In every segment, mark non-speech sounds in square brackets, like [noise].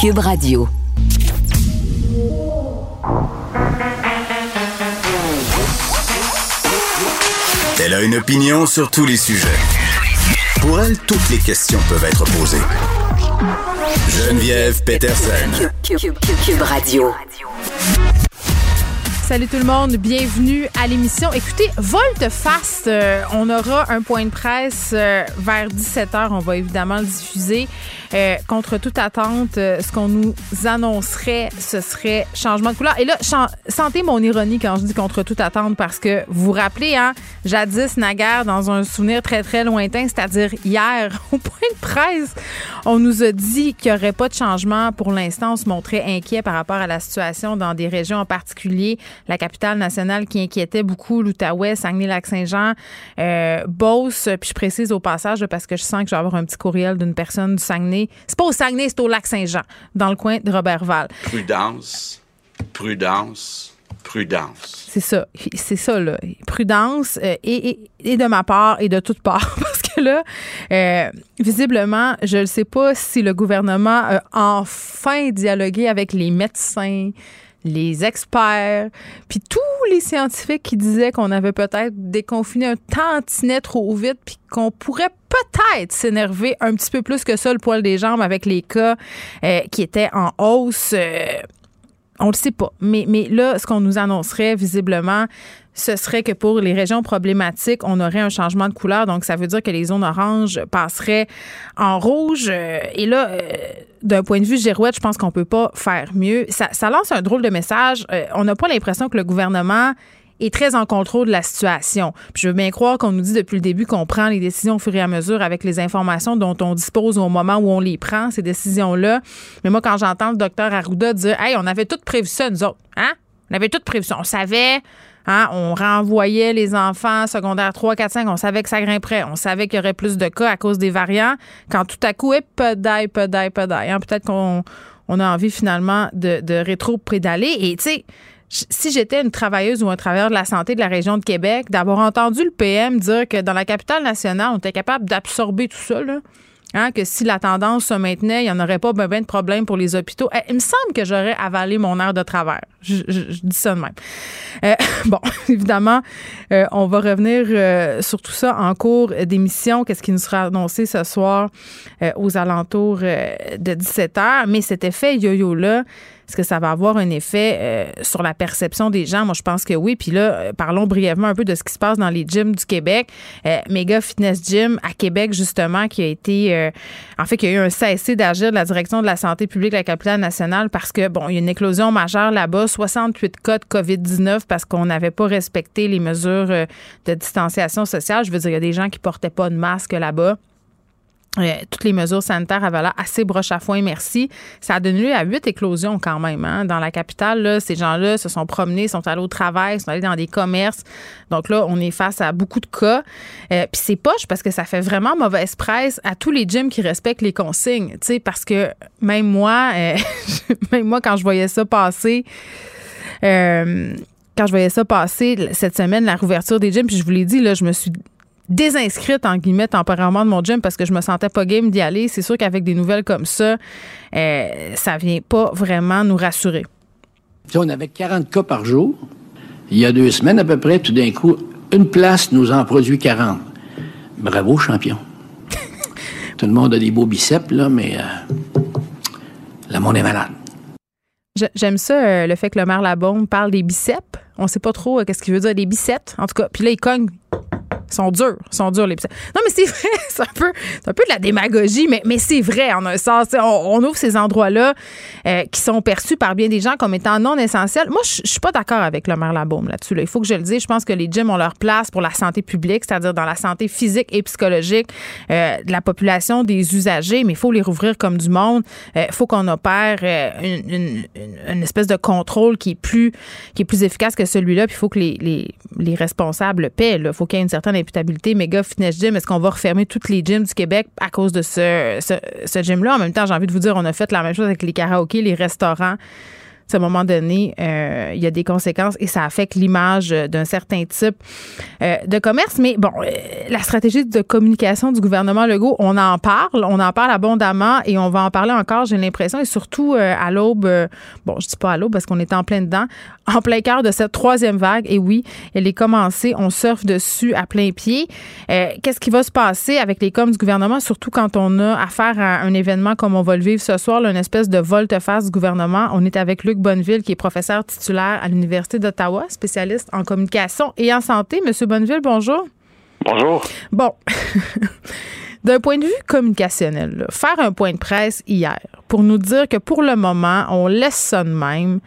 Cube Radio. Elle a une opinion sur tous les sujets. Pour elle, toutes les questions peuvent être posées. Geneviève Peterson. Cube, Cube, Cube, Cube Radio. Salut tout le monde, bienvenue à l'émission. Écoutez, volte-face, euh, on aura un point de presse euh, vers 17h. On va évidemment le diffuser. Euh, contre toute attente, euh, ce qu'on nous annoncerait, ce serait changement de couleur. Et là, sentez mon ironie quand je dis contre toute attente parce que vous vous rappelez, hein, jadis, naguère, dans un souvenir très, très lointain, c'est-à-dire hier, [laughs] au point de presse, on nous a dit qu'il n'y aurait pas de changement. Pour l'instant, on se montrait inquiet par rapport à la situation dans des régions en particulier. La capitale nationale qui inquiétait beaucoup, l'Outaouais, Saguenay-Lac-Saint-Jean, euh, Beauce. Puis je précise au passage, parce que je sens que je vais avoir un petit courriel d'une personne du Saguenay c'est pas au Saguenay, c'est au Lac-Saint-Jean, dans le coin de Robertval. Prudence, prudence, prudence. C'est ça, c'est ça, là. Prudence, euh, et, de ma part et de toute part. [laughs] Parce que là, euh, visiblement, je ne sais pas si le gouvernement a enfin dialogué avec les médecins, les experts, puis tous les scientifiques qui disaient qu'on avait peut-être déconfiné un tantinet trop vite, puis qu'on pourrait peut-être s'énerver un petit peu plus que ça le poil des jambes avec les cas euh, qui étaient en hausse. Euh, on le sait pas. Mais, mais là, ce qu'on nous annoncerait visiblement, ce serait que pour les régions problématiques, on aurait un changement de couleur. Donc, ça veut dire que les zones oranges passeraient en rouge. Euh, et là, d'un point de vue girouette, je pense qu'on peut pas faire mieux. Ça, lance un drôle de message. on n'a pas l'impression que le gouvernement est très en contrôle de la situation. Je veux bien croire qu'on nous dit depuis le début qu'on prend les décisions au fur et à mesure avec les informations dont on dispose au moment où on les prend, ces décisions-là. Mais moi, quand j'entends le docteur Arruda dire Hey, on avait tout prévu ça, nous autres, hein? On avait tout prévu ça. On savait. Hein, on renvoyait les enfants secondaires 3, 4, 5. On savait que ça grimperait. On savait qu'il y aurait plus de cas à cause des variants. Quand tout à coup, peu d'ail, peu d'ail, peu d'ail. Peut-être qu'on on a envie finalement de, de rétro-prédaler. Et tu sais, si j'étais une travailleuse ou un travailleur de la santé de la région de Québec, d'avoir entendu le PM dire que dans la capitale nationale, on était capable d'absorber tout ça, là, Hein, que si la tendance se maintenait, il n'y en aurait pas bien de problème pour les hôpitaux. Eh, il me semble que j'aurais avalé mon air de travers. Je, dis ça de même. Euh, [laughs] bon, [laughs] évidemment, euh, on va revenir euh, sur tout ça en cours d'émission. Qu'est-ce qui nous sera annoncé ce soir aux alentours de 17 h Mais cet effet yo-yo-là, est-ce que ça va avoir un effet euh, sur la perception des gens? Moi, je pense que oui. Puis là, euh, parlons brièvement un peu de ce qui se passe dans les gyms du Québec. Euh, Mega Fitness Gym à Québec, justement, qui a été... en fait, qui a eu un cessez d'agir de la direction de la santé publique de la capitale nationale parce que, bon, il y a une éclosion majeure là-bas. 68 cas de COVID-19 parce qu'on n'avait pas respecté les mesures de distanciation sociale. Je veux dire, il y a des gens qui portaient pas de masque là-bas. Euh, toutes les mesures sanitaires avaient l'air assez broche à foin, merci. Ça a donné lieu à huit éclosions quand même. Hein. Dans la capitale, ces gens-là se sont promenés, sont allés au travail, sont allés dans des commerces. Donc là, on est face à beaucoup de cas. Euh, Puis c'est poche parce que ça fait vraiment mauvaise presse à tous les gyms qui respectent les consignes. Parce que même moi, euh, [laughs] même moi, quand je voyais ça passer, quand je voyais ça passer cette semaine, la rouverture des gyms, puis je vous l'ai dit, là, je me suis désinscrite en guillemets temporairement de mon gym parce que je me sentais pas game d'y aller. C'est sûr qu'avec des nouvelles comme ça, euh, ça vient pas vraiment nous rassurer. on avait 40 cas par jour. Il y a deux semaines à peu près, tout d'un coup, une place nous en produit 40. Bravo, champion. [laughs] tout le monde a des beaux biceps, là, mais euh, le monde est malade. J'aime ça, euh, le fait que le maire Labombe parle des biceps. On sait pas trop qu'est-ce qu'il veut dire, des biceps. En tout cas, puis là, il cogne Sont durs. Sont durs, les Non, mais c'est vrai. [laughs] C'est un, peu, un peu de la démagogie, mais, mais c'est vrai en un sens. On, ouvre ces endroits-là euh, qui sont perçus par bien des gens comme étant non essentiels. Moi, je suis pas d'accord avec le maire Labaume là-dessus. Là. Il faut que je le dise. Je pense que les gyms ont leur place pour la santé publique, c'est-à-dire dans la santé physique et psychologique euh, de la population, des usagers, mais il faut les rouvrir comme du monde. Il faut qu'on opère une, espèce de contrôle qui est plus, qui est plus efficace que celui-là. Puis il faut que les, les, les responsables paient. Il faut qu'il y ait une certaine imputabilité. Méga Fitness Gym, est-ce qu'on va refermer toutes les gyms du Québec à cause de ce, ce, ce gym-là? En même temps, j'ai envie de vous dire, on a fait la même chose avec les karaokés, les restaurants à un moment donné, euh, il y a des conséquences et ça affecte l'image d'un certain type euh, de commerce. Mais bon, euh, la stratégie de communication du gouvernement Legault, on en parle, on en parle abondamment et on va en parler encore, j'ai l'impression, et surtout à l'aube, bon, je dis pas à l'aube parce qu'on est en plein dedans, [laughs] en plein cœur de cette troisième vague. Et oui, elle est commencée, on surfe dessus à plein pied. Qu'est-ce qui va se passer avec les coms du gouvernement, surtout quand on a affaire à un événement comme on va le vivre ce soir, une espèce de volte-face du gouvernement? On est avec Luc Bonneville, qui est professeur titulaire à l'Université d'Ottawa, spécialiste en communication et en santé. Monsieur Bonneville, bonjour. Bonjour. Bon. [laughs] D'un point de vue communicationnel, faire un point de presse hier pour nous dire que pour le moment, on laisse ça de même,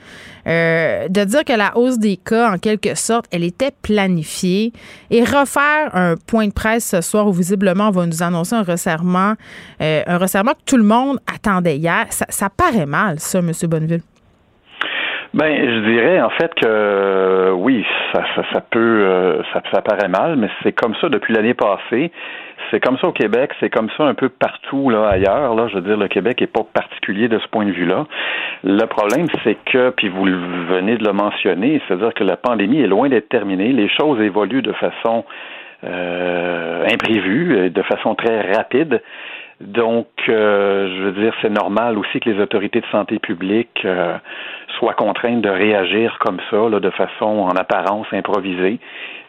euh, de dire que la hausse des cas, en quelque sorte, elle était planifiée, et refaire un point de presse ce soir où visiblement on va nous annoncer un resserrement, euh, un resserrement que tout le monde attendait hier, ça, ça paraît mal, ça, M. Bonneville. Ben, je dirais en fait que euh, oui, ça, ça, ça peut, euh, ça, ça paraît mal, mais c'est comme ça depuis l'année passée. C'est comme ça au Québec, c'est comme ça un peu partout là ailleurs. Là, je veux dire, le Québec est pas particulier de ce point de vue-là. Le problème, c'est que, puis vous venez de le mentionner, c'est-à-dire que la pandémie est loin d'être terminée. Les choses évoluent de façon euh, imprévue, de façon très rapide. Donc, euh, je veux dire, c'est normal aussi que les autorités de santé publique euh, contraintes de réagir comme ça, là, de façon en apparence improvisée.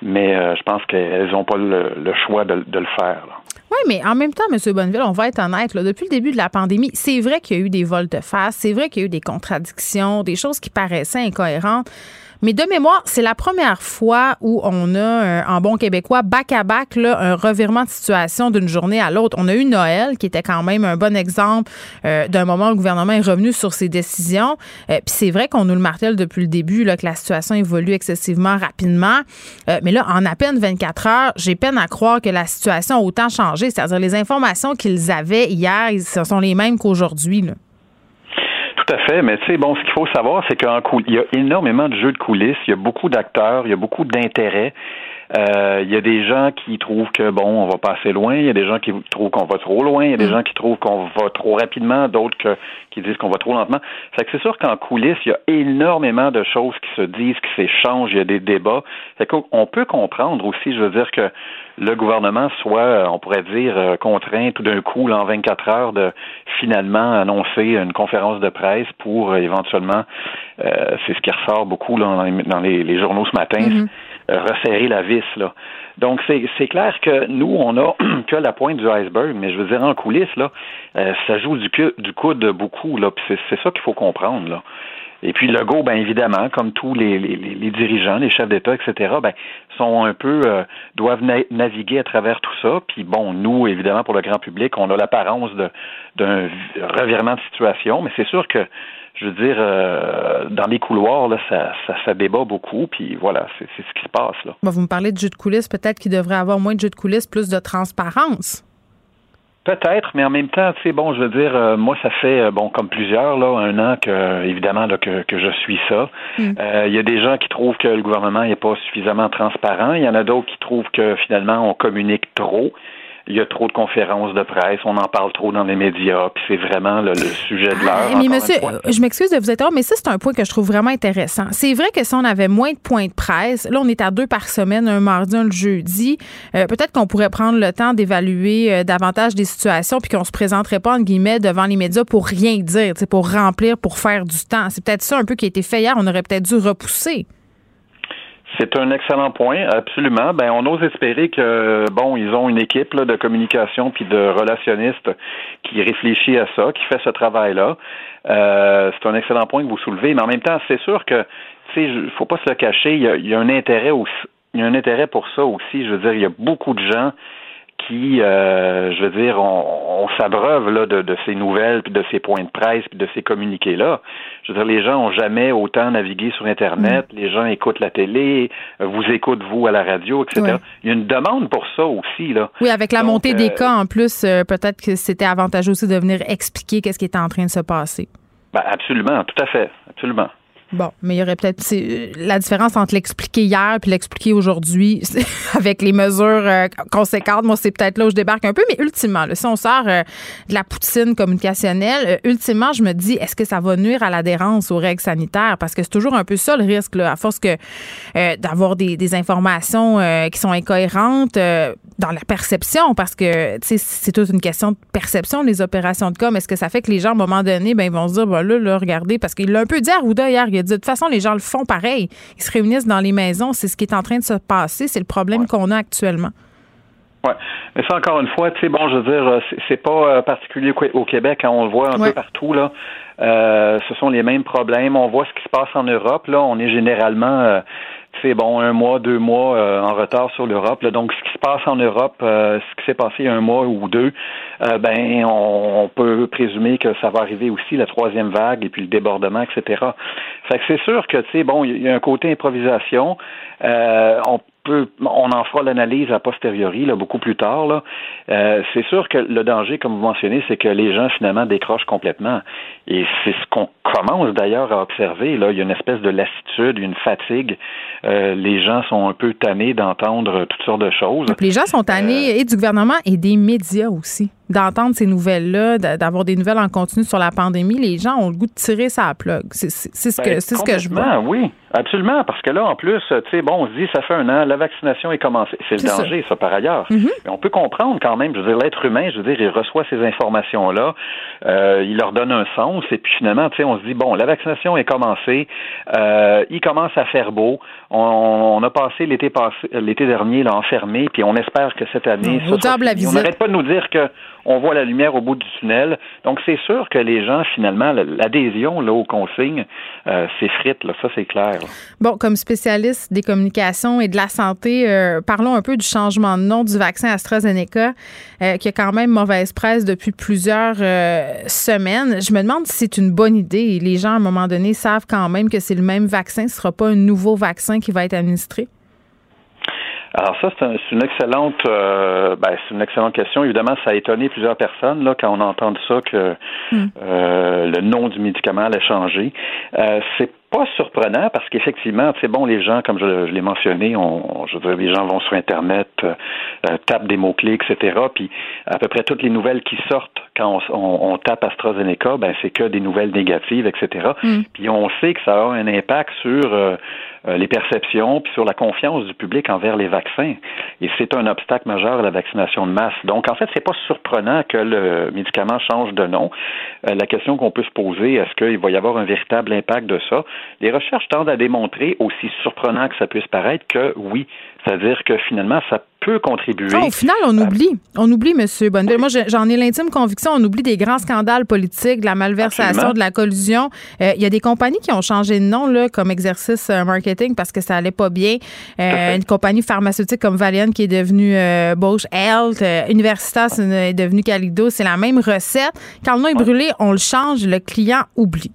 Mais euh, je pense qu'elles n'ont pas le, choix de, le faire. Oui, mais en même temps, M. Bonneville, on va être honnête, là, depuis le début de la pandémie, c'est vrai qu'il y a eu des vols de face, c'est vrai qu'il y a eu des contradictions, des choses qui paraissaient incohérentes. Mais de mémoire, c'est la première fois où on a, euh, en bon québécois, back à back, là, un revirement de situation d'une journée à l'autre. On a eu Noël, qui était quand même un bon exemple euh, d'un moment où le gouvernement est revenu sur ses décisions. Euh, puis c'est vrai qu'on nous le martèle depuis le début, là, que la situation évolue excessivement rapidement. mais là, en à peine 24 heures, j'ai peine à croire que la situation a autant changé. C'est-à-dire les informations qu'ils avaient hier, ce sont les mêmes qu'aujourd'hui. Tout à fait, mais tu sais, bon, ce qu'il faut savoir, c'est qu'il y a énormément de jeux de coulisses, il y a beaucoup d'acteurs, il y a beaucoup d'intérêts. Euh, il y a des gens qui trouvent que bon, on va pas assez loin. Il y a des gens qui trouvent qu'on va trop loin. Il y a des mm. gens qui trouvent qu'on va trop rapidement. D'autres qui disent qu'on va trop lentement. Fait que c'est sûr qu'en coulisses, il y a énormément de choses qui se disent, qui s'échangent. Il y a des débats. Fait qu'on peut comprendre aussi, je veux dire que le gouvernement soit, on pourrait dire, euh, contraint tout d'un coup, en 24 heures, de finalement annoncer une conférence de presse pour euh, éventuellement, c'est ce qui ressort beaucoup dans, les, journaux ce matin, mm-hmm. Euh, resserrer la vis. Là. Donc, c'est clair que nous, on a [clears throat] que la pointe du iceberg, mais je veux dire, en coulisses, là, euh, ça joue du, du coude beaucoup. Là, c'est ça qu'il faut comprendre. Là. Et puis Legault, ben évidemment, comme tous les, les, les dirigeants, les chefs d'État, etc., ben sont un peu euh, doivent naviguer à travers tout ça. Puis bon, nous, évidemment, pour le grand public, on a l'apparence d'un revirement de situation, mais c'est sûr que je veux dire, euh, dans les couloirs, là, ça, ça, débat beaucoup, puis voilà, c'est ce qui se passe. Là. vous me parlez de jeu de coulisses, peut-être qu'il devrait avoir moins de jeu de coulisses, plus de transparence. Peut-être, mais en même temps, tu sais, bon, je veux dire, euh, moi, ça fait, euh, bon, comme plusieurs, là, un an que, évidemment, là, que, que je suis ça. Mm. Il y a des gens qui trouvent que le gouvernement n'est pas suffisamment transparent. Il y en a d'autres qui trouvent que, finalement, on communique trop il y a trop de conférences de presse, on en parle trop dans les médias, puis c'est vraiment le, sujet de l'heure. mais monsieur, je m'excuse de vous interrompre, mais ça, c'est un point que je trouve vraiment intéressant. C'est vrai que si on avait moins de points de presse, là, on est à deux par semaine, un mardi, un le jeudi, euh, peut-être qu'on pourrait prendre le temps d'évaluer euh, davantage des situations, puis qu'on se présenterait pas, en guillemets, devant les médias pour rien dire, pour remplir, pour faire du temps. C'est peut-être ça un peu qui a été fait hier, on aurait peut-être dû repousser. C'est un excellent point, absolument. Ben, on ose espérer que bon, ils ont une équipe de communication puis de relationnistes qui réfléchit à ça, qui fait ce travail-là. Euh, c'est un excellent point que vous soulevez, mais en même temps, c'est sûr que, tu sais, faut pas se le cacher, il y a, un intérêt il y a un intérêt pour ça aussi. Je veux dire, il y a beaucoup de gens qui, euh, je veux dire, on, on s'abreuve là de, de, ces nouvelles, puis de ces points de presse, puis de ces communiqués-là. Je veux dire, les gens ont jamais autant navigué sur Internet, mm. les gens écoutent la télé, vous écoutent, vous, à la radio, etc. Il y a une demande pour ça aussi. Là. Oui, avec la montée des euh, cas, en plus, euh, peut-être que c'était avantageux aussi de venir expliquer qu'est-ce qui était en train de se passer. Ben, absolument, tout à fait, absolument. Bon, mais il y aurait peut-être la différence entre l'expliquer hier puis l'expliquer aujourd'hui [laughs] avec les mesures euh, conséquentes. Moi, c'est peut-être là où je débarque un peu, mais ultimement, si on sort euh, de la poutine communicationnelle, euh, ultimement, je me dis, est-ce que ça va nuire à l'adhérence aux règles sanitaires? Parce que c'est toujours un peu ça le risque, à force que d'avoir des, informations qui sont incohérentes dans la perception, parce que c'est toute une question de perception, les opérations de com. Est-ce que ça fait que les gens, à un moment donné, ben, ils vont se dire, ben là, là regardez, parce qu'il l'a un peu dit à Rouda hier, il a dit, de toute façon, les gens le font pareil. Ils se réunissent dans les maisons. C'est ce qui est en train de se passer. C'est le problème qu'on a actuellement. Oui. Mais ça, encore une fois, tu sais, bon, je veux dire, c'est pas euh, particulier au Québec. Hein, on le voit un peu partout, là. Euh, ce sont les mêmes problèmes. On voit ce qui se passe en Europe, là. On est généralement, euh, c'est bon, un mois, deux mois en retard sur l'Europe. Donc, ce qui se passe en Europe, ce qui s'est passé un mois ou deux, ben, on, peut présumer que ça va arriver aussi, la troisième vague et puis le débordement, etc. Fait que c'est sûr que, tu sais, bon, il y a un côté improvisation. on on en fera l'analyse a posteriori, là, beaucoup plus tard. Là. Euh, c'est sûr que le danger, comme vous mentionnez, c'est que les gens finalement décrochent complètement. Et c'est ce qu'on commence d'ailleurs à observer. Là, il y a une espèce de lassitude, une fatigue. Euh, les gens sont un peu tannés d'entendre toutes sortes de choses. les gens sont tannés euh, et du gouvernement et des médias aussi d'entendre ces nouvelles-là, d'avoir des nouvelles en continu sur la pandémie, les gens ont le goût de tirer sa plug. C'est ce, que, ben, c'est ce que je vois. Oui, absolument. Parce que là, en plus, tu sais, bon, on se dit, ça fait un an, la vaccination est commencée. C'est le danger, ça. par ailleurs. Mm-hmm. Mais on peut comprendre quand même, je veux dire, l'être humain, je veux dire, il reçoit ces informations-là, euh, il leur donne un sens, et puis finalement, tu sais, on se dit, bon, la vaccination est commencée, euh, il commence à faire beau, on, a passé l'été passé, l'été dernier, là, enfermé, puis on espère que cette année, ça soit on n'arrête pas de nous dire que on voit la lumière au bout du tunnel. Donc, c'est sûr que les gens, finalement, l'adhésion là, aux consignes euh, s'effrite, ça c'est clair. Bon, comme spécialiste des communications et de la santé, euh, parlons un peu du changement de nom du vaccin AstraZeneca, euh, qui a quand même mauvaise presse depuis plusieurs semaines. Je me demande si c'est une bonne idée. Les gens, à un moment donné, savent quand même que c'est le même vaccin, ce ne sera pas un nouveau vaccin qui va être administré. Alors ça, c'est une excellente, euh, ben, c'est une excellente question. Évidemment, ça a étonné plusieurs personnes là quand on entend ça que hmm. euh, le nom du médicament allait changer. Euh, c'est pas surprenant parce qu'effectivement, c'est bon, les gens, comme je, l'ai mentionné, on, je veux dire, les gens vont sur Internet, euh, euh, tapent des mots-clés, etc. Puis à peu près toutes les nouvelles qui sortent quand on, tape AstraZeneca, ben c'est que des nouvelles négatives, etc. Mm. Puis on sait que ça a un impact sur euh, les perceptions puis sur la confiance du public envers les vaccins. Et c'est un obstacle majeur à la vaccination de masse. Donc en fait, c'est pas surprenant que le médicament change de nom. la question qu'on peut se poser, est-ce qu'il va y avoir un véritable impact de ça? Les recherches tendent à démontrer, aussi surprenant que ça puisse paraître, que oui, c'est-à-dire que finalement, ça peut contribuer. Ah, au final, on oublie. On oublie, M. Bonneville. Moi, j'en ai l'intime conviction. On oublie des grands scandales politiques, de la malversation, de la collusion. Euh, il y a des compagnies qui ont changé de nom là, comme exercice euh, marketing parce que ça allait pas bien. Euh, une compagnie pharmaceutique comme Valiant qui est devenue Bosch Health, Universitas est devenue Calido. C'est la même recette. Quand le nom est brûlé, on le change, le client oublie.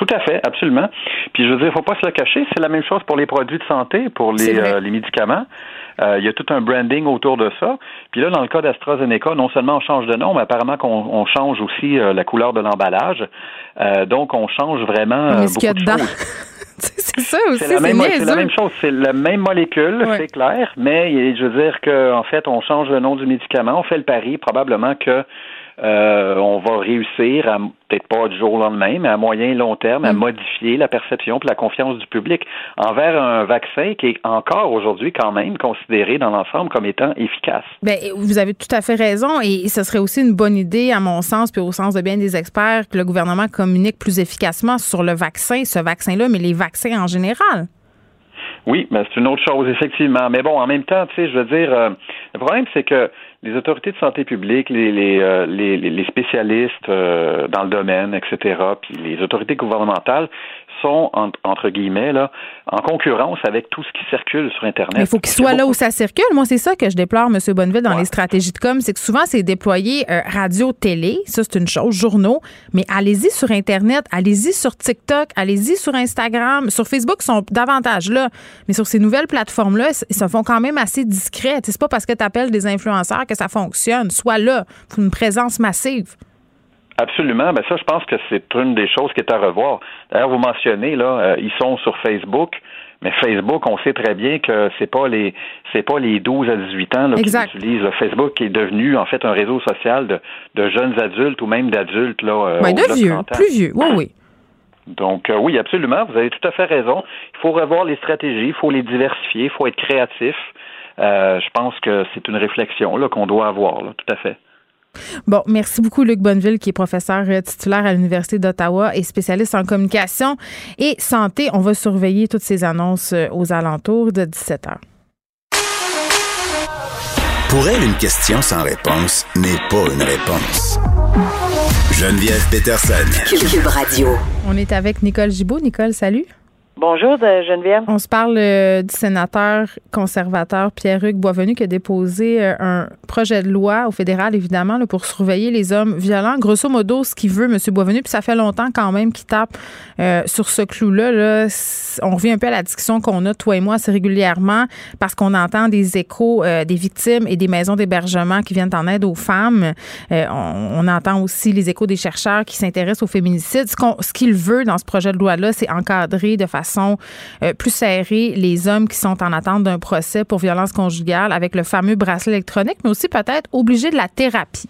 Tout à fait, absolument. Puis je veux dire, il faut pas se le cacher, c'est la même chose pour les produits de santé, pour les, euh, les médicaments. Euh, il y a tout un branding autour de ça. Puis là, dans le cas d'AstraZeneca, non seulement on change de nom, mais apparemment qu'on change aussi euh, la couleur de l'emballage. donc, on change vraiment mais beaucoup de choses. [laughs] c'est ça aussi, c'est la, même, la même chose, c'est la même molécule, c'est clair, mais je veux dire qu'en en fait, on change le nom du médicament, on fait le pari probablement que euh, on va réussir à peut-être pas du jour au lendemain, mais à moyen et long terme, à mm. modifier la perception et la confiance du public envers un vaccin qui est encore aujourd'hui quand même considéré dans l'ensemble comme étant efficace. Bien, vous avez tout à fait raison et ce serait aussi une bonne idée, à mon sens, puis au sens de bien des experts, que le gouvernement communique plus efficacement sur le vaccin, ce vaccin-là, mais les vaccins en général. Oui, mais c'est une autre chose, effectivement. Mais bon, en même temps, tu sais, je veux dire, euh, le problème, c'est que les autorités de santé publique, les, les, euh, les, les spécialistes euh, dans le domaine, etc., puis les autorités gouvernementales sont, entre guillemets, là, en concurrence avec tout ce qui circule sur Internet. Mais il faut qu'il soit là où ça circule. Moi, c'est ça que je déplore, M. Bonneville, dans les stratégies de com. C'est que souvent, c'est déployé euh, radio-télé. Ça, c'est une chose, journaux. Mais allez-y sur Internet, allez-y sur TikTok, allez-y sur Instagram. Sur Facebook, ils sont davantage là. Mais sur ces nouvelles plateformes-là, ils se font quand même assez discrets. C'est pas parce que tu appelles des influenceurs que ça fonctionne. Soit là. Il faut une présence massive. Absolument. Ben ça, je pense que c'est une des choses qui est à revoir. D'ailleurs, vous mentionnez là, euh, ils sont sur Facebook. Mais Facebook, on sait très bien que c'est pas les c'est pas les 12 à 18 ans là, qui utilisent Facebook qui est devenu en fait un réseau social de, de jeunes adultes ou même d'adultes là. Euh, ben, de vieux, plus vieux. Oui, oui. [laughs] Donc euh, oui, absolument, vous avez tout à fait raison. Il faut revoir les stratégies, il faut les diversifier, il faut être créatif. je pense que c'est une réflexion là qu'on doit avoir, là, tout à fait. Bon, merci beaucoup, Luc Bonneville, qui est professeur euh, titulaire à l'Université d'Ottawa et spécialiste en communication et santé. On va surveiller toutes ces annonces euh, aux alentours de 17 heures. Pour elle, une question sans réponse n'est pas une réponse. Geneviève Peterson. Cube Radio. On est avec Nicole Gibault. Nicole, salut. Bonjour, Geneviève. On se parle euh, du sénateur conservateur Pierre-Hugues Boisvenu qui a déposé euh, un projet de loi au fédéral, évidemment, pour surveiller les hommes violents. Grosso modo, ce qu'il veut, M. Boisvenu, puis ça fait longtemps quand même qu'il tape euh, sur ce clou-là. On revient un peu à la discussion qu'on a, toi et moi, assez régulièrement, parce qu'on entend des échos des victimes et des maisons d'hébergement qui viennent en aide aux femmes. On, entend aussi les échos des chercheurs qui s'intéressent au féminicide. Ce qu'il veut dans ce projet de loi-là, c'est encadrer de façon euh, plus serrée les hommes qui sont en attente d'un procès pour violence conjugale avec le fameux bracelet électronique, mais aussi peut-être obligé de la thérapie.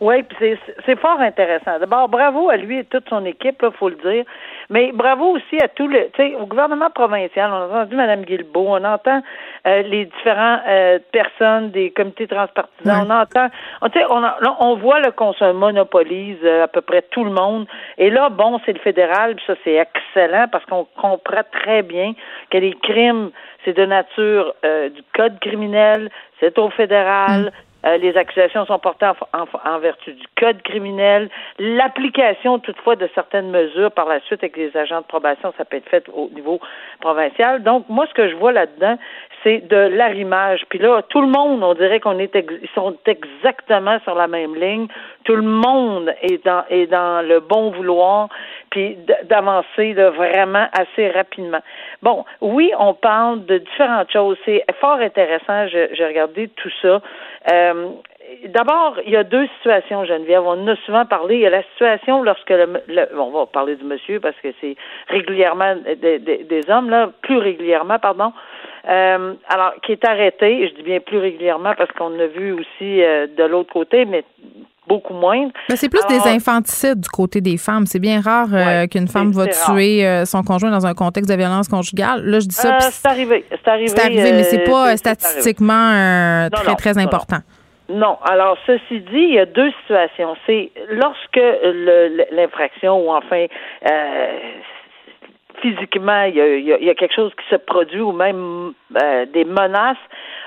Oui, c'est fort intéressant. D'abord, bravo à lui et toute son équipe, il faut le dire. Mais bravo aussi à tout le, tu sais, au gouvernement provincial. On a entendu Mme Guilbeault, on entend euh, les différentes euh, personnes des comités transpartisans, on entend, on, on, on voit qu'on se monopolise euh, à peu près tout le monde. Et là, bon, c'est le fédéral, puis ça c'est excellent parce qu'on comprend très bien que les crimes, c'est de nature du code criminel, c'est au fédéral, mm. Euh, les accusations sont portées en, vertu du code criminel. L'application, toutefois, de certaines mesures par la suite avec les agents de probation, ça peut être fait au niveau provincial. Donc, moi, ce que je vois là-dedans, de l'arrimage. Puis là, tout le monde, on dirait qu'on est, ils sont exactement sur la même ligne. Tout le monde est dans, est dans le bon vouloir, puis d'avancer vraiment assez rapidement. Bon, oui, on parle de différentes choses. C'est fort intéressant. J'ai regardé tout ça. Euh, D'abord, il y a deux situations, Geneviève. On en a souvent parlé. Il y a la situation lorsque le, on va parler du monsieur parce que c'est régulièrement des, des, hommes là, plus régulièrement, pardon. Euh, alors, qui est arrêté. Je dis bien plus régulièrement parce qu'on a vu aussi euh, de l'autre côté, mais beaucoup moins. Mais c'est plus des infanticides du côté des femmes. C'est bien rare euh, qu'une femme va tuer euh, son conjoint dans un contexte de violence conjugale. Là, je dis ça. Euh, c'est arrivé. C'est arrivé. C'est arrivé, mais c'est pas statistiquement très, très important. Non. Alors, ceci dit, il y a deux situations. C'est lorsque l'infraction ou enfin physiquement il y, a, quelque chose qui se produit ou même des menaces,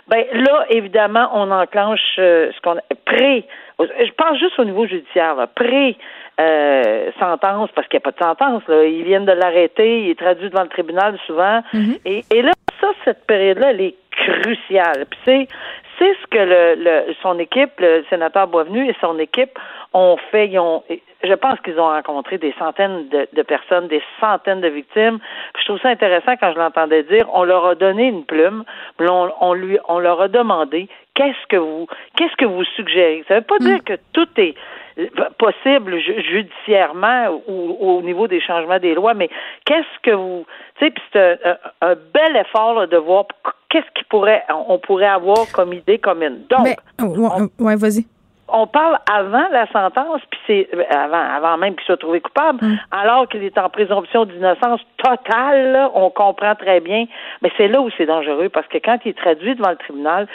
ben là, évidemment, on enclenche ce qu'on pré je pense juste au niveau judiciaire, pré euh, sentence, parce qu'il n'y a pas de sentence. Là. Ils viennent de l'arrêter, il est traduit devant le tribunal souvent. Mm-hmm. et, et, là, ça, cette période-là, elle est cruciale. Puis c'est, c'est ce que le, le, son équipe, le sénateur Boisvenu et son équipe ont fait. Ils ont, je pense qu'ils ont rencontré des centaines de, de, personnes, des centaines de victimes. je trouve ça intéressant quand je l'entendais dire, on leur a donné une plume, on, on, lui, on leur a demandé qu'est-ce que vous, qu'est-ce que vous suggérez? Ça ne veut pas dire mm. que tout est possible judiciairement ou, au niveau des changements des lois, mais qu'est-ce que vous, tu sais, c'est un, bel effort de voir qu'est-ce qui pourrait, on pourrait avoir comme idée commune. Donc, ouais, vas-y on parle avant la sentence, puis c'est euh, avant, avant même qu'il soit trouvé coupable, mm. alors qu'il est en présomption d'innocence totale, on comprend très bien. Mais c'est là où c'est dangereux, parce que quand il est traduit devant le tribunal,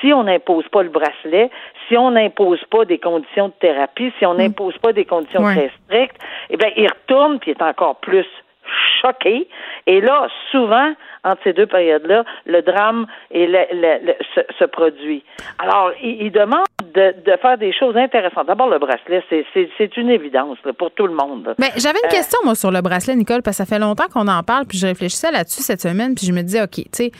si on n'impose pas le bracelet, si on n'impose pas des conditions de thérapie, si on mm. n'impose pas des conditions très strictes, eh bien, il retourne puis il est encore plus choqués. Et là, souvent, entre ces deux périodes-là, le drame et le, le, se, se, produit. Alors, il, il demande de, de, faire des choses intéressantes. D'abord, le bracelet, c'est une évidence là, pour tout le monde. Mais j'avais une euh, question, moi, sur le bracelet, Nicole, parce que ça fait longtemps qu'on en parle, puis je réfléchissais là-dessus cette semaine, puis je me disais, OK, tu sais,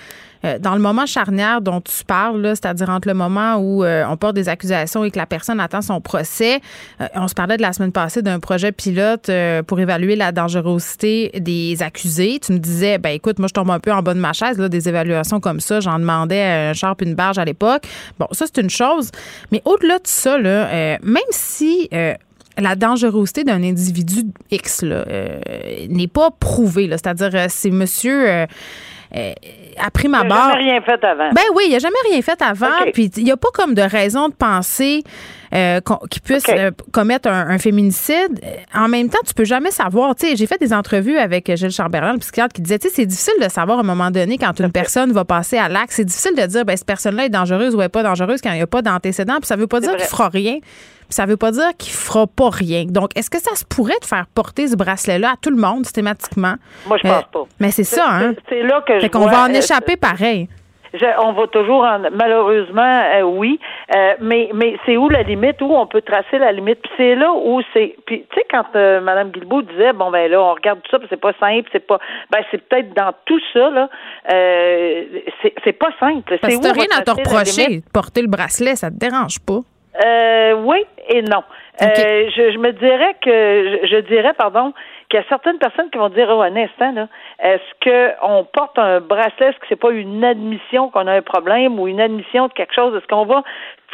euh, dans le moment charnière dont tu parles, c'est-à-dire entre le moment où euh, on porte des accusations et que la personne attend son procès, euh, on se parlait de la semaine passée d'un projet pilote pour évaluer la dangerosité des accusés. Tu me disais, ben écoute, moi je tombe un peu en bas de ma chaise, là, des évaluations comme ça. J'en demandais un charpe, une barge à l'époque. Bon, ça c'est une chose. Mais au-delà de ça, là, même si la dangerosité d'un individu X n'est pas prouvée. C'est-à-dire, c'est monsieur après ma barre. Il n'a jamais rien fait avant. Ben oui, il n'a jamais rien fait avant. Puis il n'y a pas comme de raison de penser euh, qu'il puisse euh, commettre un, féminicide. En même temps, tu peux jamais savoir. Tu sais, j'ai fait des entrevues avec Gilles Chamberlain, le psychiatre, qui disait, tu sais, c'est difficile de savoir à un moment donné quand une personne va passer à l'acte. C'est difficile de dire, ben cette personne-là est dangereuse ou elle n'est pas dangereuse quand il n'y a pas d'antécédent. Puis ça veut pas dire qu'il fera rien ça veut pas dire qu'il fera pas rien. Donc, est-ce que ça se pourrait de faire porter ce bracelet-là à tout le monde systématiquement? Moi, je pense pas. Mais c'est ça, hein? C'est là que fait qu'on va en échapper pareil. on va toujours en, malheureusement euh, oui, euh, mais mais c'est où la limite? Où on peut tracer la limite? Puis c'est là où c'est puis tu sais quand euh, madame Guilbeault disait bon ben là on regarde tout ça c'est pas simple c'est pas ben c'est peut-être dans tout ça là c'est c'est pas simple c'est où rien à te reprocher porter le bracelet ça te dérange pas euh, oui et non. Euh, je, je, me dirais que je, dirais pardon qu'il y a certaines personnes qui vont dire oh un instant là est-ce qu'on porte un bracelet? Est-ce que c'est pas une admission qu'on a un problème ou une admission de quelque chose? Est-ce qu'on va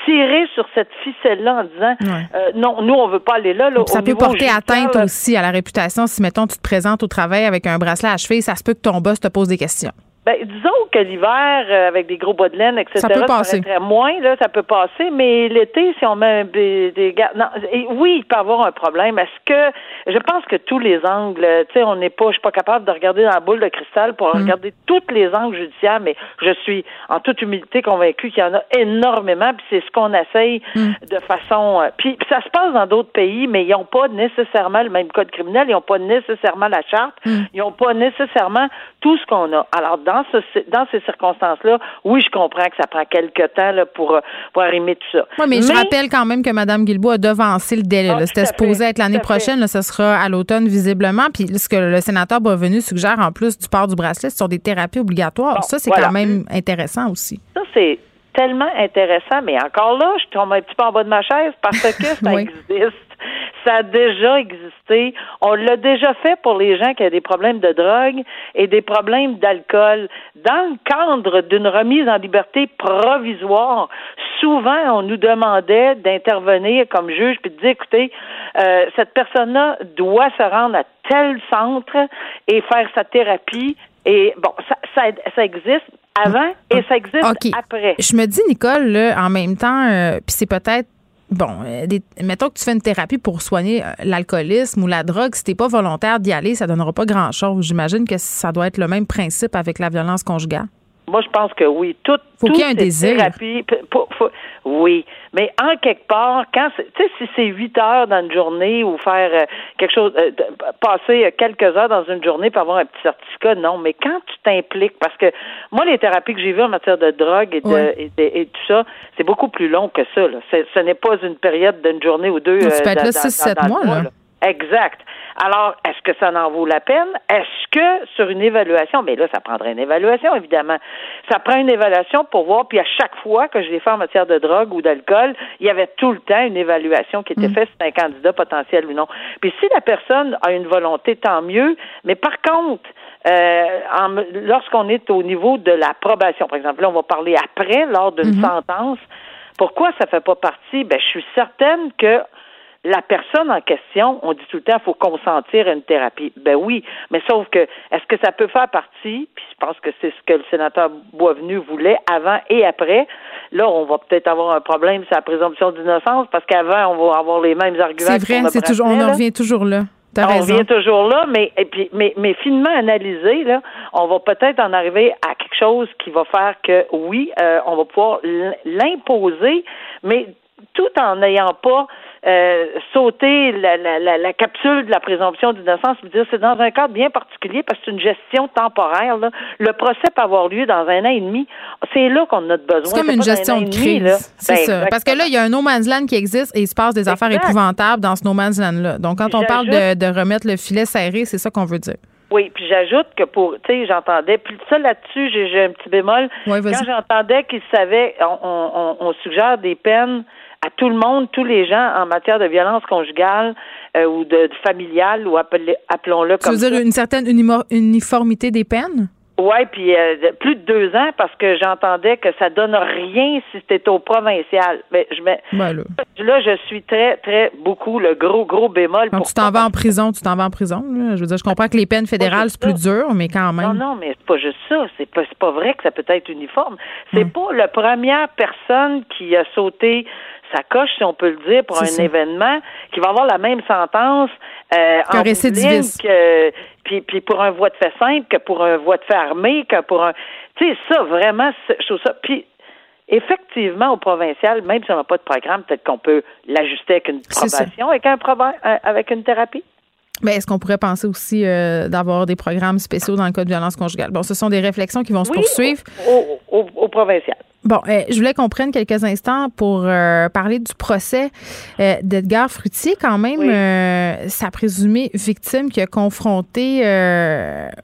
tirer sur cette ficelle là en disant euh, non nous on veut pas aller là, là ça peut porter atteinte aussi à la réputation si mettons tu te présentes au travail avec un bracelet à cheville ça se peut que ton boss te pose des questions ben, disons que l'hiver, euh, avec des gros bas de laine, etc., ça peut passer. moins, là, ça peut passer, mais l'été, si on met des, des non, oui, il peut y avoir un problème. Est-ce que, je pense que tous les angles, tu sais, on n'est pas, je suis pas capable de regarder dans la boule de cristal pour mm. regarder tous les angles judiciaires, mais je suis en toute humilité convaincue qu'il y en a énormément, puis c'est ce qu'on essaye mm. de façon, euh, puis, ça se passe dans d'autres pays, mais ils n'ont pas nécessairement le même code criminel, ils n'ont pas nécessairement la charte, mm. ils n'ont pas nécessairement tout ce qu'on a. Alors, dans dans, ces circonstances-là, oui, je comprends que ça prend quelques temps là, pour, pour arrimer tout ça. Oui, mais, je rappelle quand même que Mme Guilbeault a devancé le délai. Ah, C'était supposé être l'année prochaine. Là, ce sera à l'automne, visiblement. Puis ce que le sénateur Boisvenu suggère, en plus du port du bracelet, ce sont des thérapies obligatoires. ça, c'est quand même intéressant aussi. Ça, c'est tellement intéressant, mais encore là, je tombe un petit peu en bas de ma chaise parce que [laughs] ça existe. Ça a déjà existé. On l'a déjà fait pour les gens qui ont des problèmes de drogue et des problèmes d'alcool. Dans le cadre d'une remise en liberté provisoire, souvent, on nous demandait d'intervenir comme juge puis de dire, écoutez, euh, cette personne-là doit se rendre à tel centre et faire sa thérapie. Et bon, ça, ça, ça existe avant et ça existe après. Je me dis, Nicole, là, en même temps, euh, puis c'est peut-être bon, euh, mettons que tu fais une thérapie pour soigner euh, l'alcoolisme ou la drogue, si t'es pas volontaire d'y aller, ça donnera pas grand-chose. J'imagine que ça doit être le même principe avec la violence conjugale. Moi, je pense que oui. Tout, faut qu'il y ait un désir. Oui, mais en quelque part, quand tu sais, si c'est huit heures dans une journée ou faire euh, quelque chose, euh, passer quelques heures dans une journée pour avoir un petit certificat, non. Mais quand tu t'impliques, parce que moi, les thérapies que j'ai vues en matière de drogue et, de, et, tout ça, c'est beaucoup plus long que ça. Là. Ce n'est pas une période d'une journée ou deux. tu peux euh, être là six, sept mois, là. Exact. Alors, est-ce que ça en vaut la peine? Est-ce que sur une évaluation, mais là, ça prendrait une évaluation, évidemment. Ça prend une évaluation pour voir, puis à chaque fois que je l'ai fait en matière de drogue ou d'alcool, il y avait tout le temps une évaluation qui était mm. faite si un candidat potentiel ou non. Puis si la personne a une volonté, tant mieux. Mais par contre, euh, lorsqu'on est au niveau de l'approbation, par exemple, là, on va parler après, lors d'une mm-hmm. sentence, pourquoi ça fait pas partie? Ben, je suis certaine que la personne en question, on dit tout le temps, il faut consentir à une thérapie. Ben oui, mais sauf que, est-ce que ça peut faire partie, puis je pense que c'est ce que le sénateur Boisvenu voulait avant et après. Là, on va peut-être avoir un problème sur la présomption d'innocence, parce qu'avant, on va avoir les mêmes arguments. C'est vrai, c'est toujours, on en revient toujours là. on revient toujours là, mais, et puis, mais, mais finement analysé, là, on va peut-être en arriver à quelque chose qui va faire que, oui, euh, on va pouvoir l'imposer, mais tout en n'ayant pas euh, sauter la, la, la, la, capsule de la présomption d'innocence et dire c'est dans un cadre bien particulier parce que c'est une gestion temporaire. Là. Le procès peut avoir lieu dans un an et demi. C'est là qu'on a besoin. C'est comme une gestion de crise. C'est ben, ça. Parce que là, il y a un no man's land qui existe et il se passe des affaires épouvantables dans ce no man's land-là. Donc, quand on parle de, de remettre le filet serré, c'est ça qu'on veut dire. Oui, puis j'ajoute que pour, tu sais, j'entendais, puis ça là-dessus, j'ai un petit bémol. quand j'entendais qu'ils savaient, on, on, on, suggère des peines à tout le monde, tous les gens en matière de violence conjugale euh, ou de, familiale, ou appelons-le comme ça. Tu veux dire une certaine uniformité des peines? Oui, puis euh, plus de deux ans parce que j'entendais que ça donne rien si c'était au provincial. Mais je mets ben là. je suis très très beaucoup le gros gros bémol. Quand tu t'en vas en prison, tu t'en vas en prison. Je veux dire, je comprends que les peines fédérales c'est plus dur, mais quand même. Non, non, mais c'est pas juste ça. C'est pas pas vrai que ça peut être uniforme. C'est pas la première personne qui a sauté sa coche, si on peut le dire, pour un événement, qui va avoir la même sentence euh, en récidiviste. Que, puis, puis pour un voie de fait simple que pour un voie de fait armé, que pour un... Tu sais, ça, vraiment, je trouve ça... Puis, effectivement, au provincial, même si on n'a pas de programme, peut-être qu'on peut l'ajuster avec une probation, avec, un euh, avec une thérapie. Mais est-ce qu'on pourrait penser aussi euh, d'avoir des programmes spéciaux dans le cas de violence conjugale? Bon, ce sont des réflexions qui vont se poursuivre. Au, au, au provincial. Bon, euh, je voulais qu'on prenne quelques instants pour euh, parler du procès euh, d'Edgar Fruitier. Quand même, sa présumée victime qui a confronté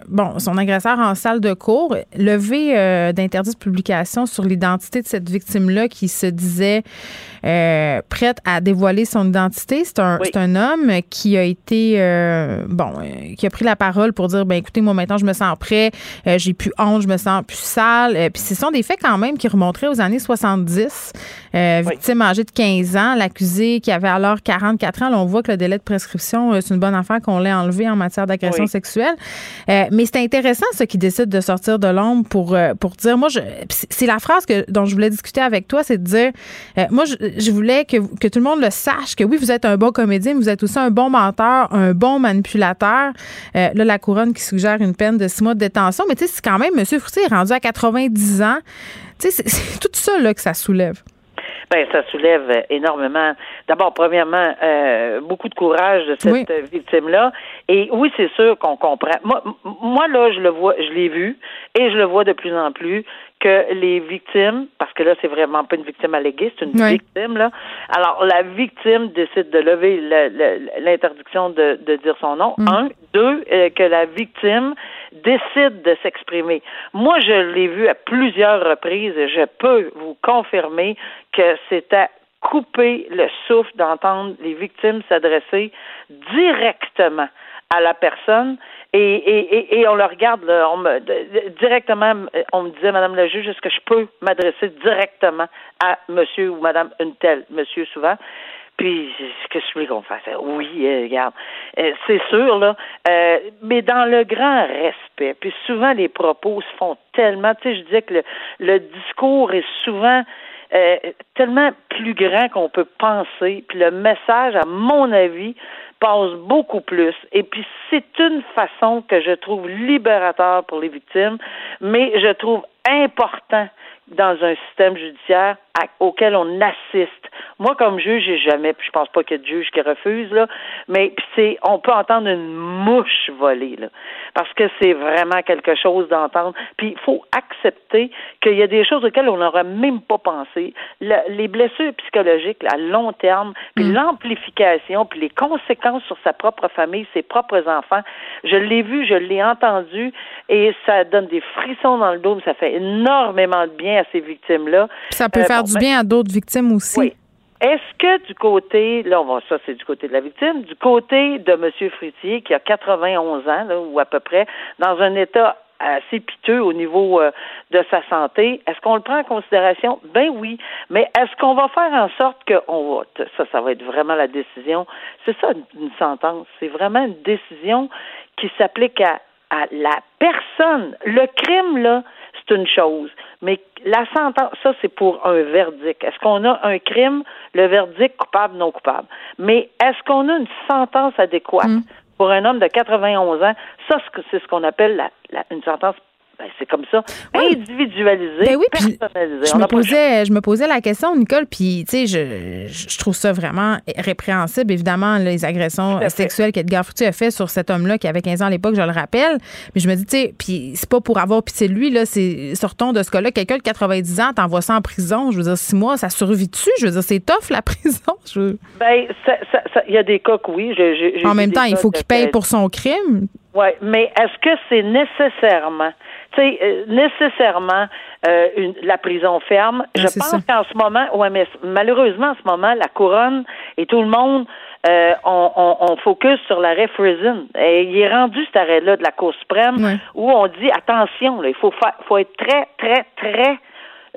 bon son agresseur en salle de cours, levé d'interdit de publication sur l'identité de cette victime-là qui se disait prête à dévoiler son identité. C'est un, c'est un homme qui a été bon, qui a pris la parole pour dire ben écoutez, moi maintenant je me sens prêt, j'ai plus honte, je me sens plus sale. Puis ce sont des faits quand même qui remontent aux années 70. Euh, victime âgée de 15 ans, l'accusé qui avait alors 44 ans. on voit que le délai de prescription, euh, c'est une bonne affaire qu'on l'ait enlevé en matière d'agression sexuelle. Euh, mais c'est intéressant, ce qui décide de sortir de l'ombre pour, pour dire, moi, c'est la phrase que, dont je voulais discuter avec toi, c'est de dire, moi, je, voulais que, que tout le monde le sache, que oui, vous êtes un bon comédien, mais vous êtes aussi un bon menteur, un bon manipulateur. là, la couronne qui suggère une peine de six mois de détention, mais tu sais, c'est quand même, M. Fruitier est rendu à 90 ans. Tu sais, c'est tout ça là, que ça soulève. Ben, ça soulève énormément. D'abord, premièrement, euh, beaucoup de courage de cette victime-là. Et oui, c'est sûr qu'on comprend. Moi, moi, là, je le vois, je l'ai vu, et je le vois de plus en plus que les victimes, parce que là, c'est vraiment pas une victime alléguée, c'est une victime, là. Alors, la victime décide de lever l'interdiction de, de, dire son nom. Mm. Un. Deux, euh, que la victime décide de s'exprimer. Moi, je l'ai vu à plusieurs reprises et je peux vous confirmer que c'était couper le souffle d'entendre les victimes s'adresser directement à la personne et, et, et, on le regarde là, on me, directement on me disait Madame la juge est-ce que je peux m'adresser directement à Monsieur ou Madame une telle Monsieur souvent? Puis, qu'est-ce que je voulais qu'on fasse? Oui, euh, regarde, euh, c'est sûr, là, euh, mais dans le grand respect. Puis souvent, les propos se font tellement, tu sais, je disais que le, le discours est souvent tellement plus grand qu'on peut penser. Puis le message, à mon avis, passe beaucoup plus. Et puis, c'est une façon que je trouve libérateur pour les victimes, mais je trouve important dans un système judiciaire auquel on assiste. Moi, comme juge, j'ai jamais, puis je pense pas qu'il y ait de juge qui refuse, là, mais c'est, on peut entendre une mouche voler, là, parce que c'est vraiment quelque chose d'entendre. Puis il faut accepter qu'il y a des choses auxquelles on n'aurait même pas pensé. les blessures psychologiques à long terme, puis mm. l'amplification, puis les conséquences sur sa propre famille, ses propres enfants, je l'ai vu, je l'ai entendu, et ça donne des frissons dans le dos, ça fait énormément de bien à ces victimes-là. Ça peut euh, faire du bien à d'autres victimes aussi. Oui. Est-ce que du côté, là, on va, ça c'est du côté de la victime, du côté de M. Fritier, qui a 91 ans, là, ou à peu près, dans un état assez piteux au niveau euh, de sa santé. Est-ce qu'on le prend en considération? Ben oui. Mais est-ce qu'on va faire en sorte que on va, ça, ça va être vraiment la décision. C'est ça une sentence. C'est vraiment une décision qui s'applique à, à la personne. Le crime, là, c'est une chose. Mais la sentence, ça, c'est pour un verdict. Est-ce qu'on a un crime, le verdict coupable, non coupable? Mais est-ce qu'on a une sentence adéquate? Mm. Pour un homme de 91 ans, ça, c'est ce qu'on appelle la, une sentence Ben, c'est comme ça. Individualisé, Ben oui, personnalisé. Je me, posais, je me posais la question, Nicole, puis tu sais, je, je trouve ça vraiment répréhensible, évidemment, les agressions sexuelles qu'Edgar Foutu a fait sur cet homme-là qui avait 15 ans à l'époque, je le rappelle. Mais je me dis, tu sais, puis c'est pas pour avoir pitié de lui, là, c'est sortons de ce cas-là. Quelqu'un de 90 ans, t'envoies ça en prison, je veux dire, six mois, ça survit-tu? Je veux dire, c'est tough, la [laughs] prison. Je- Ben, ça- ça- ça- il y a des cas que oui. En même temps, il faut qu'il paye pour son crime. Oui, mais est-ce que c'est nécessairement, tu sais, euh, nécessairement euh, une- la prison ferme? Je pense qu'en ce moment, ouais, mais malheureusement, en ce moment, la couronne et tout le monde, euh, on, on, on focus sur l'arrêt Friesen. Et il est rendu cet arrêt-là de la Cour suprême où on dit attention, là, il faut faire, faut être très, très, très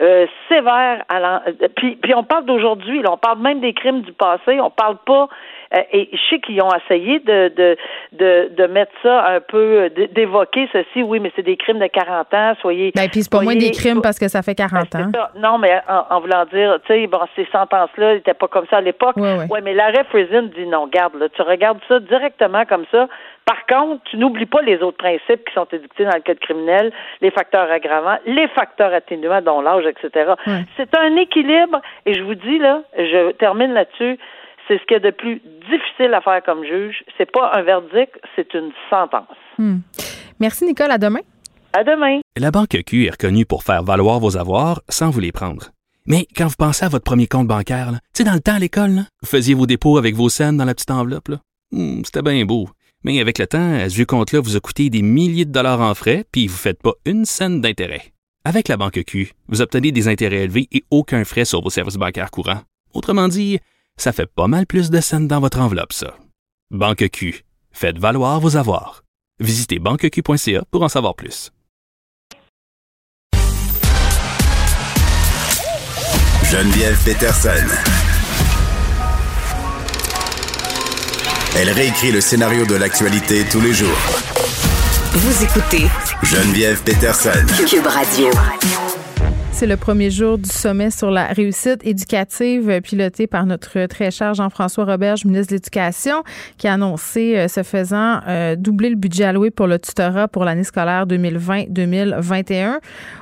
euh, sévère. À euh, puis, puis on parle d'aujourd'hui, on parle même des crimes du passé, on parle pas. Euh, et je sais qu'ils ont essayé de, de, de, de mettre ça un peu, d'évoquer ceci, oui, mais c'est des crimes de 40 ans, soyez. Ben, puis c'est pas moins des crimes parce que ça fait 40 Ben, ans. ça. Non, mais en, en voulant dire, tu sais, bon, ces sentences-là n'étaient pas comme ça à l'époque. Ouais, ouais. mais l'arrêt Friesen dit non, garde, là, tu regardes ça directement comme ça. Par contre, tu n'oublies pas les autres principes qui sont édictés dans le code criminel, les facteurs aggravants, les facteurs atténuants, dont l'âge, etc. C'est un équilibre, et je vous dis, là, je termine là-dessus, c'est ce qu'il y a de plus difficile à faire comme juge. C'est pas un verdict, c'est une sentence. Hmm. Merci, Nicole. À demain. À demain. La Banque Q est reconnue pour faire valoir vos avoirs sans vous les prendre. Mais quand vous pensez à votre premier compte bancaire, tu sais, dans le temps à l'école, vous faisiez vos dépôts avec vos scènes dans la petite enveloppe. là. Hmm, C'était bien beau. Mais avec le temps, ce vieux compte-là vous a coûté des milliers de dollars en frais, puis vous ne faites pas une scène d'intérêt. Avec la Banque Q, vous obtenez des intérêts élevés et aucun frais sur vos services bancaires courants. Autrement dit, ça fait pas mal plus de scènes dans votre enveloppe, ça. Banque Q. Faites valoir vos avoirs. Visitez banqueq.ca pour en savoir plus. Geneviève Peterson. Elle réécrit le scénario de l'actualité tous les jours. Vous écoutez Geneviève Peterson. Cube Radio. C'est le premier jour du sommet sur la réussite éducative euh, piloté par notre très cher Jean-François Roberge, ministre de l'Éducation, qui a annoncé, euh, ce faisant, euh, doubler le budget alloué pour le tutorat pour l'année scolaire 2020-2021.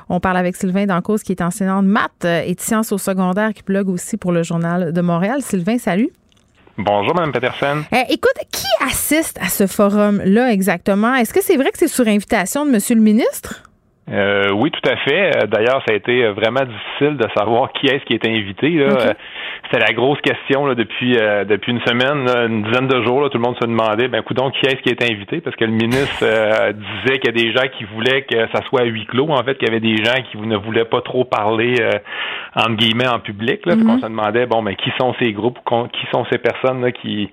On parle avec Sylvain Dancause, qui est enseignant de maths et de sciences au secondaire, qui blogue aussi pour le Journal de Montréal. Sylvain, salut. Bonjour, Mme Peterson. Euh, écoute, qui assiste à ce forum-là exactement? Est-ce que c'est vrai que c'est sur invitation de Monsieur le ministre? Euh, oui, tout à fait. Euh, D'ailleurs, ça a été euh, vraiment difficile de savoir qui est-ce qui est invité. Là. Euh, C'était la grosse question là, depuis euh, depuis une semaine, là, une dizaine de jours. Là, tout le monde se demandait, ben, coudonc, qui est-ce qui est invité? Parce que le ministre euh, disait qu'il y a des gens qui voulaient que ça soit à huis clos. En fait, qu'il y avait des gens qui ne voulaient pas trop parler euh, entre guillemets en public. Là. Fait qu'on se demandait, bon, ben, qui sont ces groupes, qui sont ces personnes là, qui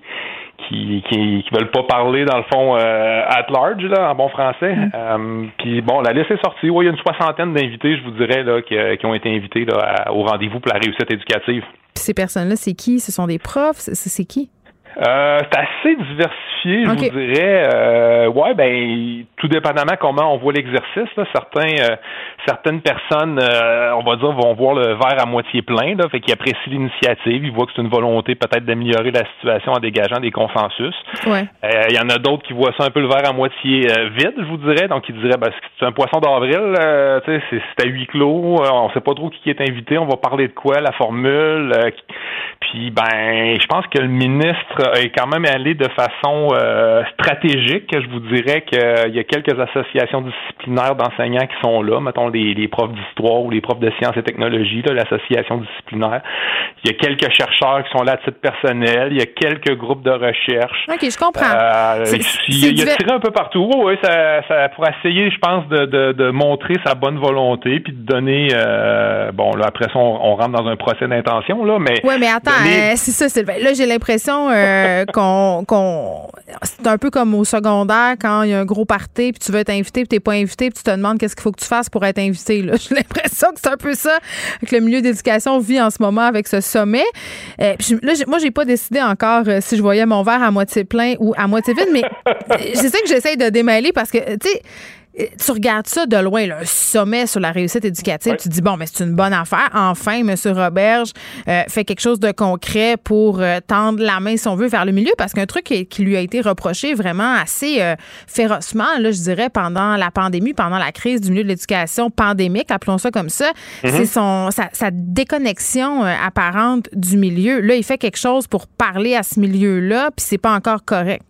qui, qui, qui veulent pas parler dans le fond euh, at large là en bon français. Euh, puis bon, la liste est sortie. Oui, il y a une soixantaine d'invités, je vous dirais là, qui, qui ont été invités là, à- au rendez-vous pour la réussite éducative. Puis ces personnes-là, c'est qui? Ce sont des profs? C'est qui? Euh, c'est assez diversifié, je vous dirais. Euh, ouais, ben, tout dépendamment comment on voit l'exercice. Là, certains, euh, certaines personnes, euh, on va dire, vont voir le verre à moitié plein, là, fait qu'ils apprécient l'initiative, ils voient que c'est une volonté peut-être d'améliorer la situation en dégageant des consensus. Ouais. Euh, Il y en a d'autres qui voient ça un peu le verre à moitié euh, vide, je vous dirais. Donc, ils diraient, ben, c'est un poisson d'avril, euh, tu sais, c'est à huis clos, on sait pas trop qui est invité, on va parler de quoi, la formule. euh, puis, ben, je pense que le ministre est quand même allé de façon euh, stratégique. Je vous dirais qu'il y a quelques associations disciplinaires d'enseignants qui sont là, mettons les, les profs d'histoire ou les profs de sciences et technologies, l'association disciplinaire. Il y a quelques chercheurs qui sont là à titre personnel. Il y a quelques groupes de recherche. OK, je comprends. Euh, il, il a tiré un peu partout. Oui, ça, ça pour essayer, je pense, de, de, de montrer sa bonne volonté, puis de donner. euh, bon, là après ça, on, on rentre dans un procès d'intention là, mais. Oui, mais attends, donner- euh, c'est ça, Sylvain. Là, j'ai l'impression euh, qu'on, qu'on- C'est un peu comme au secondaire, quand il y a un gros party, puis tu veux être invité, puis t'es pas invité, puis tu te demandes qu'est-ce qu'il faut que tu fasses pour être invité. Là. [laughs] J'ai l'impression que c'est un peu ça que le milieu d'éducation vit en ce moment avec ce sommet. Euh, puis là, moi, j'ai pas décidé encore euh, si je voyais mon verre à moitié plein ou à moitié vide, mais euh, c'est ça que j'essaye de démêler parce que, tu sais, tu regardes ça de loin, le sommet sur la réussite éducative, tu te dis, bon, mais c'est une bonne affaire. Enfin, M. Roberge euh, fait quelque chose de concret pour euh, tendre la main, si on veut, vers le milieu, parce qu'un truc qui, lui a été reproché vraiment assez euh, férocement, là, je dirais, pendant la pandémie, pendant la crise du milieu de l'éducation pandémique, appelons ça comme ça, mm-hmm. c'est son sa, sa déconnexion apparente du milieu. Là, il fait quelque chose pour parler à ce milieu-là, puis c'est pas encore correct.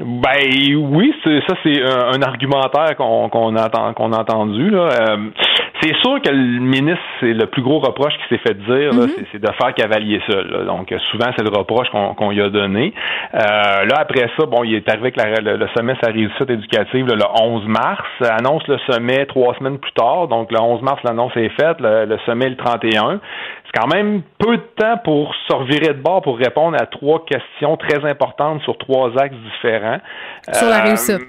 Ben oui, ça c'est un, argumentaire qu'on qu'on a, qu'on a entendu. Là. Euh, c'est sûr que le ministre, c'est le plus gros reproche qui s'est fait dire, mm-hmm. c'est de faire cavalier seul. Donc souvent c'est le reproche qu'on qu'on lui a donné. Euh, là après ça, bon, il est arrivé avec le, sommet sa réussite éducative le 11 mars, annonce le sommet trois semaines plus tard. Donc le 11 mars l'annonce est faite, le, le sommet le 31 c'est quand même peu de temps pour se revirer de bord pour répondre à trois questions très importantes sur trois axes différents. Sur la euh, réussite.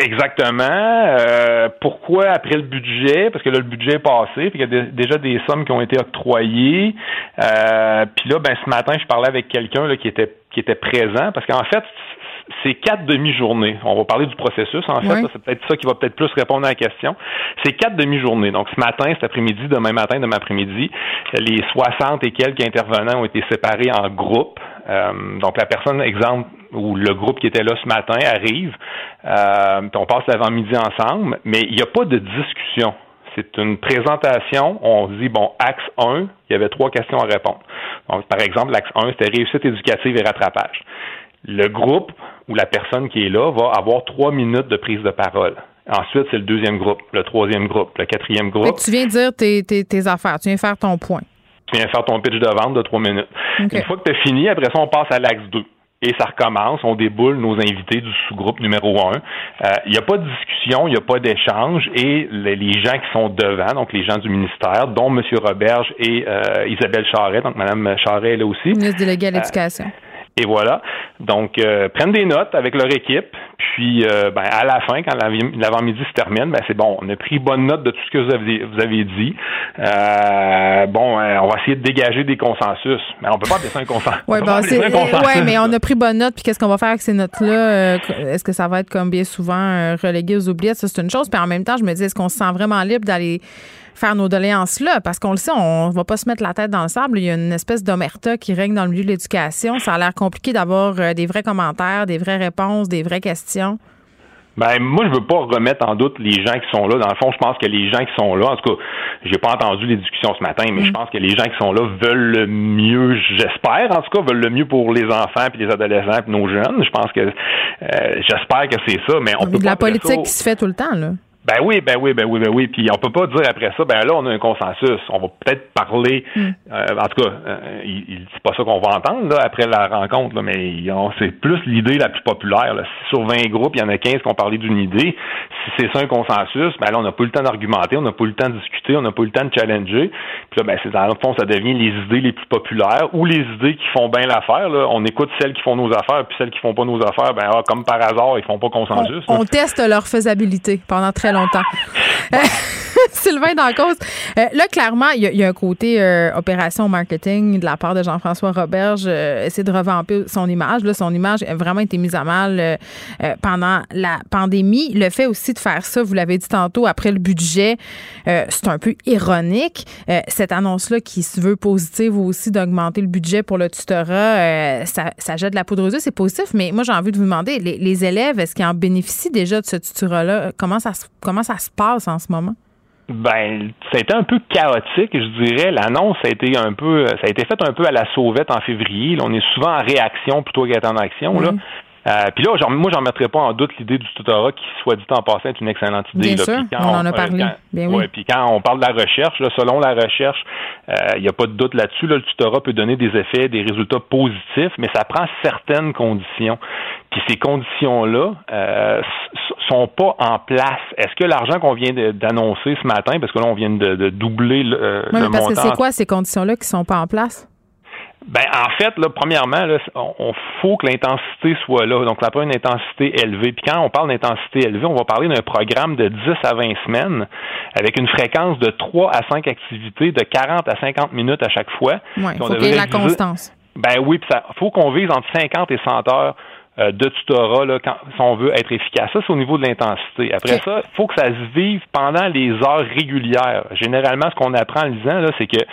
Exactement. Euh, pourquoi après le budget? Parce que là, le budget est passé, puis il y a déjà des sommes qui ont été octroyées. Euh, puis là, ben ce matin, je parlais avec quelqu'un qui était qui était présent, parce qu'en fait, c'est quatre demi-journées. On va parler du processus, en fait. C'est peut-être ça qui va peut-être plus répondre à la question. C'est quatre demi-journées. Donc, ce matin, cet après-midi, demain matin, demain après-midi, les 60 et quelques intervenants ont été séparés en groupes. Euh, donc, la personne, exemple, ou le groupe qui était là ce matin arrive, euh, on passe l'avant-midi ensemble, mais il n'y a pas de discussion. C'est une présentation. On dit, bon, axe 1, il y avait trois questions à répondre. Donc, par exemple, l'axe 1, c'était réussite éducative et rattrapage. Le groupe ou la personne qui est là va avoir trois minutes de prise de parole. Ensuite, c'est le deuxième groupe, le troisième groupe, le quatrième groupe. tu viens dire tes, tes, affaires, tu viens faire ton point. Tu viens faire ton pitch de vente de trois minutes. Une fois que tu as fini, après ça, on passe à l'axe 2 et ça recommence. On déboule nos invités du sous-groupe numéro un. Euh, il n'y a pas de discussion, il n'y a pas d'échange et les, gens qui sont devant, donc les gens du ministère, dont M. Roberge et euh, Isabelle Charret, donc Mme Charret est là aussi. Ministre délégué à l'éducation. Et voilà. Donc, euh, prennent des notes avec leur équipe. Puis, euh, ben, à la fin, quand l'avant-midi se termine, ben, c'est bon. On a pris bonne note de tout ce que vous avez, vous avez dit. Euh, bon, on va essayer de dégager des consensus. Mais on peut pas baisser un consensus. Oui, ben, ouais, mais on a pris bonne note. Puis, qu'est-ce qu'on va faire avec ces notes-là? est-ce que ça va être, comme bien souvent, relégué aux oubliettes? Ça, c'est une chose. Puis, en même temps, je me dis, est-ce qu'on se sent vraiment libre d'aller faire nos doléances là, parce qu'on le sait, on va pas se mettre la tête dans le sable. Il y a une espèce d'omerta qui règne dans le milieu de l'éducation. Ça a l'air compliqué d'avoir euh, des vrais commentaires, des vraies réponses, des vraies questions. Ben moi je veux pas remettre en doute les gens qui sont là. Dans le fond, je pense que les gens qui sont là, en tout cas, j'ai pas entendu les discussions ce matin, mais je mm. pense que les gens qui sont là veulent le mieux, j'espère en tout cas, veulent le mieux pour les enfants puis les adolescents puis nos jeunes. Je pense que euh, j'espère que c'est ça, mais on peut de la politique qui se fait tout le temps là. Ben oui, ben oui, ben oui, ben oui. Puis on peut pas dire après ça, ben là, on a un consensus. On va peut-être parler. Hmm. Euh, en tout cas, euh, il, c'est pas ça qu'on va entendre là, après la rencontre, là, mais c'est plus l'idée la plus populaire. Là. Si sur 20 groupes, il y en a 15 qui ont parlé d'une idée, si c'est ça un consensus, ben là, on n'a pas eu le temps d'argumenter, on n'a pas eu le temps de discuter, on n'a pas eu le temps de challenger. Puis là, ben c'est dans le fond, ça devient les idées les plus populaires ou les idées qui font bien l'affaire. On écoute celles qui font nos affaires, puis celles qui font pas nos affaires, ben ah, comme par hasard, ils font pas consensus. On, on teste leur faisabilité pendant très longtemps longtemps. [laughs] Sylvain cause. Euh, là, clairement, il y, a un côté euh, opération marketing de la part de Jean-François Roberge, euh, essayer de revamper son image. Là, son image a vraiment été mise à mal pendant la pandémie. Le fait aussi de faire ça, vous l'avez dit tantôt, après le budget, c'est un peu ironique. cette annonce-là qui se veut positive aussi d'augmenter le budget pour le tutorat, ça, jette de la poudre aux yeux, c'est positif. Mais moi, j'ai envie de vous demander, les, les élèves, est-ce qu'ils en bénéficient déjà de ce tutorat-là? Comment ça, comment ça se passe en ce moment? Ben, ça a été un peu chaotique, je dirais. L'annonce a été un peu, ça a été faite un peu à la sauvette en février. on est souvent en réaction plutôt qu'être en action. Là. Euh, puis là, genre, moi, j'en mettrais pas en doute l'idée du tutorat qui, soit dit en passant, est une excellente idée. Bien sûr, on, en a parlé. oui. puis quand on parle de la recherche, là, selon la recherche, il euh, n'y a pas de doute là-dessus. le tutorat peut donner des effets, des résultats positifs, mais ça prend certaines conditions. Puis ces conditions-là euh, sont pas en place. Est-ce que l'argent qu'on vient d'annoncer ce matin, parce que là, on vient de, doubler le, euh, oui, mais parce que c'est quoi ces conditions-là qui sont pas en place? Ben, en fait, là, premièrement, là, on, faut que l'intensité soit là. Donc, ça pas une intensité élevée. Puis quand on parle d'intensité élevée, on va parler d'un programme de 10 à 20 semaines avec une fréquence de 3 à 5 activités de 40 à 50 minutes à chaque fois. Oui, il faut qu'il y ait la constance. Ben oui, puis ça faut qu'on vise entre 50 et 100 heures de tutorat là, quand, si on veut être efficace. Ça, c'est au niveau de l'intensité. Après ça, il faut que ça se vive pendant les heures régulières. Généralement, ce qu'on apprend en lisant, là, c'est que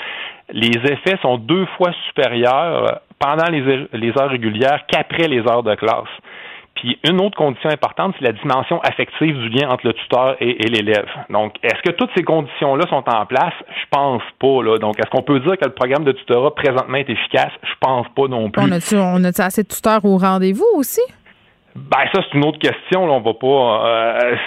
les effets sont deux fois supérieurs pendant les, les heures régulières qu'après les heures de classe. Puis une autre condition importante, c'est la dimension affective du lien entre le tuteur et, l'élève. Donc, est-ce que toutes ces conditions-là sont en place? Je pense pas. Là. Donc, est-ce qu'on peut dire que le programme de tutorat présentement est efficace? Je pense pas non plus. On a-tu, on a assez de tuteurs au rendez-vous aussi? Ben ça c'est une autre question. Là. On va pas. Euh,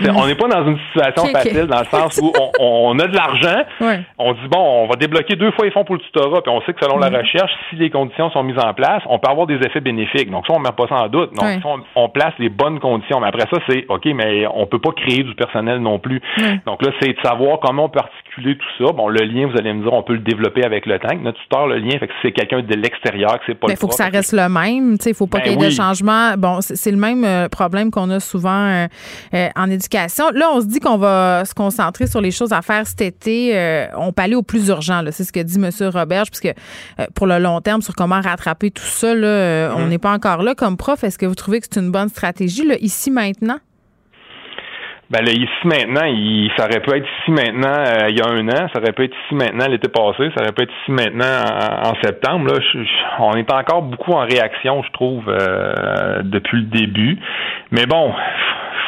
on n'est pas dans une situation facile dans le sens où on, a de l'argent. [laughs] On dit bon, on va débloquer deux fois les fonds pour le tutorat, puis on sait que selon la recherche, si les conditions sont mises en place, on peut avoir des effets bénéfiques. Donc ça on met pas ça en doute. Donc on, on, place les bonnes conditions. Mais après ça c'est ok, mais on peut pas créer du personnel non plus. Donc là c'est de savoir comment on peut articuler tout ça. Bon le lien vous allez me dire on peut le développer avec le temps. Notre tuteur le lien fait que c'est quelqu'un de l'extérieur que c'est pas. Il faut que ça reste le même. Il faut pas ben qu'il y ait de changement. Bon c'est le même euh, problème qu'on a souvent euh, euh, en éducation. Là, on se dit qu'on va se concentrer sur les choses à faire cet été. Euh, on peut aller au plus urgent. C'est ce que dit M. Roberge, puisque euh, pour le long terme, sur comment rattraper tout ça, là, on mm-hmm. n'est pas encore là. Comme prof, est-ce que vous trouvez que c'est une bonne stratégie, là, ici, maintenant? Ben là, ici maintenant, il, ça aurait pu être ici maintenant il y a un an, ça aurait pu être ici maintenant l'été passé, ça aurait pu être ici maintenant en, septembre. Là, on est encore beaucoup en réaction, je trouve, depuis le début. Mais bon,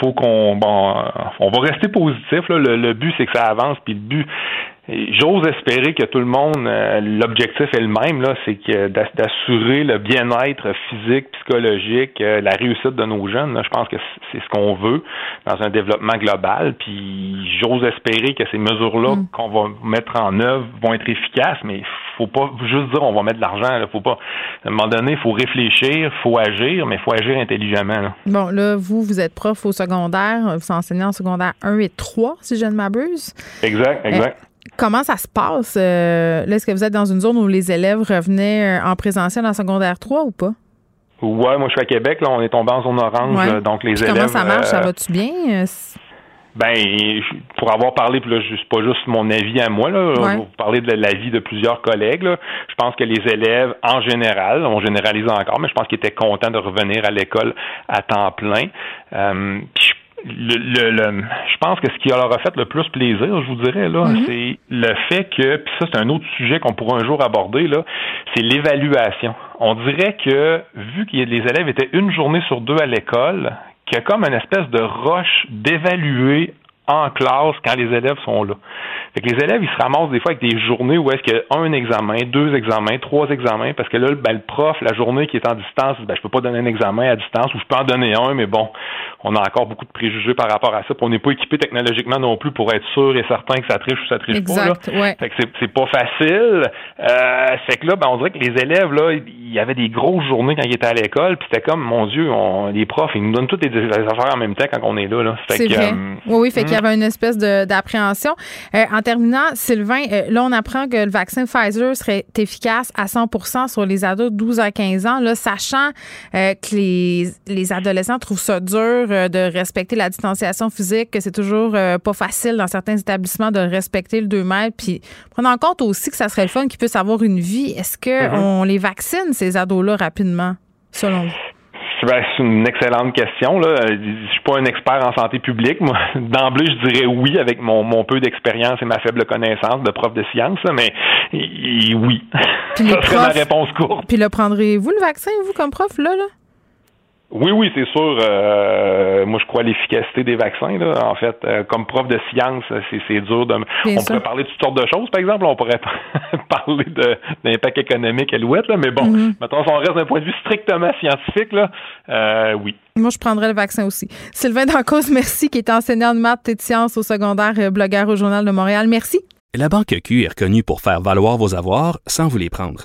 faut qu'on bon, on va rester positif. Là. Le, le but, c'est que ça avance, puis le but, J'ose espérer que tout le monde, euh, l'objectif est le même, là, c'est que d'assurer le bien-être physique, psychologique, euh, la réussite de nos jeunes. je pense que c'est ce qu'on veut dans un développement global. Puis j'ose espérer que ces mesures-là mm. qu'on va mettre en œuvre vont être efficaces, mais faut pas juste dire on va mettre de l'argent. Faut pas. À un moment donné, il faut réfléchir, faut agir, mais il faut agir intelligemment. Bon, là, vous, vous êtes prof au secondaire, vous enseignez en secondaire 1 et 3, si je ne m'abuse. Exact, exact. Comment ça se passe? Euh, est-ce que vous êtes dans une zone où les élèves revenaient euh, en présentiel en secondaire 3 ou pas? Ouais, moi je suis à Québec, là, on est tombé en zone orange, donc les élèves. Comment ça marche? ça euh, va-tu bien? Ben, pour avoir parlé, puis là, c'est pas juste mon avis à moi, là, je vous parler de l'avis de plusieurs collègues. Je pense que les élèves, en général, on généralise encore, mais je pense qu'ils étaient contents de revenir à l'école à temps plein. Euh, le, le, je pense que ce qui leur a fait le plus plaisir, je vous dirais, là, mhm. c'est le fait que, puis ça, c'est un autre sujet qu'on pourra un jour aborder, là, c'est l'évaluation. On dirait que, vu que les élèves étaient une journée sur deux à l'école, qu'il y a comme une espèce de roche d'évaluer en classe quand les élèves sont là. Fait que les élèves, ils se ramassent des fois avec des journées où est-ce qu'il y a un examen, deux examens, trois examens, parce que là, ben, le prof, la journée qui est en distance, ben, je peux pas donner un examen à distance, ou je peux en donner un, mais bon, on a encore beaucoup de préjugés par rapport à ça, puis on n'est pas équipé technologiquement non plus pour être sûr et certain que ça triche ou ça triche pas. Là. Ouais. Fait que c'est pas facile. Euh, fait que là, ben, on dirait que les élèves, là, il y avait des grosses journées quand ils étaient à l'école, puis c'était comme, mon Dieu, on, les profs, ils nous donnent toutes les, affaires en même temps quand on est là. là. C'est vrai. Euh, oui, oui, fait qu'il avait une espèce d'appréhension. Euh, en terminant, Sylvain, euh, là, on apprend que le vaccin Pfizer serait efficace à 100% sur les ados de 12 à 15 ans, là, sachant euh, que les, les, adolescents trouvent ça dur de respecter la distanciation physique, que c'est toujours pas facile dans certains établissements de respecter le 2 mètres, puis prenant en compte aussi que ça serait le fun qu'ils puissent avoir une vie, est-ce qu'on mm-hmm. les vaccine, ces ados-là, rapidement, selon vous? Ben, c'est une excellente question. Là. Je suis pas un expert en santé publique. Moi, [laughs] d'emblée, je dirais oui avec mon, mon peu d'expérience et ma faible connaissance de prof de sciences, mais oui. Puis [laughs] Ça serait ma réponse courte. Puis le prendrez-vous le vaccin, vous, comme prof, là? là? Oui, oui, c'est sûr. Euh, moi, je crois à l'efficacité des vaccins. Là. En fait, euh, comme prof de science, c'est dur de. on pourrait parler de toutes sortes de choses, par exemple. On pourrait [laughs] parler d'impact économique à l'ouette, mais bon, mm maintenant, si on reste d'un point de vue strictement scientifique, là, euh, oui. Moi, je prendrais le vaccin aussi. Sylvain Dancos, merci, qui est enseignant de maths et de sciences au secondaire, blogueur au Journal de Montréal. Merci. La Banque Q est reconnue pour faire valoir vos avoirs sans vous les prendre.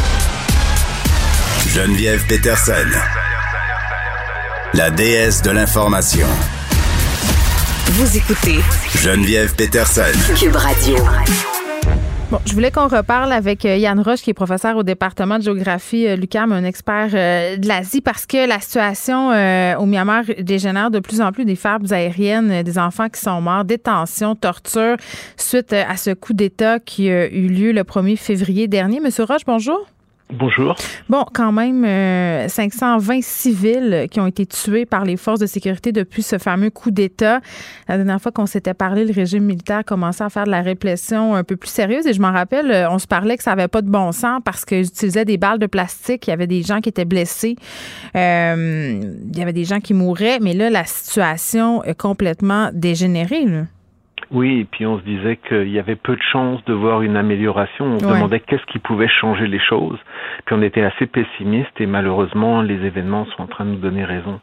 Geneviève Peterson. la déesse de l'information. Vous écoutez Geneviève Peterson. Cube Radio. Bon, je voulais qu'on reparle avec euh, Yann Roche, qui est professeur au département de géographie euh, Lucam, un expert euh, de l'Asie, parce que la situation au Myanmar dégénère de plus en plus des fables aériennes, des enfants qui sont morts, détention, torture, suite à ce coup d'État qui a eu lieu le 1er février dernier. Monsieur Roche, bonjour. Bonjour. Bon, quand même, 520 euh, civils qui ont été tués par les forces de sécurité depuis ce fameux coup d'État. La dernière fois qu'on s'était parlé, le régime militaire commençait à faire de la répression un peu plus sérieuse. Et je m'en rappelle, euh, on se parlait que ça avait pas de bon sens parce qu'ils utilisaient des balles de plastique. Il y avait des gens qui étaient blessés. Euh, il y avait des gens qui mouraient. Mais là, la situation est complètement dégénérée. Oui, et puis on se disait qu'il y avait peu de chances de voir une amélioration. On se demandait qu'est-ce qui pouvait changer les choses. Puis on était assez pessimiste et malheureusement les événements sont en train de nous donner raison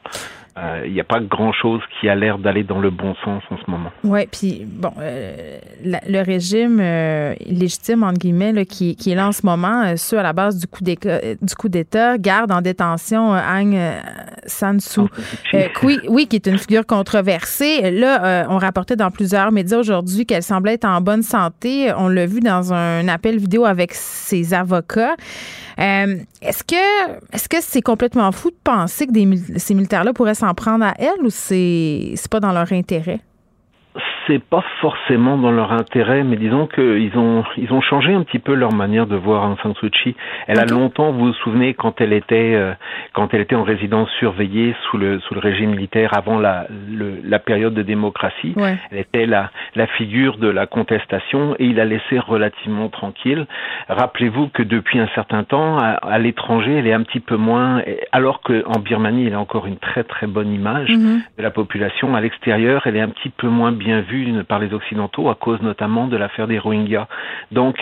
il euh, n'y a pas grand-chose qui a l'air d'aller dans le bon sens en ce moment. Oui, puis bon, euh, le régime euh, légitime, entre guillemets, qui, qui, est là en ce moment, ceux à la base du coup d'État, garde en détention Aung San Suu Kyi, oui, qui est une figure controversée. Là, on rapportait dans plusieurs médias aujourd'hui qu'elle semblait être en bonne santé. On l'a vu dans un appel vidéo avec ses avocats. Est-ce que est-ce que c'est complètement fou de penser que des, ces militaires-là pourraient s'en prendre à elle ou c'est pas dans leur intérêt? C'est pas forcément dans leur intérêt, mais disons qu'ils ont ils ont changé un petit peu leur manière de voir Aung San Suu Kyi. Elle a longtemps, vous vous souvenez, quand elle était euh, quand elle était en résidence surveillée sous le sous le régime militaire avant la la période de démocratie, elle était la la figure de la contestation et il la laissé relativement tranquille. Rappelez-vous que depuis un certain temps, à, l'étranger, elle est un petit peu moins, alors qu'en Birmanie, elle a encore une très très bonne image mm-hmm. de la population. À l'extérieur, elle est un petit peu moins bien vue par les occidentaux à cause notamment de l'affaire des Rohingyas. Donc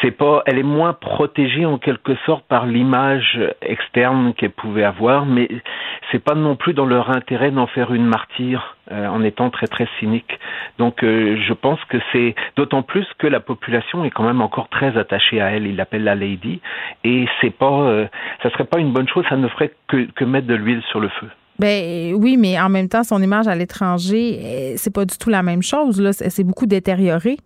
c'est pas, elle est moins protégée en quelque sorte par l'image externe qu'elle pouvait avoir, mais c'est pas non plus dans leur intérêt d'en faire une martyre euh, en étant très très cynique. Donc euh, je pense que c'est d'autant plus que la population est quand même encore très attachée à elle. Il l'appelle la lady et c'est pas, euh, ça serait pas une bonne chose. Ça ne ferait que, que mettre de l'huile sur le feu. Ben oui, mais en même temps, son image à l'étranger, eh, c'est pas du tout la même chose. Là, c'est beaucoup détérioré.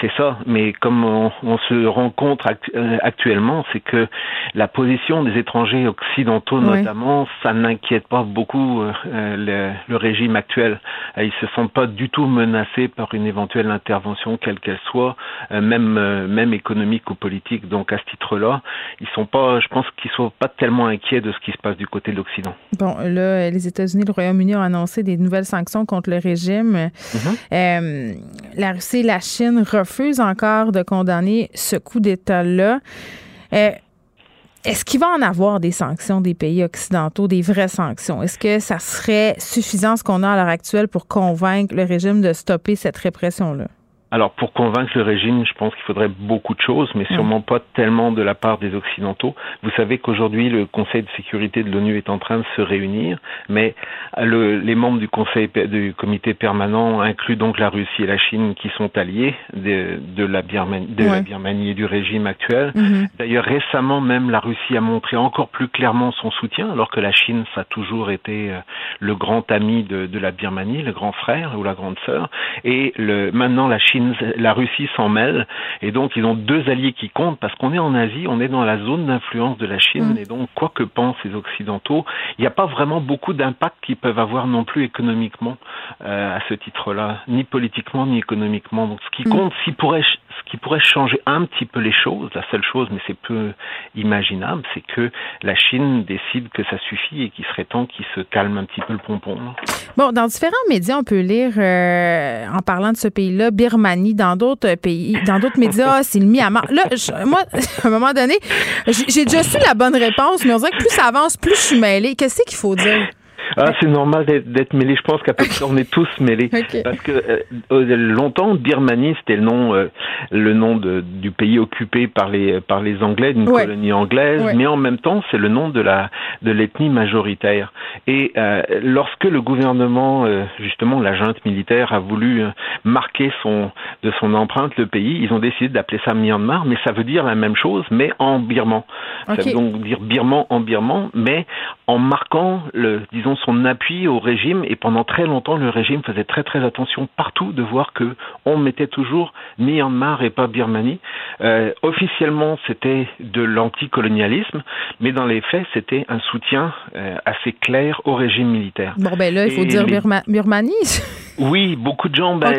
C'est ça, mais comme on, se rencontre euh, actuellement, c'est que la position des étrangers occidentaux notamment, ça n'inquiète pas beaucoup euh, le, le, régime actuel. Euh, ils se sentent pas du tout menacés par une éventuelle intervention, quelle qu'elle soit, même même économique ou politique. Donc à ce titre-là, ils sont pas, je pense qu'ils sont pas tellement inquiets de ce qui se passe du côté de l'Occident. Bon, là, les États-Unis, le Royaume-Uni ont annoncé des nouvelles sanctions contre le régime. Mm-hmm. la Russie la Chine refuse encore de condamner ce coup d'État-là. Euh, est-ce qu'il va en avoir des sanctions des pays occidentaux, des vraies sanctions? Est-ce que ça serait suffisant ce qu'on a à l'heure actuelle pour convaincre le régime de stopper cette répression-là? Alors pour convaincre le régime, je pense qu'il faudrait beaucoup de choses, mais sûrement pas tellement de la part des Occidentaux. Vous savez qu'aujourd'hui le Conseil de sécurité de l'ONU est en train de se réunir, mais le, les membres du Conseil du comité permanent incluent donc la Russie et la Chine qui sont alliés de, de, la, Birmanie, de la Birmanie et du régime actuel. Mhm. D'ailleurs récemment même la Russie a montré encore plus clairement son soutien, alors que la Chine ça a toujours été euh, le grand ami de, de la Birmanie, le grand frère ou la grande sœur, et le, maintenant la Chine la Russie s'en mêle, et donc ils ont deux alliés qui comptent parce qu'on est en Asie, on est dans la zone d'influence de la Chine, mm. et donc quoi que pensent les Occidentaux, il n'y a pas vraiment beaucoup d'impact qu'ils peuvent avoir non plus économiquement euh, à ce titre-là, ni politiquement ni économiquement. Donc ce qui mm. compte, ce pourrait, ce qui pourrait changer un petit peu les choses, la seule chose, mais c'est peu imaginable, c'est que la Chine décide que ça suffit et qu'il serait temps qu'il se calme un petit peu le pompon. Bon, dans différents médias, on peut lire euh, en parlant de ce pays-là, Birmanie dans d'autres pays, dans d'autres médias, [laughs] c'est le Myanmar. Là, moi, [laughs] à un moment donné, j'ai déjà su la bonne réponse, mais on dirait que plus ça avance, plus je suis mêlée. Qu'est-ce qu'il faut dire? Ah, c'est normal d'être mêlé. Je pense qu'à peu près on est tous mêlés [laughs] parce que euh, longtemps Birmanie c'était le nom euh, le nom de, du pays occupé par les par les Anglais d'une colonie anglaise, mais en même temps c'est le nom de la de l'ethnie majoritaire. Et euh, lorsque le gouvernement justement la junte militaire a voulu marquer son de son empreinte le pays, ils ont décidé d'appeler ça Myanmar, mais ça veut dire la même chose mais en birman. Ça veut donc dire birman en birman, mais en marquant le disons son son appui au régime et pendant très longtemps le régime faisait très très attention partout de voir que on mettait toujours Myanmar et pas Birmanie. Euh, officiellement c'était de l'anticolonialisme, mais dans les faits c'était un soutien euh, assez clair au régime militaire. Bon ben là il faut dire Birmanie. [laughs] Oui, beaucoup de gens. Ben,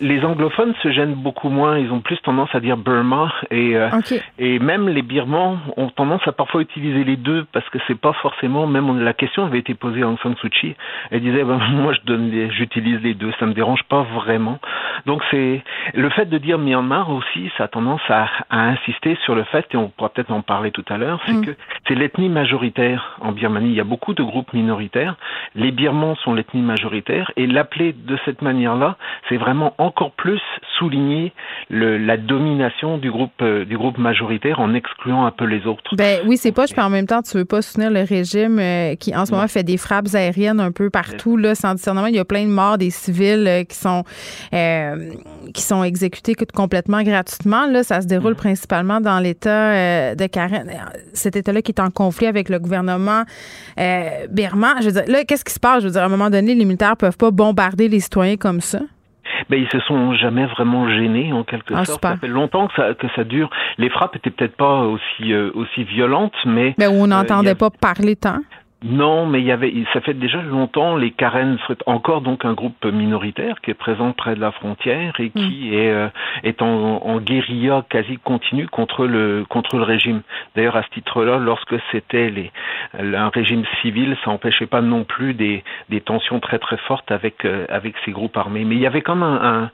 les, anglophones se gênent beaucoup moins. Ils ont plus tendance à dire Burma et euh, et même les Birmans ont tendance à parfois utiliser les deux parce que c'est pas forcément. Même la question avait été posée à Aung San Suu Kyi. Elle disait ben, [laughs] moi je donne j'utilise les deux. Ça me dérange pas vraiment. Donc c'est le fait de dire Myanmar aussi. Ça a tendance à, à insister sur le fait et on pourra peut-être en parler tout à l'heure. C'est mm. que c'est l'ethnie majoritaire en Birmanie. Il y a beaucoup de groupes minoritaires. Les Birmans sont l'ethnie majoritaire et l'appeler de cette manière-là, c'est vraiment encore plus souligner le, la domination du groupe euh, du groupe majoritaire en excluant un peu les autres. Ben oui, c'est pas. Puis en même temps, tu veux pas soutenir le régime euh, qui en ce moment fait des frappes aériennes un peu partout là, sans discernement. Il y a plein de morts des civils euh, qui sont qui sont exécutés complètement gratuitement. Là, ça se déroule mm. principalement dans l'État de Karen. Cet État-là qui est en conflit avec le gouvernement birman. Je veux dire, là, qu'est-ce qui se passe? Je veux dire, à un moment donné, les militaires peuvent pas bombarder les citoyens comme ça? Ben, ils se sont jamais vraiment gênés en quelque ah, sorte. Ça fait longtemps que ça, que ça dure. Les frappes étaient peut-être pas aussi euh, aussi violentes, mais mais on euh, n'entendait pas parler tant. Non, mais il y avait, ça fait déjà longtemps, les Karen seraient encore donc un groupe minoritaire qui est présent près de la frontière et qui mm. est, euh, est en, en, guérilla quasi continue contre le, contre le régime. D'ailleurs, à ce titre-là, lorsque c'était les, un régime civil, ça n'empêchait pas non plus des, des tensions très très fortes avec, euh, avec ces groupes armés. Mais il y avait comme un, un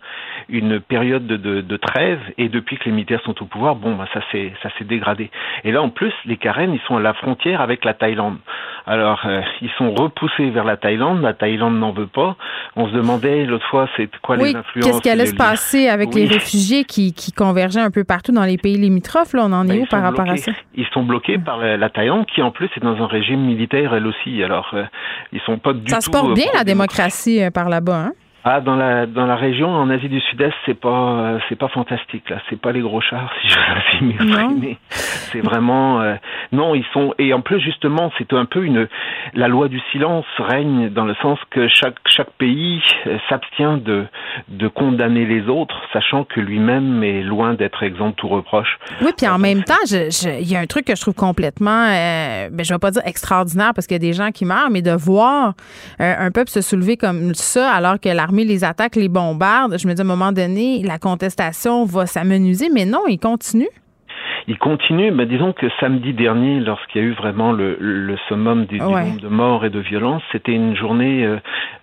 une période de, de, de, trêve et depuis que les militaires sont au pouvoir, bon, bah, ça s'est, ça s'est dégradé. Et là, en plus, les Karen, ils sont à la frontière avec la Thaïlande. Alors, euh, ils sont repoussés vers la Thaïlande. La Thaïlande n'en veut pas. On se demandait l'autre fois, c'est quoi les influences. Qu'est-ce qui allait se passer avec les réfugiés qui, qui, convergeaient un peu partout dans les pays limitrophes? Là, on en est ben, où par rapport à ça? Ils sont bloqués par la, Thaïlande, qui en plus est dans un régime militaire elle aussi. Alors, euh, ils sont pas du tout. Ça se porte euh, bien la démocratie par là-bas, hein? Ah, dans la dans la région en Asie du Sud-Est, c'est pas euh, c'est pas fantastique là, c'est pas les gros chars [laughs] si je m'exprimer. C'est vraiment euh, non, ils sont et en plus justement, c'est un peu une la loi du silence règne dans le sens que chaque chaque pays euh, s'abstient de de condamner les autres, sachant que lui-même est loin d'être exempt de tout reproche. Oui, puis en même temps, il y a un truc que je trouve complètement ben je vais pas dire extraordinaire parce qu'il y a des gens qui meurent, mais de voir un peuple se soulever comme ça alors que l'armée les attaques, les bombardes, je me dis à un moment donné, la contestation va s'amenuiser, mais non, il continue. Il continue, mais disons que samedi dernier, lorsqu'il y a eu vraiment le, le summum du, nombre de morts et de violences, c'était une journée euh,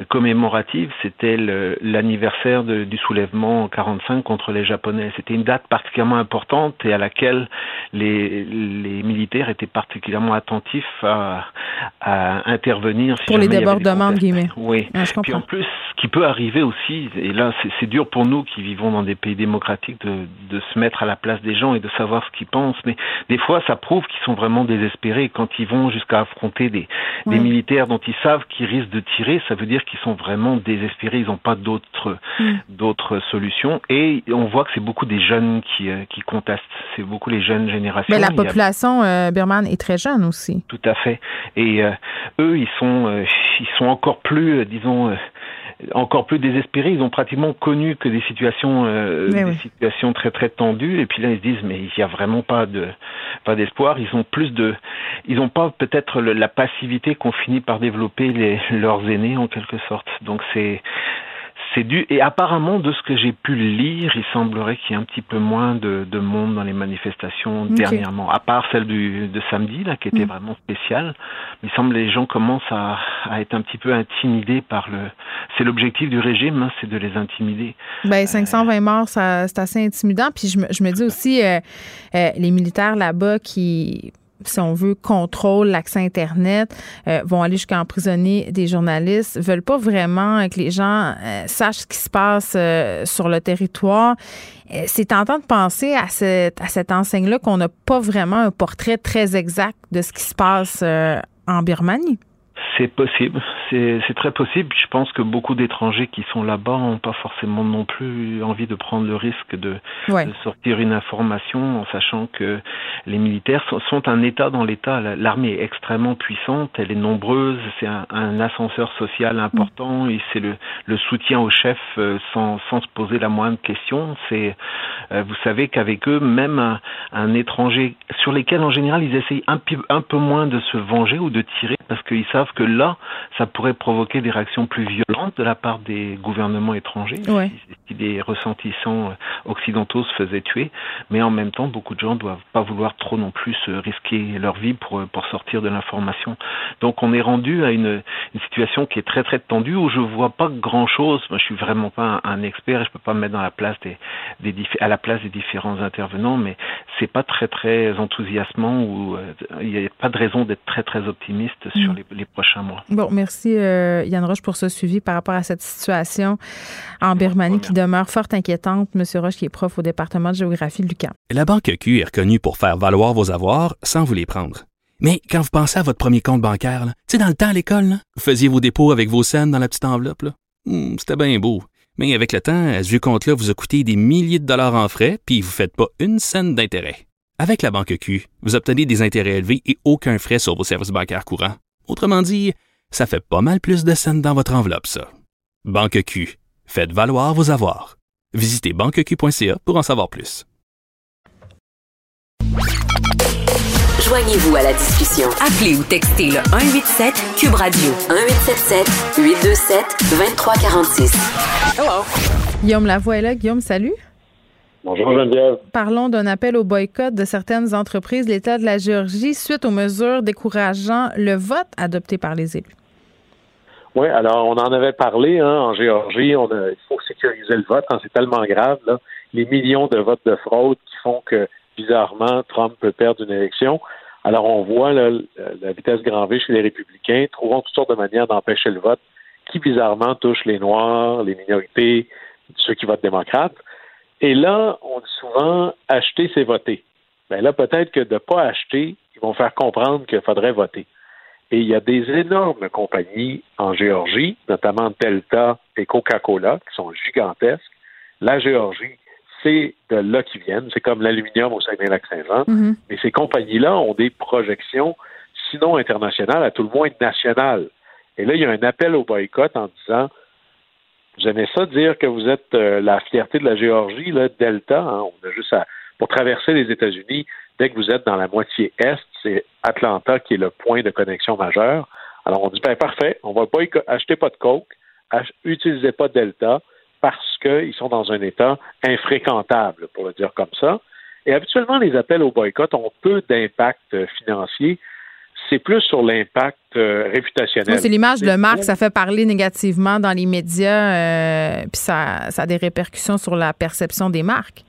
commémorative, c'était l'anniversaire du soulèvement en 45 contre les Japonais. C'était une date particulièrement importante et à laquelle les, les militaires étaient particulièrement attentifs à, à intervenir. Pour les débordements, de guillemets. Oui. Ah, Puis en plus, ce qui peut arriver aussi, et là c'est dur pour nous qui vivons dans des pays démocratiques de, de se mettre à la place des gens et de savoir ce mais des fois, ça prouve qu'ils sont vraiment désespérés. Quand ils vont jusqu'à affronter des, des militaires dont ils savent qu'ils risquent de tirer, ça veut dire qu'ils sont vraiment désespérés. Ils n'ont pas d'autres mm. d'autres solutions. Et on voit que c'est beaucoup des jeunes qui, euh, qui contestent. C'est beaucoup les jeunes générations. Mais la population euh, birmane est très jeune aussi. Tout à fait. Et euh, eux, ils sont, ils sont encore plus, disons, encore plus désespérés. Ils ont pratiquement connu que des situations, euh, des situations très très tendues. Et puis là, ils se disent mais il n'y a vraiment pas de pas d'espoir. Ils ont plus de, ils n'ont pas peut-être la passivité qu'ont fini par développer les, leurs aînés en quelque sorte. Donc c'est c'est dû et apparemment de ce que j'ai pu lire, il semblerait qu'il y ait un petit peu moins de, de monde dans les manifestations dernièrement, à part celle du, de samedi là qui était mm. vraiment spéciale. Il semble que les gens commencent à, à, être un petit peu intimidés par le. C'est l'objectif du régime, hein, c'est de les intimider. Ben 520 morts, ça, c'est assez intimidant. Puis je me, je me dis aussi euh, euh, les militaires là-bas qui si on veut, contrôlent l'accès Internet, euh, vont aller jusqu'à emprisonner des journalistes, veulent pas vraiment que les gens euh, sachent ce qui se passe euh, sur le territoire. C'est tentant de penser à cette, à cette enseigne-là qu'on n'a pas vraiment un portrait très exact de ce qui se passe en Birmanie. C'est possible, c'est très possible. Je pense que beaucoup d'étrangers qui sont là-bas n'ont pas forcément non plus envie de prendre le risque de, sortir une information en sachant que les militaires sont, un État dans l'État. L'armée est extrêmement puissante, elle est nombreuse, c'est un, ascenseur social important et c'est le, soutien au chef euh, sans, sans se poser la moindre question. C'est, euh, vous savez qu'avec eux, même un, un, étranger sur lesquels en général ils essayent un, un peu moins de se venger ou de tirer parce qu'ils savent que là, ça pourrait provoquer des réactions plus violentes de la part des gouvernements étrangers si des ressentissants euh, occidentaux se faisaient tuer. Mais en même temps, beaucoup de gens ne doivent pas vouloir trop non plus risquer leur vie pour, euh, pour sortir de l'information. Donc on est rendu à une, une, situation qui est très très tendue où je vois pas grand chose. Moi, je suis vraiment pas un, expert et je peux pas me mettre dans la place des, des à la place des différents intervenants, mais c'est pas très très enthousiasmant ou euh, il n'y a pas de raison d'être très très optimiste sur mm. les, les prochains Bon, merci euh, Yann Roche pour ce suivi par rapport à cette situation en Birmanie qui demeure fort inquiétante. Monsieur Roche, qui est prof au département de géographie de l'UQAM. La Banque Q est reconnue pour faire valoir vos avoirs sans vous les prendre. Mais quand vous pensez à votre premier compte bancaire, tu sais, dans le temps à l'école, vous faisiez vos dépôts avec vos scènes dans la petite enveloppe. Hmm, c'était bien beau. Mais avec le temps, ce compte-là vous a coûté des milliers de dollars en frais, puis vous ne faites pas une scène d'intérêt. Avec la Banque Q, vous obtenez des intérêts élevés et aucun frais sur vos services bancaires courants. Autrement dit, ça fait pas mal plus de scènes dans votre enveloppe, ça. Banque Q. Faites valoir vos avoirs. Visitez banqueq.ca pour en savoir plus. Joignez-vous à la discussion. Appelez ou textez le 187 Cube Radio 1877 827 2346. Hello. Guillaume Lavoie est là. Guillaume, salut. Bonjour Geneviève. Parlons d'un appel au boycott de certaines entreprises, l'État de la Géorgie, suite aux mesures décourageant le vote adopté par les élus. Oui, alors on en avait parlé hein, en Géorgie. On il faut sécuriser le vote. quand c'est tellement grave, là, les millions de votes de fraude qui font que, bizarrement, Trump peut perdre une élection. Alors on voit là, la vitesse grand V chez les républicains, trouvant toutes sortes de manières d'empêcher le vote qui, bizarrement, touche les Noirs, les minorités, ceux qui votent démocrates. Et là, on dit souvent acheter, c'est voter. Mais ben là, peut-être que de ne pas acheter, ils vont faire comprendre qu'il faudrait voter. Et il y a des énormes compagnies en Géorgie, notamment Delta et Coca-Cola, qui sont gigantesques. La Géorgie, c'est de là qu'ils viennent. C'est comme l'aluminium au Saguenay-Lac-Saint-Jean. Mm-hmm. Mais ces compagnies-là ont des projections, sinon internationales, à tout le moins nationales. Et là, il y a un appel au boycott en disant J'aimais ça dire que vous êtes euh, la fierté de la Géorgie, là, Delta. Hein. on a juste à, pour traverser les États-Unis, dès que vous êtes dans la moitié est, c'est Atlanta qui est le point de connexion majeur. Alors on dit ben parfait, on va pas acheter pas de coke, utilisez pas Delta parce qu'ils sont dans un état infréquentable, pour le dire comme ça. Et habituellement, les appels au boycott ont peu d'impact euh, financier c'est plus sur l'impact euh, réputationnel. c'est l'image de marque, ça fait parler négativement dans les médias, euh, puis ça, ça a des répercussions sur la perception des marques.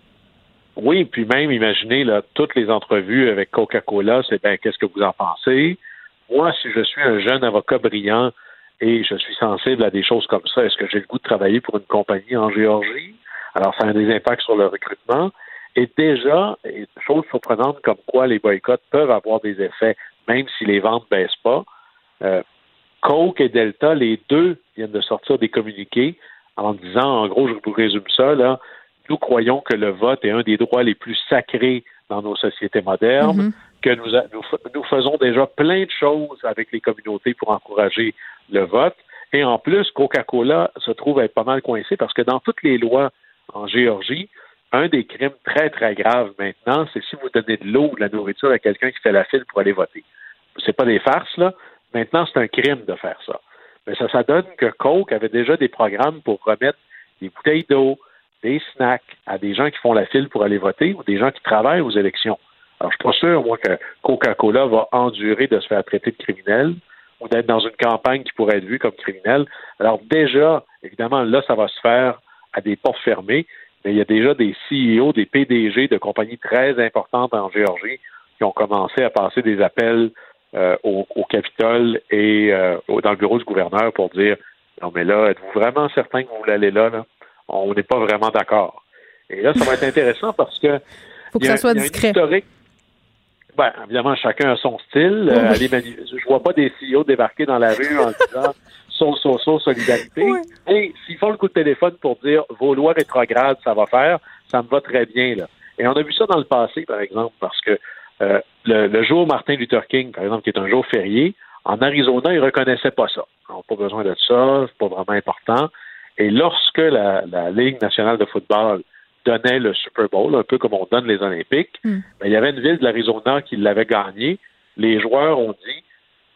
Oui, puis même, imaginez, là, toutes les entrevues avec Coca-Cola, c'est ben, qu'est-ce que vous en pensez? Moi, si je suis un jeune avocat brillant et je suis sensible à des choses comme ça, est-ce que j'ai le goût de travailler pour une compagnie en Géorgie? Alors, ça a des impacts sur le recrutement. Et déjà, chose surprenante comme quoi les boycotts peuvent avoir des effets même si les ventes ne baissent pas. Euh, Coke et Delta, les deux viennent de sortir des communiqués en disant, en gros, je vous résume ça, là, nous croyons que le vote est un des droits les plus sacrés dans nos sociétés modernes, mm-hmm. que nous, nous, faisons déjà plein de choses avec les communautés pour encourager le vote. Et en plus, Coca-Cola se trouve être pas mal coincé parce que dans toutes les lois en Géorgie, un des crimes très, très graves maintenant, c'est si vous donnez de l'eau ou de la nourriture à quelqu'un qui fait la file pour aller voter. C'est pas des farces, là. Maintenant, c'est un crime de faire ça. Mais ça, ça donne que Coke avait déjà des programmes pour remettre des bouteilles d'eau, des snacks à des gens qui font la file pour aller voter ou des gens qui travaillent aux élections. Alors, je suis pas sûr, moi, que Coca-Cola va endurer de se faire traiter de criminel ou d'être dans une campagne qui pourrait être vue comme criminel. Alors, déjà, évidemment, là, ça va se faire à des portes fermées mais il y a déjà des CEO, des PDG de compagnies très importantes en Géorgie qui ont commencé à passer des appels euh, au, Capitole et euh, dans le bureau du gouverneur pour dire non mais là, êtes-vous vraiment certain que vous voulez aller là, là? On n'est pas vraiment d'accord. Et là, ça va être [laughs] intéressant parce que faut que ça soit discret. Ben, évidemment, chacun a son style. Euh, aller manu- je vois pas des CEO débarquer dans la rue en [laughs] disant so, so, so, solidarité. Et s'ils font le coup de téléphone pour dire vos lois rétrogrades, ça va faire, ça me va très bien. Là. Et on a vu ça dans le passé, par exemple, parce que euh, le, le jour Martin Luther King, par exemple, qui est un jour férié, en Arizona, ils reconnaissaient pas ça. Ils n'ont pas besoin de ça, c'est pas vraiment important. Et lorsque la, la Ligue nationale de football donnait le Super Bowl, un peu comme on donne les Olympiques, Hmm. ben, il y avait une ville de l'Arizona qui l'avait gagné. Les joueurs ont dit,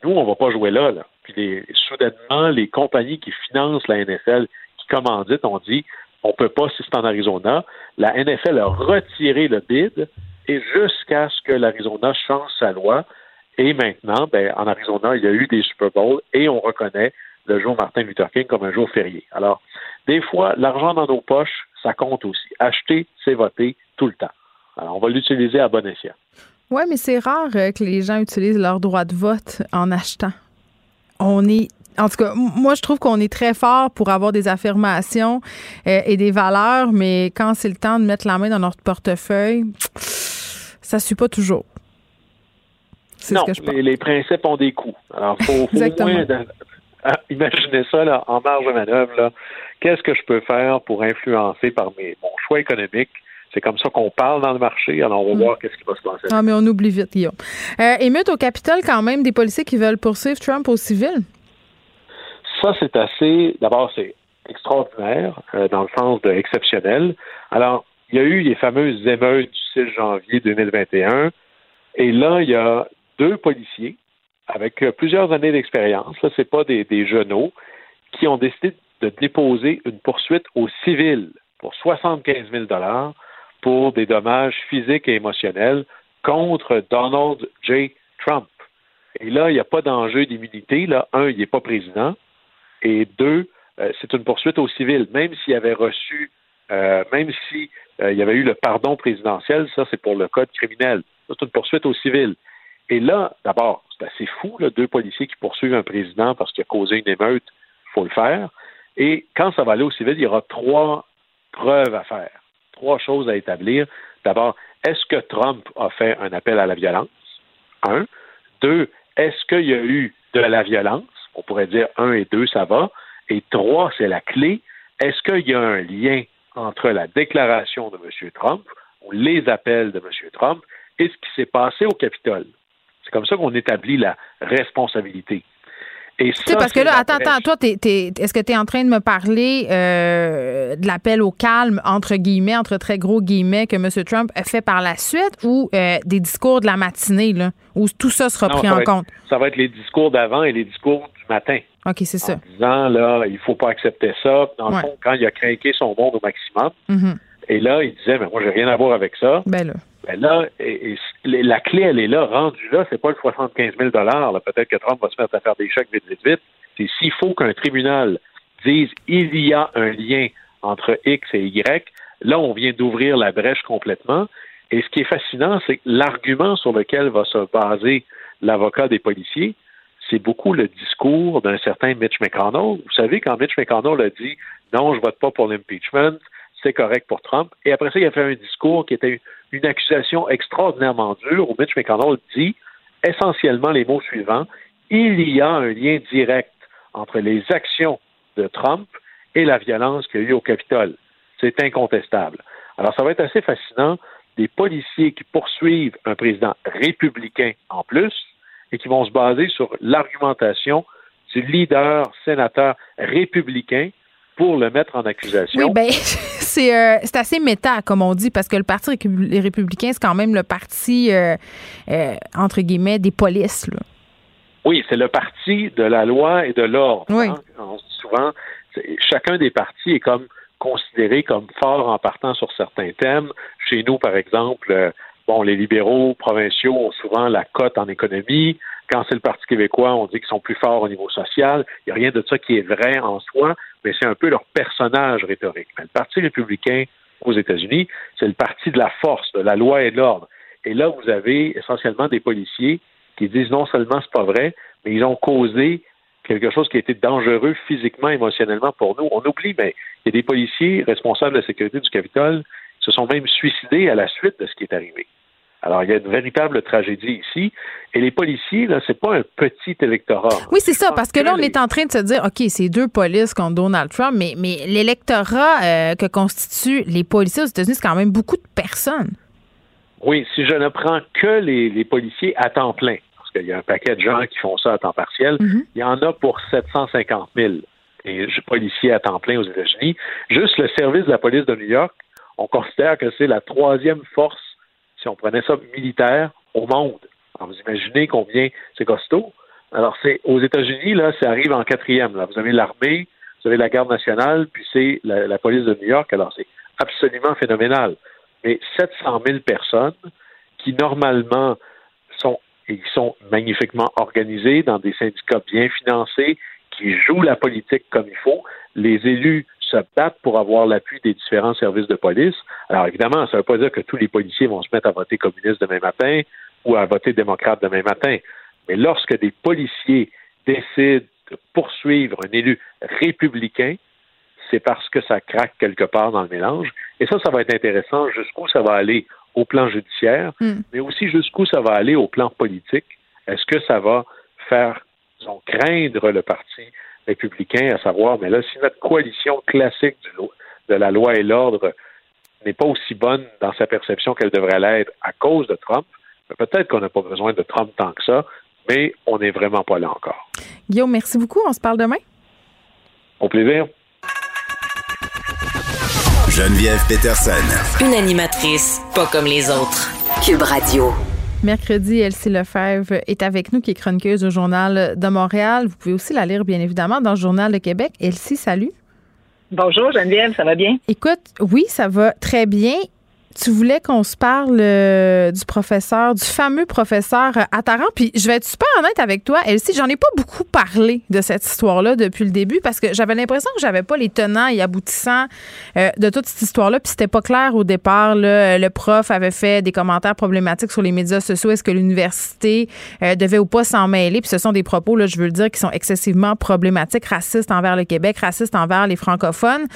nous, on va pas jouer là. là. Puis les, soudainement, les compagnies qui financent la NFL, qui commanditent, ont dit, on peut pas si c'est en Arizona. La NFL a retiré le bid et jusqu'à ce que l'Arizona change sa loi. Et maintenant, ben, en Arizona, il y a eu des Super Bowls et on reconnaît le jour Martin Luther King comme un jour férié. Alors, des fois, l'argent dans nos poches, ça compte aussi. Acheter, c'est voter tout le temps. Alors, on va l'utiliser à bon escient. Oui, mais c'est rare euh, que les gens utilisent leur droit de vote en achetant. On est. En tout cas, moi, je trouve qu'on est très fort pour avoir des affirmations euh, et des valeurs, mais quand c'est le temps de mettre la main dans notre portefeuille, ça ne suit pas toujours. Non, ce que je pense. les, les principes ont des coûts. Alors, faut, faut au moins ah, imaginez ça là, en marge de manœuvre. là. Qu'est-ce que je peux faire pour influencer par mes, mon choix économique? C'est comme ça qu'on parle dans le marché. Alors, on va Mm. voir qu'est-ce qui va se passer. Ah, mais on oublie vite, Guillaume. Euh, émeute au Capitole, quand même, des policiers qui veulent poursuivre Trump au civil? Ça, c'est assez. D'abord, c'est extraordinaire, euh, dans le sens de exceptionnel. Alors, il y a eu les fameuses émeutes du 6 janvier 2021. Et là, il y a deux policiers avec euh, plusieurs années d'expérience. Là, c'est pas des, des genoux qui ont décidé de déposer une poursuite au civil pour 75 000 dollars pour des dommages physiques et émotionnels contre Donald J. Trump. Et là, il n'y a pas d'enjeu d'immunité. Là, un, il n'est pas président. Et deux, euh, c'est une poursuite au civil. Même s'il avait reçu, euh, même si euh, avait eu le pardon présidentiel, ça, c'est pour le code criminel. C'est une poursuite au civil. Et là, d'abord, c'est assez fou, deux policiers qui poursuivent un président parce qu'il a causé une émeute, il faut le faire. Et quand ça va aller au civil, il y aura trois preuves à faire, trois choses à établir. D'abord, est-ce que Trump a fait un appel à la violence? Un. Deux, est-ce qu'il y a eu de la violence? On pourrait dire un et deux, ça va. Et trois, c'est la clé. Est-ce qu'il y a un lien entre la déclaration de M. Trump ou les appels de M. Trump et ce qui s'est passé au Capitole? C'est comme ça qu'on établit la responsabilité. Et Tu sais, ça, parce que là, attends, attends, toi, t'es- t'es- est-ce que tu es en train de me parler euh, de l'appel au calme, entre guillemets, entre très gros guillemets, que M. Trump a fait par la suite ou euh, des discours de la matinée, là, où tout ça sera Non, pris ça en être- compte? Ça va être les discours d'avant et les discours du matin. OK, c'est ça. disant là, il faut pas accepter ça. Dans le Ouais. fond, quand il a craqué son monde au maximum, Mhm. et là, il disait, mais moi, j'ai rien à voir avec ça. Ben là. Ben là, la clé, elle est là, rendue là, c'est pas le 75 000 là. Peut-être que Trump va se mettre à faire des chèques vite, vite, vite. C'est s'il faut qu'un tribunal dise il y a un lien entre X et Y, là, on vient d'ouvrir la brèche complètement. Et ce qui est fascinant, c'est que l'argument sur lequel va se baser l'avocat des policiers, c'est beaucoup le discours d'un certain Mitch McConnell. Vous savez, quand Mitch McConnell a dit non, je vote pas pour l'impeachment, c'est correct pour Trump. Et après ça, il a fait un discours qui était une accusation extraordinairement dure où Mitch McConnell dit essentiellement les mots suivants il y a un lien direct entre les actions de Trump et la violence qu'il y a eu au Capitole. C'est incontestable. Alors, ça va être assez fascinant. Des policiers qui poursuivent un président républicain en plus et qui vont se baser sur l'argumentation du leader sénateur républicain pour le mettre en accusation. Oui, ben [laughs] c'est euh, c'est assez méta, comme on dit, parce que le Parti républicains, c'est quand même le parti, euh, euh, entre guillemets, des polices. Là. Oui, c'est le parti de la loi et de l'ordre. Oui. hein. On se dit souvent, chacun des partis est comme considéré comme fort en partant sur certains thèmes. Chez nous, par exemple, bon, les libéraux provinciaux ont souvent la cote en économie. Quand c'est le Parti québécois, on dit qu'ils sont plus forts au niveau social. Il n'y a rien de ça qui est vrai en soi, mais c'est un peu leur personnage rhétorique. Mais le Parti républicain aux États-Unis, c'est le parti de la force, de la loi et de l'ordre. Et là, vous avez essentiellement des policiers qui disent non seulement c'est pas vrai, mais ils ont causé quelque chose qui a été dangereux physiquement, émotionnellement pour nous. On oublie, mais il y a des policiers responsables de la sécurité du Capitole qui se sont même suicidés à la suite de ce qui est arrivé. Alors, il y a une véritable tragédie ici. Et les policiers, là, c'est pas un petit électorat. Oui, c'est ça, parce que là, on est en train de se dire, OK, c'est deux polices contre Donald Trump, mais, mais l'électorat euh, que constituent les policiers aux États-Unis, c'est quand même beaucoup de personnes. Oui, si je ne prends que les, policiers à temps plein, parce qu'il y a un paquet de gens qui font ça à temps partiel, mm-hmm. il y en a pour 750 000 et policiers à temps plein aux États-Unis. Juste le service de la police de New York, on considère que c'est la troisième force, si on prenait ça militaire, au monde. Vous imaginez combien c'est costaud. Alors, c'est aux États-Unis, là, ça arrive en quatrième. Là. Vous avez l'armée, vous avez la garde nationale, puis c'est la, police de New York. Alors, c'est absolument phénoménal. Mais 700 000 personnes qui, normalement, sont, ils sont magnifiquement organisées dans des syndicats bien financés, qui jouent la politique comme il faut. Les élus se battent pour avoir l'appui des différents services de police. Alors évidemment, ça ne veut pas dire que tous les policiers vont se mettre à voter communiste demain matin ou à voter démocrate demain matin. Mais lorsque des policiers décident de poursuivre un élu républicain, c'est parce que ça craque quelque part dans le mélange. Et ça, ça va être intéressant jusqu'où ça va aller au plan judiciaire, hmm. mais aussi jusqu'où ça va aller au plan politique. Est-ce que ça va faire disons, craindre le parti républicain, à savoir, mais là, si notre coalition classique de la loi et l'ordre n'est pas aussi bonne dans sa perception qu'elle devrait l'être à cause de Trump, ben, peut-être qu'on n'a pas besoin de Trump tant que ça, mais on n'est vraiment pas là encore. Guillaume, merci beaucoup. On se parle demain. Au plaisir. Geneviève Peterson. Une animatrice pas comme les autres. Cube Radio. Mercredi, Elsie Lefebvre est avec nous, qui est chroniqueuse au Journal de Montréal. Vous pouvez aussi la lire, bien évidemment, dans le Journal de Québec. Elsie, salut. Bonjour Geneviève, ça va bien? Écoute, oui, ça va très bien tu voulais qu'on se parle euh, du professeur, du fameux professeur euh, Attaran. Puis je vais être super honnête avec toi, Elsie, j'en ai pas beaucoup parlé de cette histoire-là depuis le début parce que j'avais l'impression que j'avais pas les tenants et aboutissants euh, de toute cette histoire-là. Puis c'était pas clair au départ. le prof avait fait des commentaires problématiques sur les médias sociaux. Est-ce que l'université devait ou pas s'en mêler? Puis ce sont des propos, là, je veux le dire, qui sont excessivement problématiques, racistes envers le Québec, racistes envers les francophones.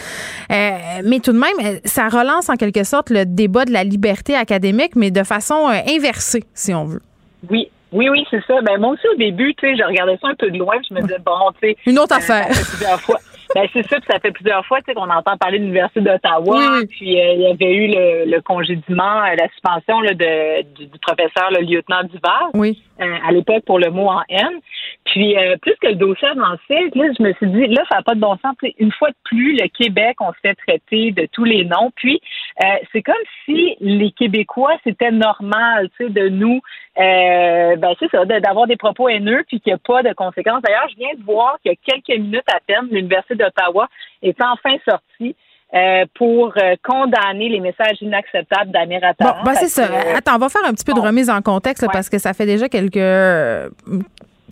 mais tout de même, ça relance en quelque sorte le débat débat de la liberté académique, mais de façon euh, inversée, si on veut. Oui, oui, oui, c'est ça. Ben, moi aussi, au début, tu sais, je regardais ça un peu de loin, je me disais, bon, tu sais. Une autre euh, affaire. Ben, c'est ça, puis ça fait plusieurs fois qu'on entend parler de l'Université d'Ottawa. Puis euh, il y avait eu le, le congédiement, la suspension là, de, du, professeur, le lieutenant Duval, oui. À l'époque pour le mot en haine. Puis, euh, plus que le dossier avançait, là, je me suis dit, là, ça n'a pas de bon sens. Une fois de plus, le Québec, on se fait traiter de tous les noms. Puis, euh, c'est comme si les Québécois, c'était normal, tu sais, de nous, euh, ben, c'est ça, d'avoir des propos haineux, puis qu'il n'y a pas de conséquences. D'ailleurs, je viens de voir qu'il y a quelques minutes à peine, l'Université d'Ottawa est enfin sortie euh, pour condamner les messages inacceptables d'Amir Bon, ben c'est ça. Attends, on va faire un petit peu de remise en contexte parce que ça fait déjà quelques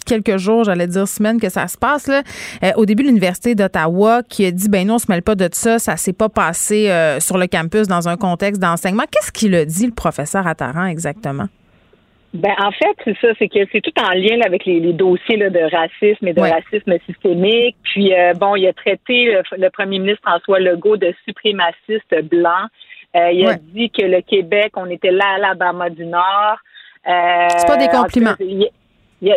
quelques jours, j'allais dire semaines que ça se passe. Là. Euh, au début, l'Université d'Ottawa qui a dit ben non, on se mêle pas de ça, ça s'est pas passé euh, sur le campus dans un contexte d'enseignement. Qu'est-ce qu'il a dit, le professeur Attaran, exactement? Ben en fait, c'est ça, c'est que c'est tout en lien avec les, dossiers de racisme et de racisme systémique. Puis euh, bon, il a traité le, premier ministre François Legault de suprémaciste blanc. il a dit que le Québec, on était là l'Alabama du Nord. c'est pas des compliments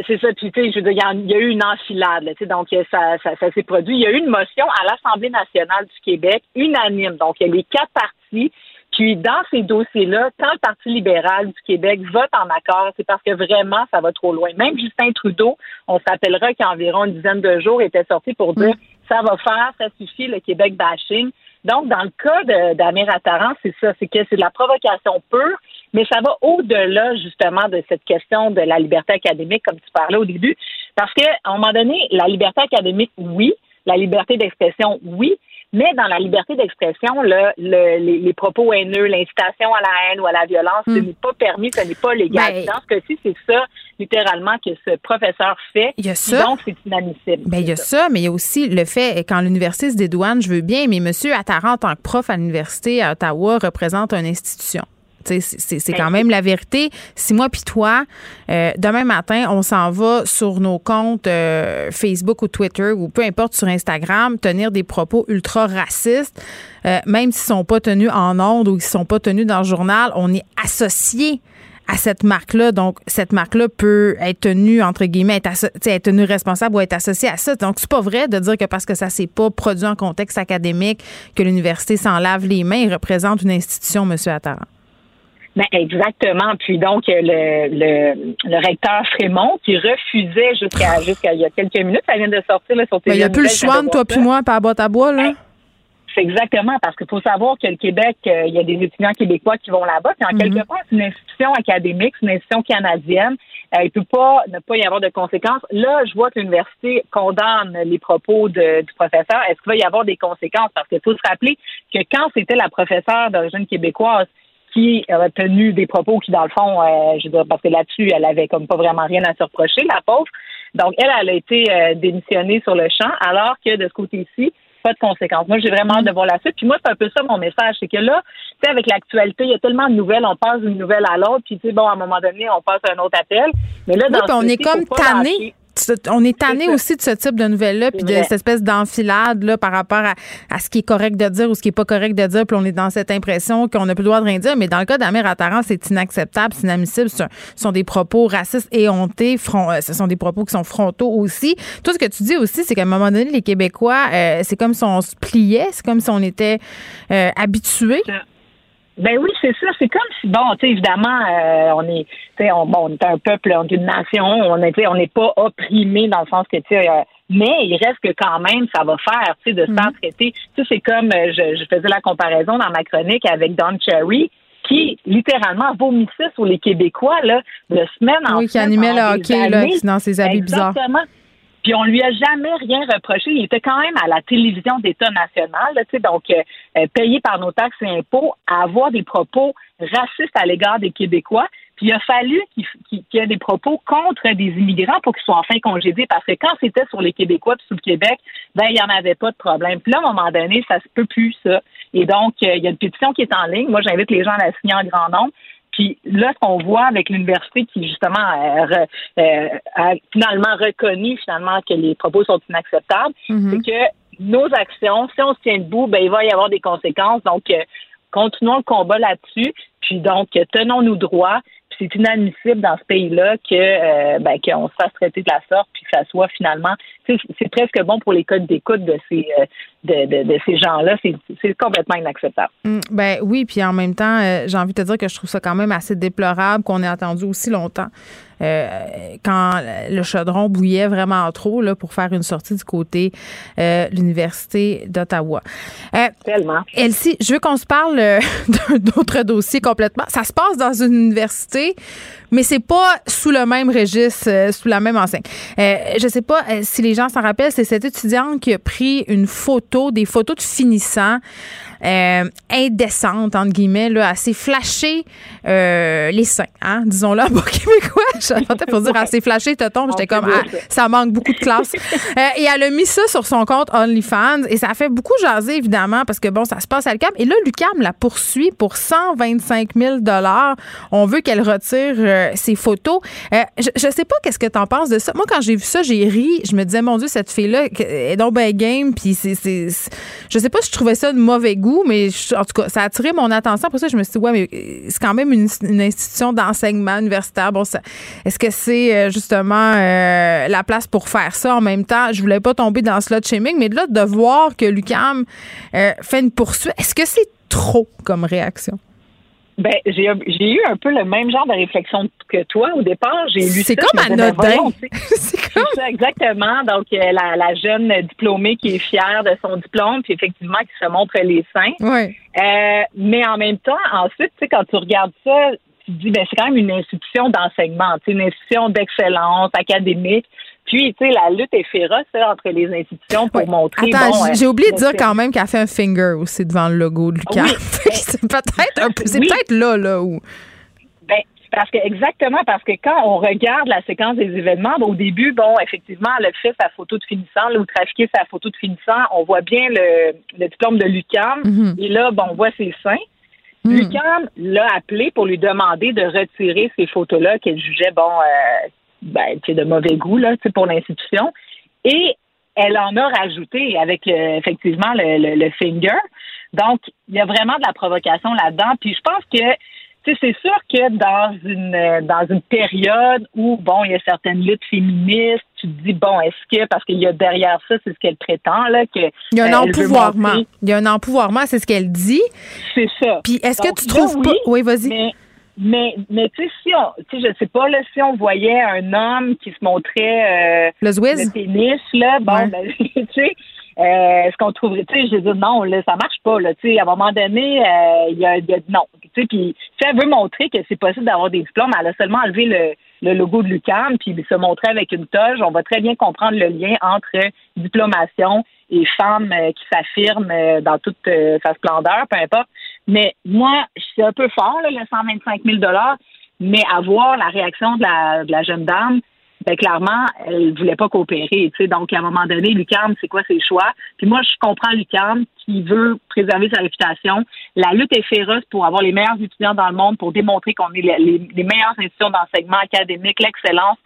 c'est ça, puis tu sais, je veux dire, il y, a eu une enfilade, tu sais, donc ça, ça, ça s'est produit. Il y a eu une motion à l'Assemblée nationale du Québec, unanime. Donc, il y a les quatre partis. Puis, dans ces dossiers-là, quand le Parti libéral du Québec vote en accord, c'est parce que vraiment, ça va trop loin. Même Justin Trudeau, on s'appellera qu'environ une dizaine de jours était sorti pour dire ça va faire, ça suffit, le Québec bashing. Donc, dans le cas d'Amir Attaran, c'est ça, c'est que c'est de la provocation pure mais ça va au-delà justement de cette question de la liberté académique, comme tu parlais au début, parce qu'à un moment donné, la liberté académique, oui, la liberté d'expression, oui, mais dans la liberté d'expression, le, les, propos haineux, l'incitation à la haine ou à la violence, ce hmm. n'est pas permis, ce n'est pas légal. Ben, dans ce cas-ci, c'est ça, littéralement, que ce professeur fait. Il y a ça. Donc, c'est inadmissible. Ben, il y a ça. mais il y a aussi le fait, quand l'université se dédouane, je veux bien, mais M. Attaran, en tant que prof à l'université à Ottawa, représente une institution. C'est quand même la vérité. Si moi puis toi, euh, demain matin, on s'en va sur nos comptes euh, Facebook ou Twitter ou peu importe sur Instagram, tenir des propos ultra racistes, euh, même s'ils sont pas tenus en ondes ou qu'ils sont pas tenus dans le journal, on est associé à cette marque-là. Donc, cette marque-là peut être tenue, entre guillemets, être, être tenue responsable ou être associée à ça. Donc, c'est pas vrai de dire que parce que ça s'est pas produit en contexte académique, que l'université s'en lave les mains et représente une institution, M. Attaran. Ben exactement. Puis donc le, le, le recteur Frémont qui refusait jusqu'à jusqu'à il y a quelques minutes, ça vient de sortir là, sur ben, Il n'y a plus le choix de toi puis moi par boîte à bois là. C'est exactement parce qu'il faut savoir que le Québec, euh, il y a des étudiants québécois qui vont là-bas. Puis en quelque part, c'est une institution académique, c'est une institution canadienne. Euh, il peut pas ne pas y avoir de conséquences. Là, je vois que l'université condamne les propos de, du professeur. Est-ce qu'il va y avoir des conséquences? Parce qu'il faut se rappeler que quand c'était la professeure d'origine québécoise qui a tenu des propos qui, dans le fond, euh, je veux dire, parce que là-dessus, elle avait comme pas vraiment rien à se reprocher, la pauvre. Donc, elle, elle a été euh, démissionnée sur le champ, alors que de ce côté-ci, pas de conséquences. Moi, j'ai vraiment hâte de voir la suite. Puis moi, c'est un peu ça mon message, c'est que là, tu sais, avec l'actualité, il y a tellement de nouvelles, on passe d'une nouvelle à l'autre, puis tu sais, bon, à un moment donné, on passe à un autre appel. Mais là, dans on est comme tanné on est tanné aussi de ce type de nouvelles-là, puis de cette espèce d'enfilade là, par rapport à, ce qui est correct de dire ou ce qui est pas correct de dire, puis on est dans cette impression qu'on n'a plus le droit de rien dire. Mais dans le cas d'Amir Attaran, c'est inacceptable, c'est inadmissible. Ce sont des propos racistes et hontés. Euh, ce sont des propos qui sont frontaux aussi. Tout ce que tu dis aussi, c'est qu'à un moment donné, les Québécois, euh, c'est comme si on se pliait, c'est comme si on était euh, habitués. Ben oui, c'est ça. C'est comme si, bon, tu sais, évidemment, euh, on est, tu sais, on, bon, on est un peuple, on est une nation, on est, on n'est pas opprimé dans le sens que, tu sais, euh, mais il reste que quand même, ça va faire, tu sais, de se faire traiter. Tu sais, c'est comme, euh, je, je, faisais la comparaison dans ma chronique avec Don Cherry, qui littéralement vomissait sur les Québécois, là, de semaine en semaine. Oui, qui animait le hockey, là, dans ses habits Exactement. bizarres. Puis on lui a jamais rien reproché. Il était quand même à la télévision d'État national, sais, donc euh, euh, payé par nos taxes et impôts, à avoir des propos racistes à l'égard des Québécois. Puis il a fallu qu'il y ait des propos contre des immigrants pour qu'ils soient enfin congédiés, parce que quand c'était sur les Québécois puis sur le Québec, ben il n'y en avait pas de problème. Puis là, à un moment donné, ça se peut plus ça. Et donc, euh, il y a une pétition qui est en ligne. Moi, j'invite les gens à la signer en grand nombre. Puis là, ce qu'on voit avec l'université qui justement euh, a finalement reconnu finalement que les propos sont inacceptables, mm-hmm. c'est que nos actions, si on se tient debout, ben il va y avoir des conséquences. Donc, euh, continuons le combat là-dessus. Puis donc, tenons-nous droit c'est inadmissible dans ce pays-là que euh, ben, qu'on se fasse traiter de la sorte puis que ça soit finalement c'est presque bon pour les codes d'écoute de ces euh, de, ces gens-là. C'est complètement inacceptable. Mm, ben oui, puis en même temps, euh, j'ai envie de te dire que je trouve ça quand même assez déplorable qu'on ait attendu aussi longtemps. Quand le chaudron bouillait vraiment trop là, pour faire une sortie du côté de l'Université d'Ottawa. Tellement. Elsie, je veux qu'on se parle [laughs] d'un autre dossier complètement. Ça se passe dans une université mais c'est pas sous le même registre, euh, sous la même enseigne. Euh, je sais pas euh, si les gens s'en rappellent, c'est cette étudiante qui a pris une photo, des photos de finissants euh, indécente, entre guillemets, là, assez flashé euh, les seins, hein, disons-le en [laughs] québécois. J'attendais pour dire assez flashé, te tombe. J'étais comme, ah, ça manque beaucoup de classe. [laughs] euh, et elle a mis ça sur son compte OnlyFans et ça a fait beaucoup jaser, évidemment, parce que bon, ça se passe à l'UQAM. Et là, l'UQAM la poursuit pour 125 000 On veut qu'elle retire euh, ses photos. Je, je sais pas qu'est-ce que tu en penses de ça. Moi, quand j'ai vu ça, j'ai ri. Je me disais, mon Dieu, cette fille-là est donc bien game. Puis c'est, je sais pas si je trouvais ça de mauvais goût mais en tout cas, ça a attiré mon attention. Pour ça, je me suis dit, ouais, mais euh, c'est quand même une, institution d'enseignement universitaire. Bon, est-ce que c'est euh, justement euh, la place pour faire ça? En même temps? Je voulais pas tomber dans ce lot shaming, mais là, de voir que Lucam fait une poursuite, est-ce que c'est trop comme réaction? Ben, j'ai eu un peu le même genre de réflexion que toi au départ. J'ai lu C'est comme anodin. [laughs] c'est comme ça, exactement. Donc, euh, la, la, jeune diplômée qui est fière de son diplôme, puis effectivement qui se montre les seins. Oui. Euh, mais en même temps, ensuite, tu sais, quand tu regardes ça, tu te dis, ben, c'est quand même une institution d'enseignement, une institution d'excellence académique. Puis, tu sais, la lutte est féroce entre les institutions pour montrer. Attends, j'ai oublié de dire quand même qu'elle fait un finger aussi devant le logo de Lucas. [laughs] c'est peut-être c'est peut-être là, là où. Ben, parce que exactement, parce que quand on regarde la séquence des événements, au début, bon, effectivement, elle a fait sa photo de finissant, là, ou trafiqué sa photo de finissant, on voit bien le, le diplôme de Lucam, mm-hmm. et là, bon, on voit ses seins. Mm. Lucam l'a appelé pour lui demander de retirer ces photos-là qu'elle jugeait, bon, euh, ben, de mauvais goût là, pour l'institution. Et elle en a rajouté avec effectivement le, le, finger. Donc, il y a vraiment de la provocation là-dedans. Puis je pense que c'est sûr que dans une dans une période où bon, il y a certaines luttes féministes, tu te dis bon, est-ce que parce qu'il y a derrière ça, c'est ce qu'elle prétend là que il y a un empouvoirment. Il y a un empouvoirment, c'est ce qu'elle dit. C'est ça. Puis est-ce que tu trouves pas Oui, vas-y. Mais mais, tu sais, si on, tu sais, je sais pas, là, si on voyait un homme qui se montrait, euh, le, le pénis, là, bon, ben, [laughs] tu sais, euh, est-ce qu'on trouverait, tu sais, je dis non, là, ça marche pas, là, tu sais, à un moment donné, euh, il y, a, y a, non, tu sais, puis si elle veut montrer que c'est possible d'avoir des diplômes, elle a seulement enlevé le, le logo de l'UQAM, puis se montrer avec une toge, on va très bien comprendre le lien entre diplomation et femmes qui s'affirment dans toute sa splendeur, peu importe. Mais moi, c'est un peu fort, là, le 125 000 mais avoir la réaction de la, de la jeune dame, ben clairement, elle voulait pas coopérer. Tu sais, donc, à un moment donné, Lucam, c'est quoi ses choix? Puis moi, je comprends Lucam qui veut préserver sa réputation. La lutte est féroce pour avoir les meilleurs étudiants dans le monde, pour démontrer qu'on est les, les, les meilleures institutions d'enseignement académique, l'excellence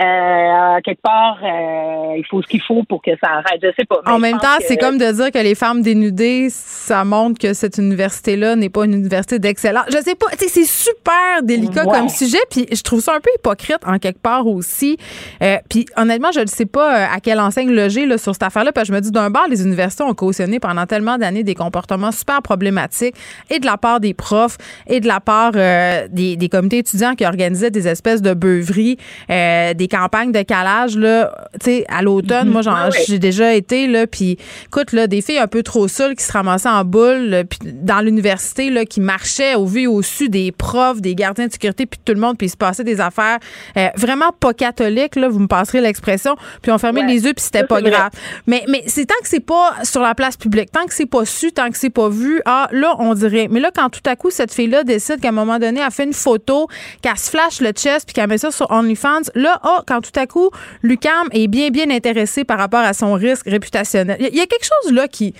euh, quelque part, euh, il faut ce qu'il faut pour que ça arrête. Je sais pas. En même temps, c'est comme de dire que les femmes dénudées, ça montre que cette université-là n'est pas une université d'excellence. Je sais pas. C'est super délicat comme sujet, puis je trouve ça un peu hypocrite en quelque part aussi. Euh, puis honnêtement, je ne sais pas euh, à quelle enseigne loger là, sur cette affaire-là, parce que je me dis d'un bord, les universités ont cautionné pendant tellement d'années des comportements super problématiques et de la part des profs et de la part euh, des, des, comités étudiants qui organisaient des espèces de beuveries, des des campagnes de calage là, tu sais, à l'automne. Moi, j'ai déjà été là, puis écoute là, des filles un peu trop seules qui se ramassaient en boule, puis dans l'université là, qui marchaient au vu et au su des profs, des gardiens de sécurité, puis tout le monde, puis il se passait des affaires euh, vraiment pas catholiques là. Vous me passerez l'expression. Puis on fermait les yeux, puis c'était pas grave. Mais mais c'est tant que c'est pas sur la place publique, tant que c'est pas su, tant que c'est pas vu, ah là on dirait. Mais là quand tout à coup cette fille là décide qu'à un moment donné elle fait une photo, qu'elle se flash le chest puis qu'elle met ça sur OnlyFans, là quand tout à coup, Lucam est bien, bien intéressé par rapport à son risque réputationnel. Il y a quelque chose là qui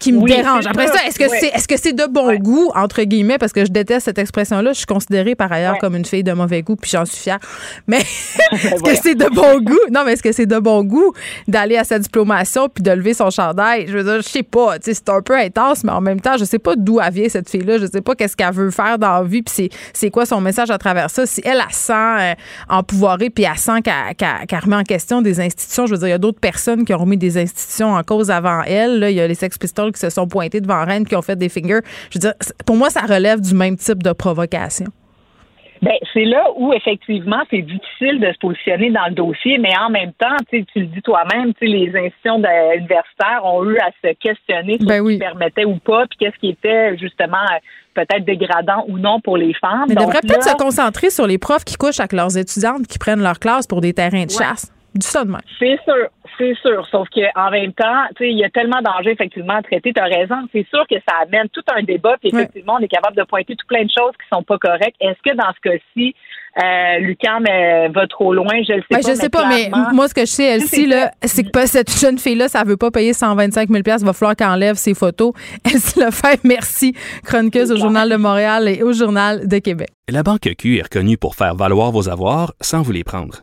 qui me dérange. Après ça, est-ce que c'est est-ce que c'est de bon goût entre guillemets parce que je déteste cette expression là, je suis considérée par ailleurs comme une fille de mauvais goût puis j'en suis fière. Mais [laughs] est-ce que c'est de bon goût? Non, mais est-ce que c'est de bon goût d'aller à sa diplomation puis de lever son chandail? Je veux dire, je sais pas, tu sais c'est un peu intense mais en même temps, je sais pas d'où elle vient cette fille là, je sais pas qu'est-ce qu'elle veut faire dans la vie puis c'est c'est quoi son message à travers ça. Si elle, a sent euh, empouvoirée puis elle sent qu'elle remet en question des institutions, je veux dire, il y a d'autres personnes qui ont remis des institutions en cause avant elle, là, il y a les Sex Pistols qui se sont pointés devant Rennes, qui ont fait des fingers. Je veux dire, pour moi, ça relève du même type de provocation. Ben, c'est là où effectivement c'est difficile de se positionner dans le dossier, mais en même temps, tu le dis toi-même, les institutions universitaires ont eu à se questionner sur ben ce qui permettait ou pas, puis qu'est-ce qui était justement peut-être dégradant ou non pour les femmes. Mais devrait peut-être se concentrer sur les profs qui couchent avec leurs étudiantes qui prennent leur classe pour des terrains de chasse. Du ça de C'est sûr, c'est sûr. Sauf qu'en même temps, tu sais, il y a tellement d'enjeux effectivement à traiter. Tu as raison. C'est sûr que ça amène tout un débat. Puis effectivement, on est capable de pointer tout plein de choses qui sont pas correctes. Est-ce que dans ce cas-ci, euh, Lucam euh, va trop loin, je le sais ben, pas. Je sais pas, mais moi, ce que je sais, elle là, c'est que cette jeune fille-là, ça veut pas payer 125 000 Il va falloir qu'elle enlève ses photos. [laughs] Elle se le fait. Merci, chroniqueuse au Journal de Montréal et au Journal de Québec. La Banque Q est reconnue pour faire valoir vos avoirs sans vous les prendre.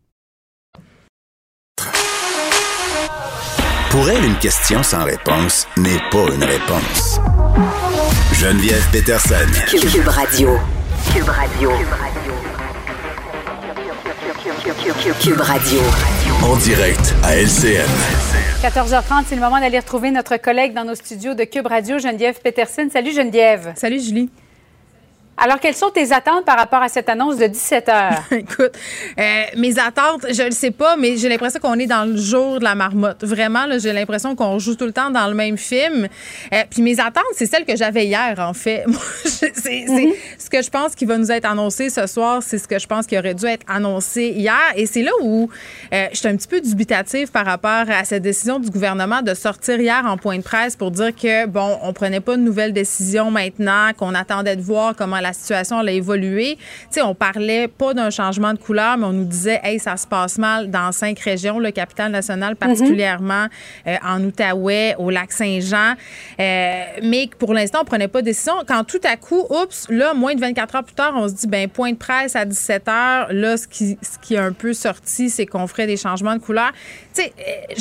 Pour elle, une question sans réponse n'est pas une réponse. Geneviève Peterson. Cube Radio. Cube Radio. Cube Radio. En direct à LCN. 14h30, c'est le moment d'aller retrouver notre collègue dans nos studios de Cube Radio, Geneviève Peterson. Salut Geneviève. Salut Julie. Alors, quelles sont tes attentes par rapport à cette annonce de 17 heures? [laughs] Écoute, euh, mes attentes, je ne sais pas, mais j'ai l'impression qu'on est dans le jour de la marmotte. Vraiment, j'ai l'impression qu'on joue tout le temps dans le même film. Euh, puis mes attentes, c'est celles que j'avais hier, en fait. [laughs] c'est mm-hmm. ce que je pense qui va nous être annoncé ce soir, c'est ce que je pense qui aurait dû être annoncé hier. Et c'est là où euh, je suis un petit peu dubitative par rapport à cette décision du gouvernement de sortir hier en point de presse pour dire que, bon, on prenait pas de nouvelles décisions maintenant, qu'on attendait de voir comment la la situation a évolué. Tu sais, on parlait pas d'un changement de couleur, mais on nous disait, hey, ça se passe mal dans cinq régions, le capital national particulièrement, euh, en Outaouais, au lac Saint-Jean. Euh, mais pour l'instant, on prenait pas de décision. Quand tout à coup, oups, là, moins de 24 heures plus tard, on se dit, ben point de presse à 17 heures. Là, ce qui, ce qui est un peu sorti, c'est qu'on ferait des changements de couleur. Tu sais, euh,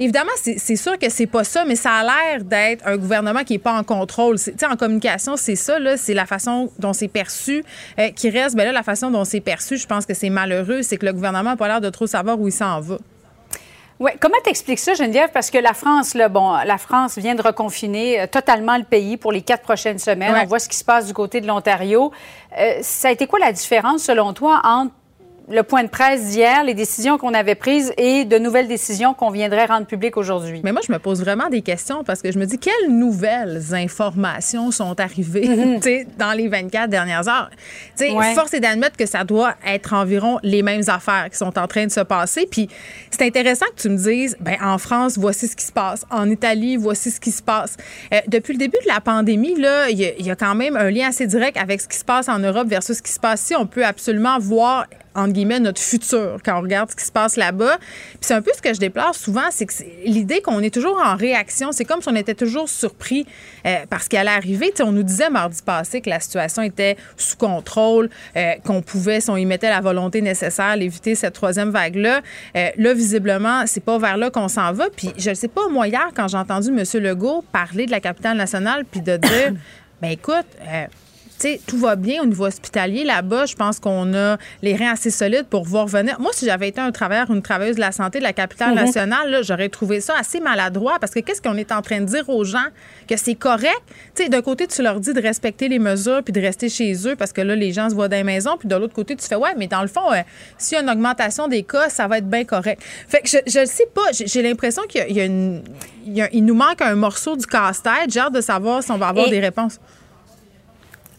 Évidemment, c'est sûr que c'est pas ça, mais ça a l'air d'être un gouvernement qui est pas en contrôle. Tu sais, en communication, c'est ça, là, c'est la façon dont c'est perçu euh, qui reste. Ben là, la façon dont c'est perçu, je pense que c'est malheureux, c'est que le gouvernement n'a pas l'air de trop savoir où il s'en va. Oui. Comment t'expliques ça, Geneviève? Parce que la France, là, bon, la France vient de reconfiner euh, totalement le pays pour les quatre prochaines semaines. On voit ce qui se passe du côté de l'Ontario. Euh, ça a été quoi la différence, selon toi, entre le point de presse d'hier, les décisions qu'on avait prises et de nouvelles décisions qu'on viendrait rendre publiques aujourd'hui. Mais moi, je me pose vraiment des questions parce que je me dis quelles nouvelles informations sont arrivées mhm. [laughs] dans les 24 dernières heures? Ouais. Force est d'admettre que ça doit être environ les mêmes affaires qui sont en train de se passer. Puis c'est intéressant que tu me dises, ben, en France, voici ce qui se passe. En Italie, voici ce qui se passe. Euh, depuis le début de la pandémie, il y, y, a quand même un lien assez direct avec ce qui se passe en Europe versus ce qui se passe ici. On peut absolument voir entre guillemets, notre futur quand on regarde ce qui se passe là-bas. Puis c'est un peu ce que je déplore souvent, c'est que l'idée qu'on est toujours en réaction, c'est comme si on était toujours surpris euh, parce qu'elle est arrivée. On nous disait mardi passé que la situation était sous contrôle, euh, qu'on pouvait, si on y mettait la volonté nécessaire, éviter cette troisième vague-là. Euh, là, visiblement, c'est pas vers là qu'on s'en va. Puis je ne sais pas, moi, hier, quand j'ai entendu M. Legault parler de la capitale nationale, puis de dire, [coughs] ben écoute, sais, tout va bien au niveau hospitalier là-bas. Je pense qu'on a les reins assez solides pour voir venir. Moi, si j'avais été un travailleur, une travailleuse de la santé de la capitale mhm. nationale, j'aurais trouvé ça assez maladroit parce que qu'est-ce qu'on est en train de dire aux gens? Que c'est correct? Tu sais, d'un côté, tu leur dis de respecter les mesures puis de rester chez eux parce que là, les gens se voient dans les maisons. Puis de l'autre côté, tu fais, ouais, mais dans le fond, euh, s'il y a une augmentation des cas, ça va être bien correct. Fait que je ne sais pas. J'ai l'impression qu'il y, a une. Il, nous manque un morceau du casse-tête. J'ai hâte de savoir si on va avoir des réponses.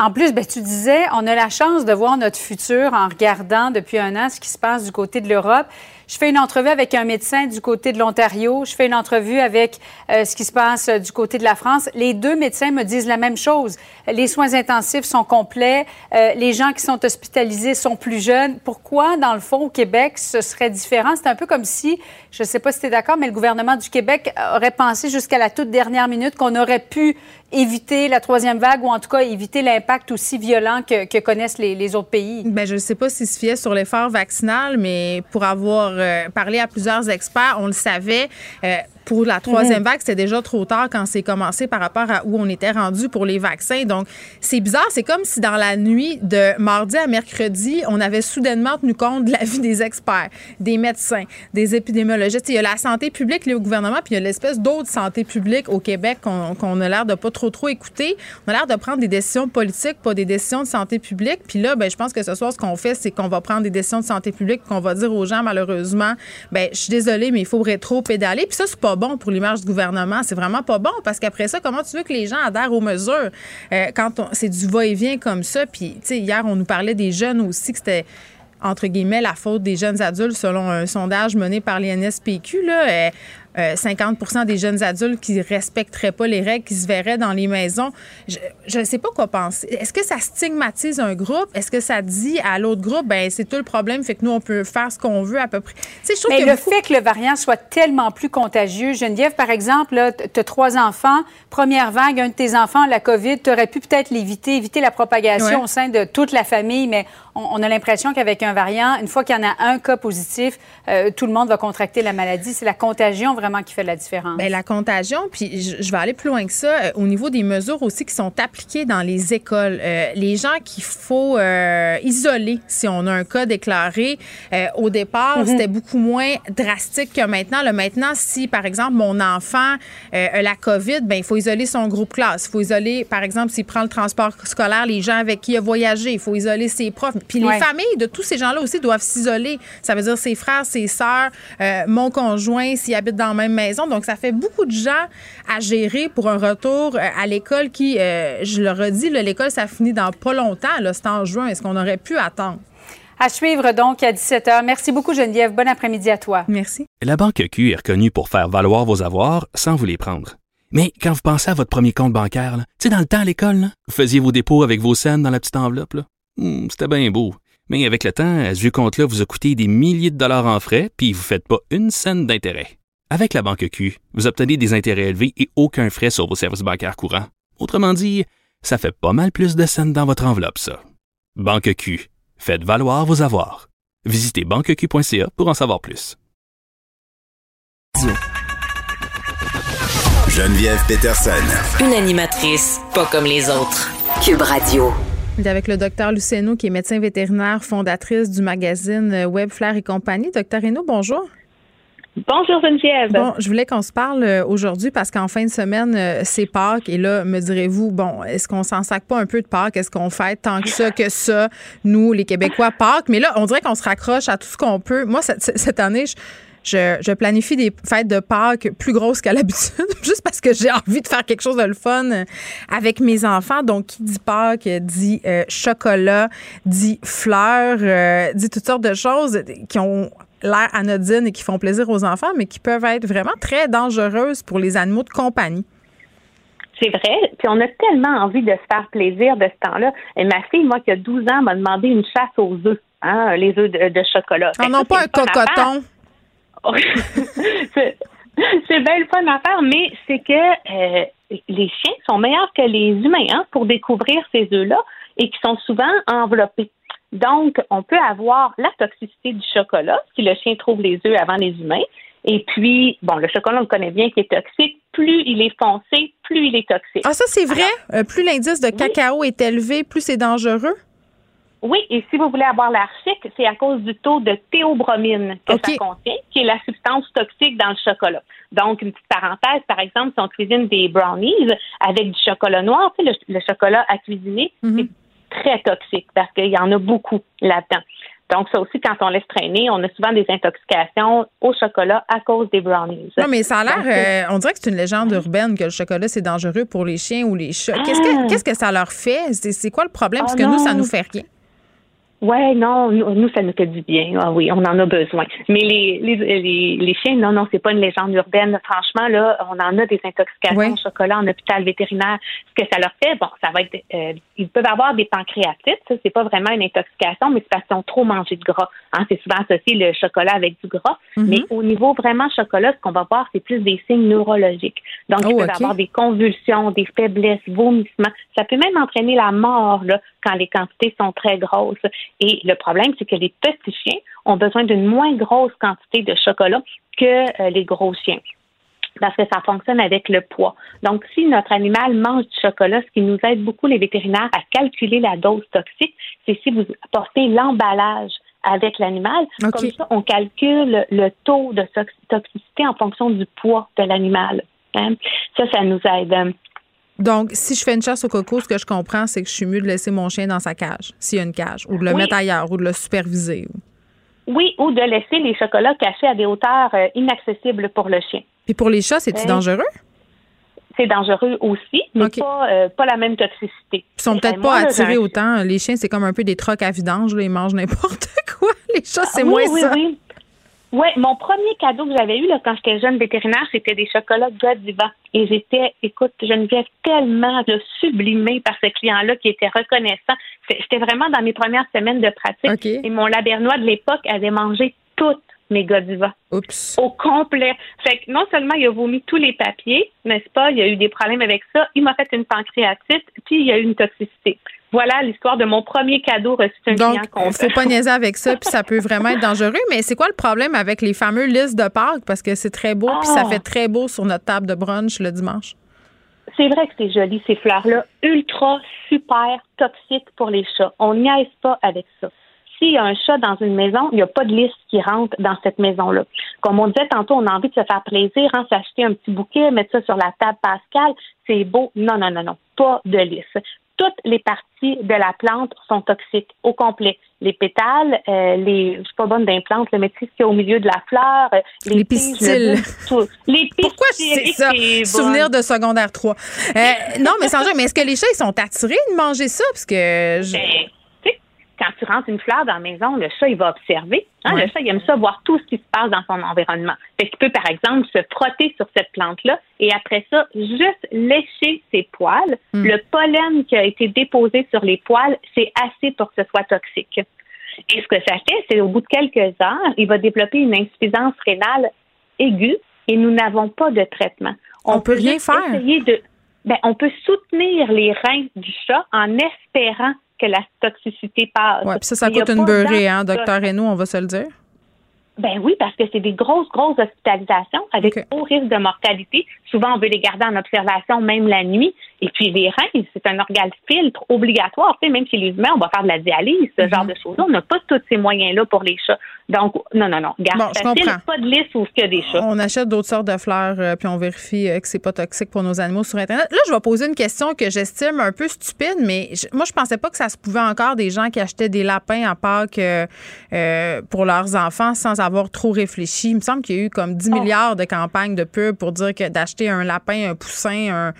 En plus, ben, tu disais, on a la chance de voir notre futur en regardant depuis un an ce qui se passe du côté de l'Europe. Je fais une entrevue avec un médecin du côté de l'Ontario. Je fais une entrevue avec euh, ce qui se passe euh, du côté de la France. Les deux médecins me disent la même chose. Les soins intensifs sont complets. Euh, les gens qui sont hospitalisés sont plus jeunes. Pourquoi, dans le fond, au Québec, ce serait différent? C'est un peu comme si, je ne sais pas si tu es d'accord, mais le gouvernement du Québec aurait pensé jusqu'à la toute dernière minute qu'on aurait pu éviter la troisième vague ou en tout cas éviter l'impact aussi violent que, connaissent les, autres pays? Bien, je ne sais pas s'il se fiait sur l'effort vaccinal, mais pour avoir euh, parlé à plusieurs experts, on le savait. Euh, pour la troisième mhm. vague, c'était déjà trop tard quand c'est commencé par rapport à où on était rendu pour les vaccins. Donc, c'est bizarre. C'est comme si dans la nuit de mardi à mercredi, on avait soudainement tenu compte de l'avis des experts, des médecins, des épidémiologistes. Il y a la santé publique, le gouvernement, puis il y a l'espèce d'autre santé publique au Québec qu'on a l'air de pas trop trop écouter. On a l'air de prendre des décisions politiques, pas des décisions de santé publique. Puis là, ben, je pense que ce soir, ce qu'on fait, c'est qu'on va prendre des décisions de santé publique, qu'on va dire aux gens, malheureusement, ben, je suis désolée, mais il faut rétro-pédaler. Puis ça, c'est pas bon pour l'image du gouvernement. C'est vraiment pas bon parce qu'après ça, comment tu veux que les gens adhèrent aux mesures? Euh, quand c'est du va-et-vient comme ça? Puis, tu sais, hier, on nous parlait des jeunes aussi, que c'était entre guillemets, la faute des jeunes adultes selon un sondage mené par l'INSPQ. Là. Euh, 50 euh, des jeunes adultes qui respecteraient pas les règles, qui se verraient dans les maisons. Je ne sais pas quoi penser. Est-ce que ça stigmatise un groupe? Est-ce que ça dit à l'autre groupe, ben c'est tout le problème, fait que nous, on peut faire ce qu'on veut à peu près? Mais le fait que le variant soit tellement plus contagieux, Geneviève, par exemple, tu as trois enfants, première vague, un de tes enfants, la COVID, tu aurais pu peut-être l'éviter, éviter la propagation au sein de toute la famille, mais on, a l'impression qu'avec un variant, une fois qu'il y en a un cas positif, euh, tout le monde va contracter la maladie. C'est la contagion vraiment qui fait la différence. Bien, la contagion, puis je, vais aller plus loin que ça, euh, au niveau des mesures aussi qui sont appliquées dans les écoles. Euh, les gens qu'il faut euh, isoler si on a un cas déclaré, au départ, mhm. c'était beaucoup moins drastique que maintenant. Là, maintenant, si, par exemple, mon enfant a la COVID, ben il faut isoler son groupe classe. Il faut isoler, par exemple, s'il prend le transport scolaire, les gens avec qui il a voyagé. Il faut isoler ses profs. Puis les familles de tous ces gens-là aussi doivent s'isoler. Ça veut dire ses frères, ses sœurs, mon conjoint, s'il habite dans même maison. Donc, ça fait beaucoup de gens à gérer pour un retour euh, à l'école qui, euh, je le redis, l'école, ça finit dans pas longtemps. C'est en juin. Est-ce qu'on aurait pu attendre? À suivre donc à 17h. Merci beaucoup, Geneviève. Bon après-midi à toi. Merci. La Banque Q est reconnue pour faire valoir vos avoirs sans vous les prendre. Mais quand vous pensez à votre premier compte bancaire, tu sais, dans le temps à l'école, vous faisiez vos dépôts avec vos scènes dans la petite enveloppe. là. Hmm, C'était bien beau. Mais avec le temps, à ce vieux compte-là vous a coûté des milliers de dollars en frais, puis vous ne faites pas une scène d'intérêt. Avec la banque Q, vous obtenez des intérêts élevés et aucun frais sur vos services bancaires courants. Autrement dit, ça fait pas mal plus de scènes dans votre enveloppe, ça. Banque Q, faites valoir vos avoirs. Visitez banqueq.ca pour en savoir plus. Geneviève Peterson. Une animatrice pas comme les autres. Cube Radio. Avec le docteur Luceno, qui est médecin vétérinaire, fondatrice du magazine euh, Web Flair et compagnie. Docteur Reynaud, bonjour. Bonjour Geneviève. Bon, je voulais qu'on se parle euh, aujourd'hui parce qu'en fin de semaine, euh, c'est Pâques. Et là, me direz-vous, bon, est-ce qu'on s'en sac pas un peu de Pâques? Est-ce qu'on fête tant que ça, que ça, nous, les Québécois, Pâques? Mais là, on dirait qu'on se raccroche à tout ce qu'on peut. Moi, cette, année, je, je, planifie des fêtes de Pâques plus grosses qu'à l'habitude, [laughs] juste parce que j'ai envie de faire quelque chose de le fun euh, avec mes enfants. Donc, qui dit Pâques dit chocolat, dit fleurs, dit toutes sortes de choses qui ont l'air anodines et qui font plaisir aux enfants, mais qui peuvent être vraiment très dangereuses pour les animaux de compagnie. C'est vrai. Puis on a tellement envie de se faire plaisir de ce temps-là. Et ma fille, moi, qui a 12 ans, m'a demandé une chasse aux œufs, hein, les œufs de, de chocolat. On Fait que n'a pas un cocoton. [laughs] c'est c'est bien le fun à faire, mais c'est que euh, les chiens sont meilleurs que les humains hein, pour découvrir ces œufs-là et qui sont souvent enveloppés. Donc, on peut avoir la toxicité du chocolat si le chien trouve les œufs avant les humains. Et puis, bon, le chocolat, on le connaît bien, qui est toxique. Plus il est foncé, plus il est toxique. Ah, ça, c'est vrai? Euh, plus l'indice de cacao est élevé, plus c'est dangereux? Oui, et si vous voulez avoir l'air chic, c'est à cause du taux de théobromine que ça contient, qui est la substance toxique dans le chocolat. Donc, une petite parenthèse, par exemple, si on cuisine des brownies avec du chocolat noir, tu sais, le, le chocolat à cuisiner, c'est très toxique parce qu'il y en a beaucoup là-dedans. Donc, ça aussi, quand on laisse traîner, on a souvent des intoxications au chocolat à cause des brownies. Non, mais ça a l'air, euh, on dirait que c'est une légende urbaine que le chocolat, c'est dangereux pour les chiens ou les chats. Qu'est-ce que, Ah. qu'est-ce que ça leur fait? C'est, quoi le problème? Parce Oh que nous, ça nous fait rien. Ouais, non, nous, nous, ça nous fait du bien. Ah oui, on en a besoin. Mais les, les, les, les chiens, non, non, c'est pas une légende urbaine. Franchement, là, on en a des intoxications au chocolat en hôpital vétérinaire. Ce que ça leur fait, bon, ça va être, euh, ils peuvent avoir des pancréatites. Ça, c'est pas vraiment une intoxication, mais c'est parce qu'ils ont trop mangé de gras. Hein, c'est souvent associé le chocolat avec du gras. Mhm. Mais au niveau vraiment chocolat, ce qu'on va voir, c'est plus des signes neurologiques. Donc, ils Oh, peuvent avoir des convulsions, des faiblesses, vomissements. Ça peut même entraîner la mort là, quand les quantités sont très grosses. Et le problème, c'est que les petits chiens ont besoin d'une moins grosse quantité de chocolat que euh, les gros chiens parce que ça fonctionne avec le poids. Donc, si notre animal mange du chocolat, ce qui nous aide beaucoup les vétérinaires à calculer la dose toxique, c'est si vous apportez l'emballage avec l'animal. Comme ça, on calcule le taux de tox- toxicité en fonction du poids de l'animal. hein. Ça, ça nous aide. Donc, si je fais une chasse au coco, ce que je comprends, c'est que je suis mieux de laisser mon chien dans sa cage, s'il y a une cage, ou de le Oui. mettre ailleurs, ou de le superviser. Oui, ou de laisser les chocolats cachés à des hauteurs euh, inaccessibles pour le chien. Puis pour les chats, c'est-tu Euh, dangereux? C'est dangereux aussi, mais pas, euh, pas la même toxicité. Ils sont Euh, peut-être pas attirés autant. Les chiens, c'est comme un peu des trocs à vidange. Là, ils mangent n'importe [laughs] quoi. Les chats, c'est Ah, oui, moins oui, ça. Oui, Oui, mon premier cadeau que j'avais eu là, quand j'étais jeune vétérinaire, c'était des chocolats Godiva. Et j'étais, écoute, Geneviève, tellement là, sublimée par ce client-là qui était reconnaissant. J'étais vraiment dans mes premières semaines de pratique. Et mon labernois de l'époque avait mangé toutes mes Godiva. Oups. Au complet. Fait que non seulement il a vomi tous les papiers, n'est-ce pas? Il y a eu des problèmes avec ça. Il m'a fait une pancréatite, puis il y a eu une toxicité. Voilà l'histoire de mon premier cadeau reçu d'un Donc, client il content. faut pas niaiser avec ça, puis ça peut vraiment être dangereux. Mais c'est quoi le problème avec les fameux listes de Pâques? Parce que c'est très beau, puis ça Ah. fait très beau sur notre table de brunch le dimanche. C'est vrai que c'est joli, ces fleurs-là. Ultra, super toxiques pour les chats. On niaise pas avec ça. S'il y a un chat dans une maison, il n'y a pas de liste qui rentre dans cette maison-là. Comme on disait tantôt, on a envie de se faire plaisir, hein, s'acheter un petit bouquet, mettre ça sur la table Pascal, c'est beau. Non, non, non, non, pas de liste. Toutes les parties de la plante sont toxiques au complet. Les pétales, euh, les, je suis pas bonne d'un plante, le mais tu sais ce qu'il y a au milieu de la fleur, euh, les, pistils. bout, tout. Les pistils. Pourquoi c'est ça? Souvenir de secondaire 3. Euh, non, mais sans jeu, mais est-ce que les chats, ils sont attirés de manger ça? Parce que. je- Ben, quand tu rentres une fleur dans la maison, le chat, il va observer. Hein, Le chat, il aime ça voir tout ce qui se passe dans son environnement. Fait qu'il peut, par exemple, se frotter sur cette plante-là et après ça, juste lécher ses poils. Hmm. Le pollen qui a été déposé sur les poils, c'est assez pour que ce soit toxique. Et ce que ça fait, c'est au bout de quelques heures, il va développer une insuffisance rénale aiguë et nous n'avons pas de traitement. On peut rien faire. essayer de, ben, on peut soutenir les reins du chat en espérant que la toxicité passe. Ouais, puis ça, ça coûte une beurrée, hein, docteur Reynaud, on va se le dire. Ben oui, parce que c'est des grosses, grosses hospitalisations avec haut risque de mortalité. Souvent, on veut les garder en observation même la nuit. Et puis, les reins, c'est un organe filtre obligatoire. Tu sais, même chez les humains, on va faire de la dialyse, ce genre de choses-là. On n'a pas tous ces moyens-là pour les chats. Donc, non, non, non. Garde Bon, facile, pas de liste où il y a des chats. On achète d'autres sortes de fleurs, euh, puis on vérifie euh, que c'est pas toxique pour nos animaux sur Internet. Là, je vais poser une question que j'estime un peu stupide, mais je- moi, je pensais pas que ça se pouvait encore des gens qui achetaient des lapins à Pâques euh, euh, pour leurs enfants sans avoir trop réfléchi. Il me semble qu'il y a eu comme 10 milliards de campagnes de pub pour dire que d'acheter un lapin, un poussin, un,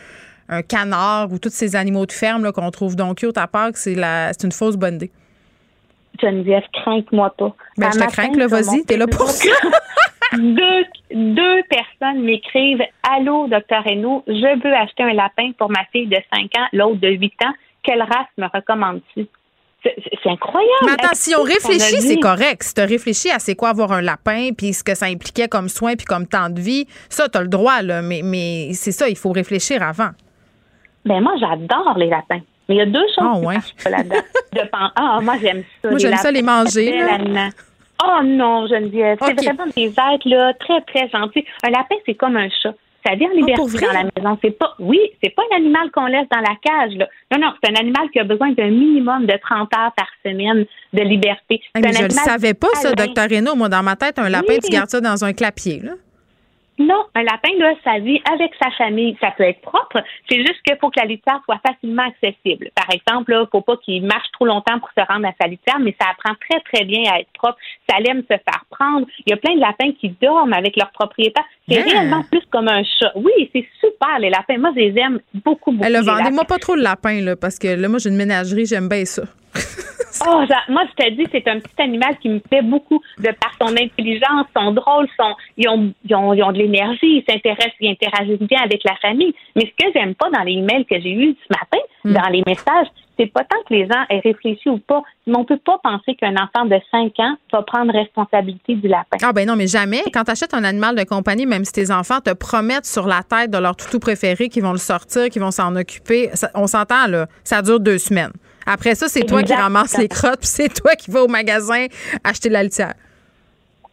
un canard ou tous ces animaux de ferme qu'on trouve donc cute à Pâques, c'est une fausse bonne idée. Geneviève, crains-moi pas. Ben, je te crains, là, vas-y, t'es là pour Facebook, [laughs] deux, deux personnes m'écrivent Allô, docteur Renaud, je veux acheter un lapin pour ma fille de 5 ans, l'autre de 8 ans. Quelle race me recommandes-tu? C'est incroyable. Mais attends, si on réfléchit, c'est correct. Si tu as réfléchi à c'est quoi avoir un lapin, puis ce que ça impliquait comme soin, puis comme temps de vie, ça, tu as le droit, là. Mais, mais c'est ça, il faut réfléchir avant. Ben moi, j'adore les lapins. Mais il y a deux choses Ah, qui ouais. pas là-dedans. [laughs] Ah, moi, j'aime ça. Moi, j'aime ça les manger, là. Oh non, Geneviève. Ok. C'est vraiment des êtres là, très, très gentils. Un lapin, c'est comme un chat. Ça vit en liberté Ah, vrai? dans la maison. C'est pas, oui, c'est pas un animal qu'on laisse dans la cage. Là. Non, non, c'est un animal qui a besoin d'un minimum de 30 heures par semaine de liberté. Mais je le animal savais pas, ça, docteur Renaud. Moi, dans ma tête, un lapin, Oui. tu gardes ça dans un clapier, là. Non, un lapin, là, ça vit avec sa famille. Ça peut être propre. C'est juste qu'il faut que la litière soit facilement accessible. Par exemple, il ne faut pas qu'il marche trop longtemps pour se rendre à sa litière, mais ça apprend très, très bien à être propre. Ça aime se faire prendre. Il y a plein de lapins qui dorment avec leur propriétaire. C'est Ah. réellement plus comme un chat. Oui, c'est super, les lapins. Moi, je les aime beaucoup, beaucoup. Elle a les vendez-moi pas trop le lapin, là, parce que là, moi, j'ai une ménagerie, j'aime bien ça. [laughs] Oh, moi, je te dis, c'est un petit animal qui me plaît beaucoup de par son intelligence, son drôle, son, ils ont, ils ont, ils ont de l'énergie, ils s'intéressent, ils interagissent bien avec la famille. Mais ce que j'aime pas dans les emails que j'ai eus ce matin, Hmm. dans les messages, c'est pas tant que les gens aient réfléchi ou pas, mais on peut pas penser qu'un enfant de 5 ans va prendre responsabilité du lapin. Ah ben non, mais jamais. Quand tu achètes un animal de compagnie, même si tes enfants te promettent sur la tête de leur toutou préféré qu'ils vont le sortir, qu'ils vont s'en occuper, ça- on s'entend là, ça dure deux semaines. Après ça, c'est toi qui ramasses les crottes, puis c'est toi qui vas au magasin acheter la litière.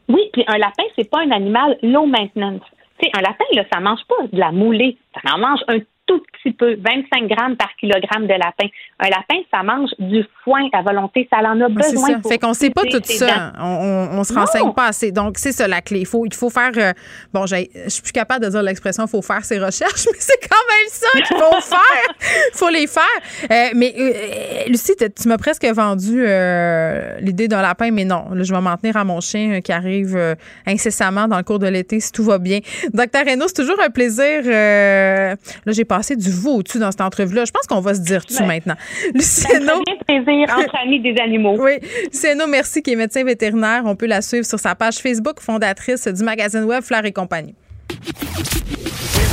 Oui, puis un lapin, c'est pas un animal low maintenance. Tu sais, un lapin, là, ça mange pas de la moulée. Ça en mange un tout petit peu, 25 grammes par kilogramme de lapin. Un lapin, ça mange du foin à volonté. Ça en a besoin. ça. pour Fait qu'on sait pas tout ça. On, on, on se Non. renseigne pas assez. Donc, c'est ça la clé. Il faut, il faut faire. euh, bon, j'ai- je suis plus capable de dire l'expression faut faire ses recherches, [laughs] mais c'est quand même ça qu'il faut [laughs] faire. faut les faire. Euh, mais, euh, Lucie, tu m'as presque vendu euh, l'idée d'un lapin, mais non. Là, je vais m'en tenir à mon chien euh, qui arrive euh, incessamment dans le cours de l'été si tout va bien. Docteur Renaud, c'est toujours un plaisir. euh, là, j'ai passé du vous au-dessus dans cette entrevue-là. Je pense qu'on va se dire tu Ouais. maintenant. Fait Hainaut- bien plaisir [laughs] entre amis des animaux. oui, Céno, merci, qui est médecin vétérinaire. On peut la suivre sur sa page Facebook, fondatrice du magazine web Fleur et compagnie.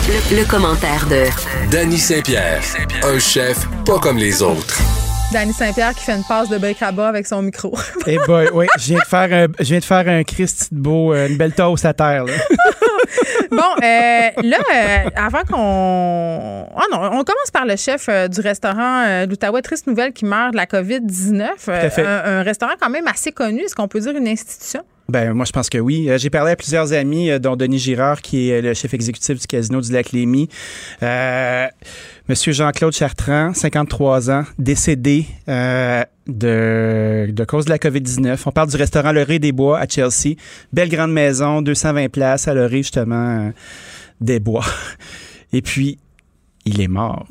Le, le commentaire de Danny Saint-Pierre, un chef pas comme les autres. Dany Saint-Pierre qui fait une passe de bric-à-bas avec son micro. Eh boy, oui, je viens de faire un, je viens de faire un Christy de beau, euh, une belle toast à terre. là. [laughs] bon, euh, là, euh, avant qu'on. Ah non, on commence par le chef euh, du restaurant euh, d'Outaouais. Triste nouvelle qui meurt de la COVID-19. à fait. un, un restaurant quand même assez connu. Est-ce qu'on peut dire une institution? Ben, moi, je pense que oui. Euh, J'ai parlé à plusieurs amis, euh, dont Denis Girard, qui est le chef exécutif du casino du Lac Lémy. Euh, Monsieur Jean-Claude Chartrand, 53 ans, décédé euh, de, de cause de la COVID-19. On parle du restaurant Le Ré des Bois à Chelsea. Belle grande maison, 220 places à Le Ré, justement, euh, des Bois. [laughs] Et puis, il est mort.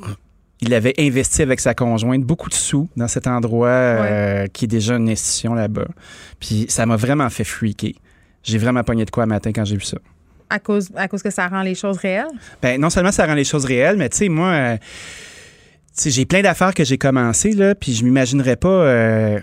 Il avait investi avec sa conjointe beaucoup de sous dans cet endroit euh, qui est déjà une institution là-bas. Puis ça m'a vraiment fait freaker. J'ai vraiment pogné de quoi un matin quand j'ai vu ça. À cause, à cause que ça rend les choses réelles? Ben, non seulement ça rend les choses réelles, mais tu sais, moi, euh, j'ai plein d'affaires que j'ai commencées, là, puis je m'imaginerais pas euh,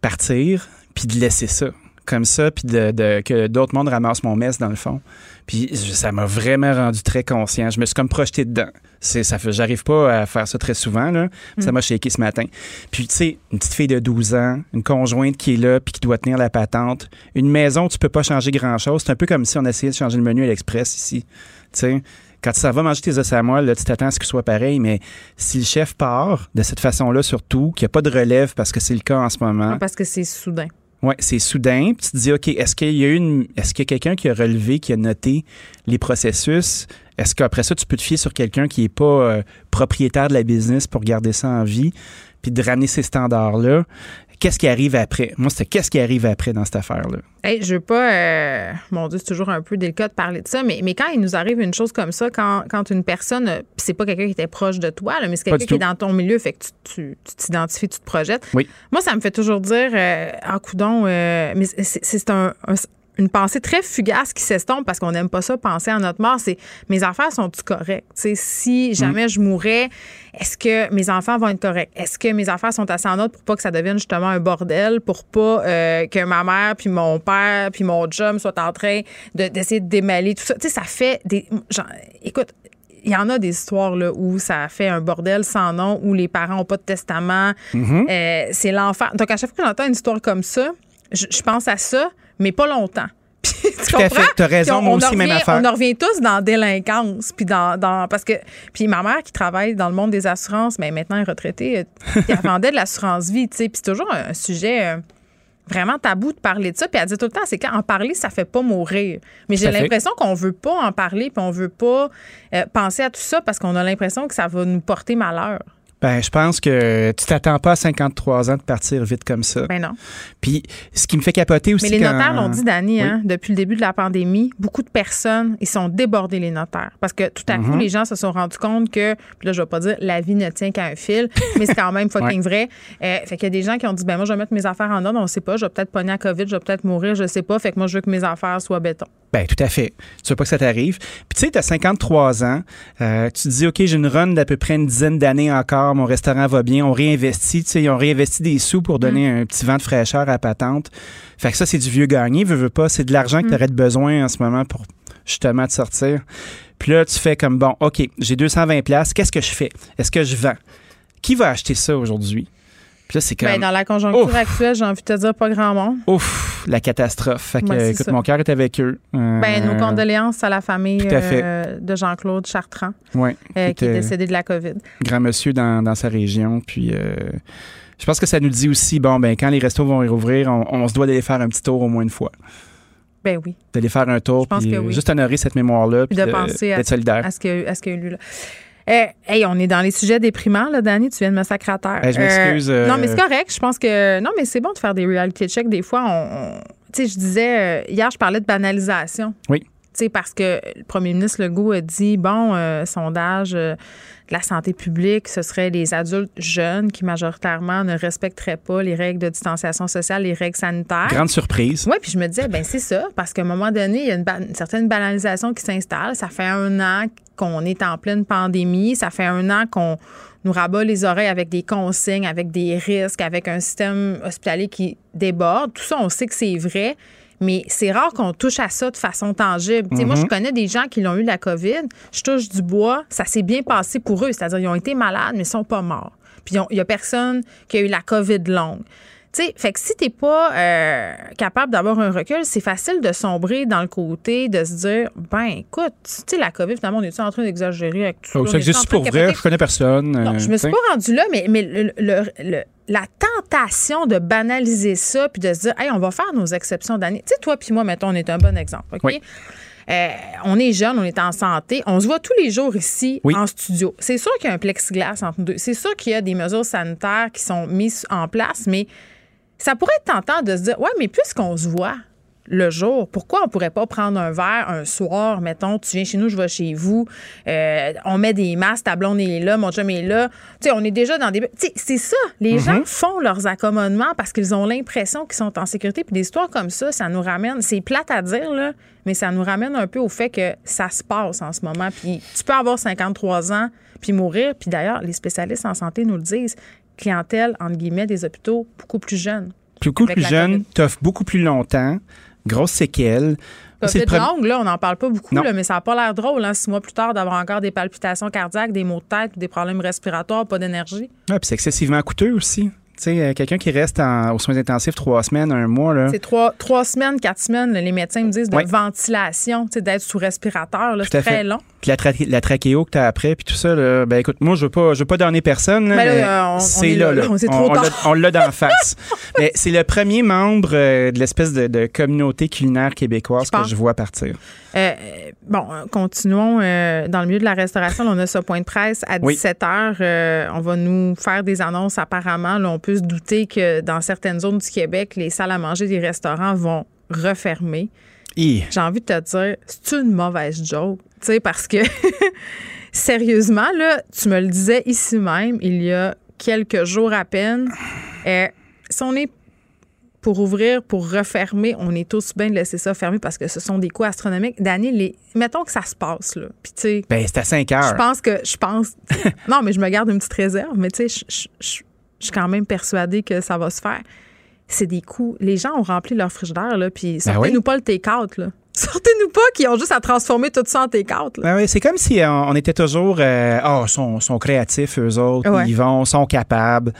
partir, puis de laisser ça comme ça, puis de, de- que d'autres mondes ramassent mon mess dans le fond. Puis ça m'a vraiment rendu très conscient. Je me suis comme projeté dedans. C'est, ça fait, j'arrive pas à faire ça très souvent, là. Ça Mm. m'a shaké ce matin. Puis tu sais, une petite fille de 12 ans, une conjointe qui est là, puis qui doit tenir la patente. Une maison tu peux pas changer grand-chose. C'est un peu comme si on essayait de changer le menu à l'Express ici. Tu sais, quand tu s'en vas manger tes os à moelle, là, tu t'attends à ce que ce soit pareil, mais si le chef part de cette façon-là, surtout, qu'il n'y a pas de relève parce que c'est le cas en ce moment, Parce que c'est soudain. oui, c'est soudain. Puis tu te dis, OK, est-ce qu'il y a une, est-ce qu'il y a quelqu'un qui a relevé, qui a noté les processus? Est-ce qu'après ça, tu peux te fier sur quelqu'un qui n'est pas euh, propriétaire de la business pour garder ça en vie, puis de ramener ces standards-là? Qu'est-ce qui arrive après? Moi, c'était qu'est-ce qui arrive après dans cette affaire-là? Hey, je veux pas. euh, mon Dieu, c'est toujours un peu délicat de parler de ça, mais, mais quand il nous arrive une chose comme ça, quand, quand une personne, euh, c'est pas quelqu'un qui était proche de toi, là, mais c'est quelqu'un qui est dans ton milieu, fait que tu- tu tu t'identifies, tu, te projettes. Oui. Moi, ça me fait toujours dire, euh, ah, coudon, mais c'est- c'est un- un- une pensée très fugace qui s'estompe parce qu'on n'aime pas ça penser à notre mort. C'est mes affaires sont-tu correctes? Si jamais je mourais, est-ce que mes enfants vont être corrects? Est-ce que mes affaires sont assez en ordre pour pas que ça devienne justement un bordel, pour pas euh, que ma mère, puis mon père, puis mon chum soient en train de- d'essayer de, démêler tout ça? Tu sais, ça fait des. genre, écoute, il y en a des histoires là, où ça fait un bordel sans nom, où les parents n'ont pas de testament. Mhm. Euh, c'est l'enfer. Donc, à chaque fois que j'entends une histoire comme ça, je, je pense à ça, mais pas longtemps. [laughs] Puis, tu Tout à fait. comprends? T'as raison, moi aussi, même affaire. On en revient tous dans la délinquance. Puis dans, dans- parce que puis ma mère qui travaille dans le monde des assurances, mais maintenant elle est retraitée, euh, [laughs] elle vendait de l'assurance vie, tu sais. Puis c'est toujours un, sujet euh, vraiment tabou de parler de ça. Puis elle dit tout le temps, c'est qu'en parler, ça fait pas mourir. Mais j'ai l'impression qu'on veut pas en parler, puis on veut pas euh, penser à tout ça parce qu'on a l'impression que ça va nous porter malheur. Ben, je pense que tu t'attends pas à 53 ans de partir vite comme ça. Ben non. Puis, ce qui me fait capoter aussi. Mais les quand- notaires l'ont dit, Dani, Oui. hein, depuis le début de la pandémie, beaucoup de personnes, ils sont débordés, les notaires. Parce que tout à coup, Mhm. les gens se sont rendus compte que, puis là, je vais pas dire la vie ne tient qu'à un fil, [laughs] mais c'est quand même fucking Ouais. vrai. Euh, fait qu'il y a des gens qui ont dit, ben moi, je vais mettre mes affaires en ordre, on sait pas, je vais peut-être pogner à COVID, je vais peut-être mourir, je sais pas. Fait que moi, je veux que mes affaires soient béton. Ben, tout à fait. Tu veux pas que ça t'arrive. Puis, tu sais, tu as 53 ans. euh, tu te dis, OK, j'ai une run d'à peu près une dizaine d'années encore. Mon restaurant va bien. On réinvestit. Tu sais, ils ont réinvesti des sous pour donner un petit vent de fraîcheur à la patente. Fait que ça, c'est du vieux gagné. Veux, veux pas. C'est de l'argent que tu aurais besoin en ce moment pour justement te sortir. Puis là, tu fais comme, bon, OK, j'ai 220 places. Qu'est-ce que je fais? Est-ce que je vends? Qui va acheter ça aujourd'hui? Puis là, c'est comme... Ben, dans la conjoncture Ouf. actuelle, j'ai envie de te dire pas grand monde. Ouf, la catastrophe. Fait que, écoute, ça. mon cœur est avec eux. Euh, Ben, nos condoléances à la famille à euh, de Jean-Claude Chartrand, Ouais, euh, qui est décédé de la COVID. grand monsieur dans, dans sa région. Puis, je pense que ça nous dit aussi, bon, ben, quand les restos vont rouvrir, on, on se doit d'aller faire un petit tour au moins une fois. Ben oui. D'aller faire un tour, pense puis que oui. juste honorer cette mémoire-là, Puis puis de de- penser à, d'être solidaire. à ce qu'il y a eu- à ce qu'il y a eu lieu là. Euh, hey, on est dans les sujets déprimants, là, Dani. Tu viens de me sacrer à terre. Hey, je m'excuse, euh, non, mais c'est correct. Je pense que. Non, mais c'est bon de faire des reality checks. Des fois, on. on- tu sais, je disais. euh, hier, je parlais de banalisation. Oui. Tu sais, parce que le premier ministre Legault a dit bon, euh, sondage euh, de la santé publique, ce serait les adultes jeunes qui majoritairement ne respecteraient pas les règles de distanciation sociale, les règles sanitaires. Grande surprise. Oui, puis je me disais, ben c'est ça, parce qu'à un moment donné, il y a une, une certaine banalisation qui s'installe. Ça fait un an qu'on est en pleine pandémie. Ça fait un an qu'on nous rabat les oreilles avec des consignes, avec des risques, avec un système hospitalier qui déborde. Tout ça, on sait que c'est vrai. Mais c'est rare qu'on touche à ça de façon tangible. Moi, Mhm. je connais des gens qui l'ont eu la COVID. Je touche du bois. Ça s'est bien passé pour eux. C'est-à-dire, ils ont été malades, mais ils sont pas morts. Puis, il y a personne qui a eu la COVID longue. Tu sais, fait que si t'es pas euh, capable d'avoir un recul, c'est facile de sombrer dans le côté de se dire, ben écoute, tu sais, la COVID, finalement, on est en train d'exagérer avec tout Oh, On ça en existe pour vrai, capoter? je connais personne. Non, euh, je me suis pas rendue là, mais, mais le- le- le- la tentation de banaliser ça puis de se dire, hey, on va faire nos exceptions d'année. Tu sais, toi puis moi, mettons, on est un bon exemple, OK? Oui. Euh, on est jeune, on est en santé, on se voit tous les jours ici Oui. en studio. C'est sûr qu'il y a un plexiglas entre nous deux. C'est sûr qu'il y a des mesures sanitaires qui sont mises en place, mais ça pourrait être tentant de se dire, ouais, mais puisqu'on se voit le jour, pourquoi on pourrait pas prendre un verre un soir, mettons, tu viens chez nous, je vais chez vous, euh, on met des masques, ta blonde est là, mon chum est là, tu sais, on est déjà dans des... Tu sais, c'est ça, les Mhm. gens font leurs accommodements parce qu'ils ont l'impression qu'ils sont en sécurité, puis des histoires comme ça, ça nous ramène, c'est plate à dire, là, mais ça nous ramène un peu au fait que ça se passe en ce moment, puis tu peux avoir 53 ans, puis mourir, puis d'ailleurs, les spécialistes en santé nous le disent, clientèle, entre guillemets, des hôpitaux beaucoup plus jeunes. Beaucoup plus la jeune, t'offres beaucoup plus longtemps, grosse séquelle. Moi, c'est premier- longue, là, on n'en parle pas beaucoup, là, mais ça n'a pas l'air drôle, hein, six mois plus tard, d'avoir encore des palpitations cardiaques, des maux de tête, des problèmes respiratoires, pas d'énergie. Ouais, puis c'est excessivement coûteux aussi. Euh, quelqu'un qui reste en- aux soins intensifs trois semaines, un mois, là. C'est trois, trois semaines, quatre semaines, là, les médecins me disent, de ventilation, d'être sous respirateur, c'est très long. Puis la, tra- la trachéo que tu as après, puis tout ça, là, ben écoute, moi, je veux pas, je veux pas donner personne. Mais c'est est là, là, On- l'a- d'en face. [laughs] mais c'est le premier membre euh, de l'espèce de, de communauté culinaire québécoise Je que je vois partir. Euh, bon, euh, continuons euh, dans le milieu de la restauration. Là, on a ce point de presse à Oui. 17 h. euh, on va nous faire des annonces apparemment. Là, on peut se douter que dans certaines zones du Québec, les salles à manger des restaurants vont refermer. J'ai envie de te dire, c'est une mauvaise joke. Tu sais, parce que [laughs] sérieusement, là, tu me le disais ici même, il y a quelques jours à peine. euh, si on est pour ouvrir, pour refermer, on est tous bien de laisser ça fermer parce que ce sont des coûts astronomiques. Daniel, les... mettons que ça se passe, là. Puis, tu sais, Ben, c'est à 5 heures. je pense que, je pense, [laughs] non, mais je me garde une petite réserve, mais tu sais, je suis quand même persuadée que ça va se faire. C'est des coûts. Les gens ont rempli leur frigidaire, là, puis Ben sortez-nous oui. pas le take-out, là. [laughs] Sortez-nous pas qui ont juste à transformer tout ça en take-out, là. Ben oui, c'est comme si on, on était toujours euh, oh, sont, sont créatifs, eux autres, Ouais. ils vont, sont capables.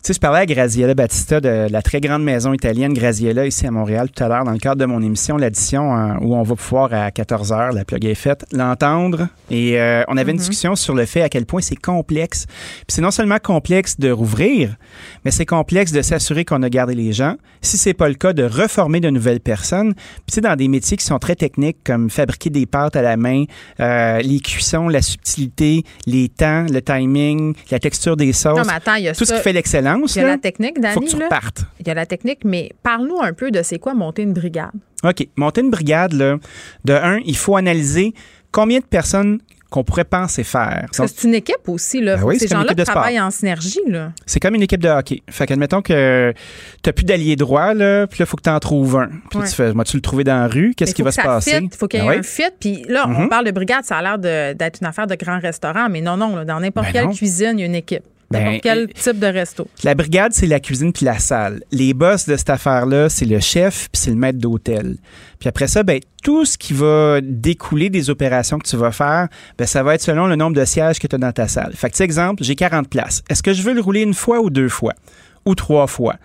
Tu sais, je parlais à Graziella Battista de la très grande maison italienne Graziella ici à Montréal tout à l'heure dans le cadre de mon émission, l'addition, euh, où on va pouvoir à 14h, la plug est faite, l'entendre. Et euh, on avait une Mhm. discussion sur le fait à quel point c'est complexe. Puis c'est non seulement complexe de rouvrir, mais c'est complexe de s'assurer qu'on a gardé les gens. Si c'est pas le cas, de reformer de nouvelles personnes. Puis sais, dans des métiers qui sont très techniques, comme fabriquer des pâtes à la main, euh, les cuissons, la subtilité, les temps, le timing, la texture des sauces. Non, mais attends, il y a tout ça- ce qui fait l'excellence. Il y a là, la technique, Dani. Faut que tu repartes. Il y a la technique, mais parle-nous un peu de c'est quoi monter une brigade. OK. Monter une brigade, là, de un, il faut analyser combien de personnes qu'on pourrait penser faire. C'est une équipe aussi, là. Ben oui, ces gens-là équipe de sport. travaillent en synergie, là. C'est comme une équipe de hockey. Fait qu'admettons que t'as plus d'alliés droits, là, puis là, il faut que tu en trouves un. Puis Ouais. tu fais, moi, tu le trouver dans la rue, qu'est-ce qui va que se passer? fit, Il faut qu'il y ait Ben oui. un fit. Puis là, on Mhm. parle de brigade, ça a l'air d'être une affaire de grand restaurant, mais non, non, là, dans n'importe Ben quelle non. cuisine, il y a une équipe. Ben, quel type de resto. La brigade, c'est la cuisine puis la salle. Les boss de cette affaire-là, c'est le chef puis c'est le maître d'hôtel. Puis après ça, ben, tout ce qui va découler des opérations que tu vas faire, ben, ça va être selon le nombre de sièges que tu as dans ta salle. Fait que, exemple, j'ai 40 places. Est-ce que je veux le rouler une fois ou deux fois? Ou trois fois?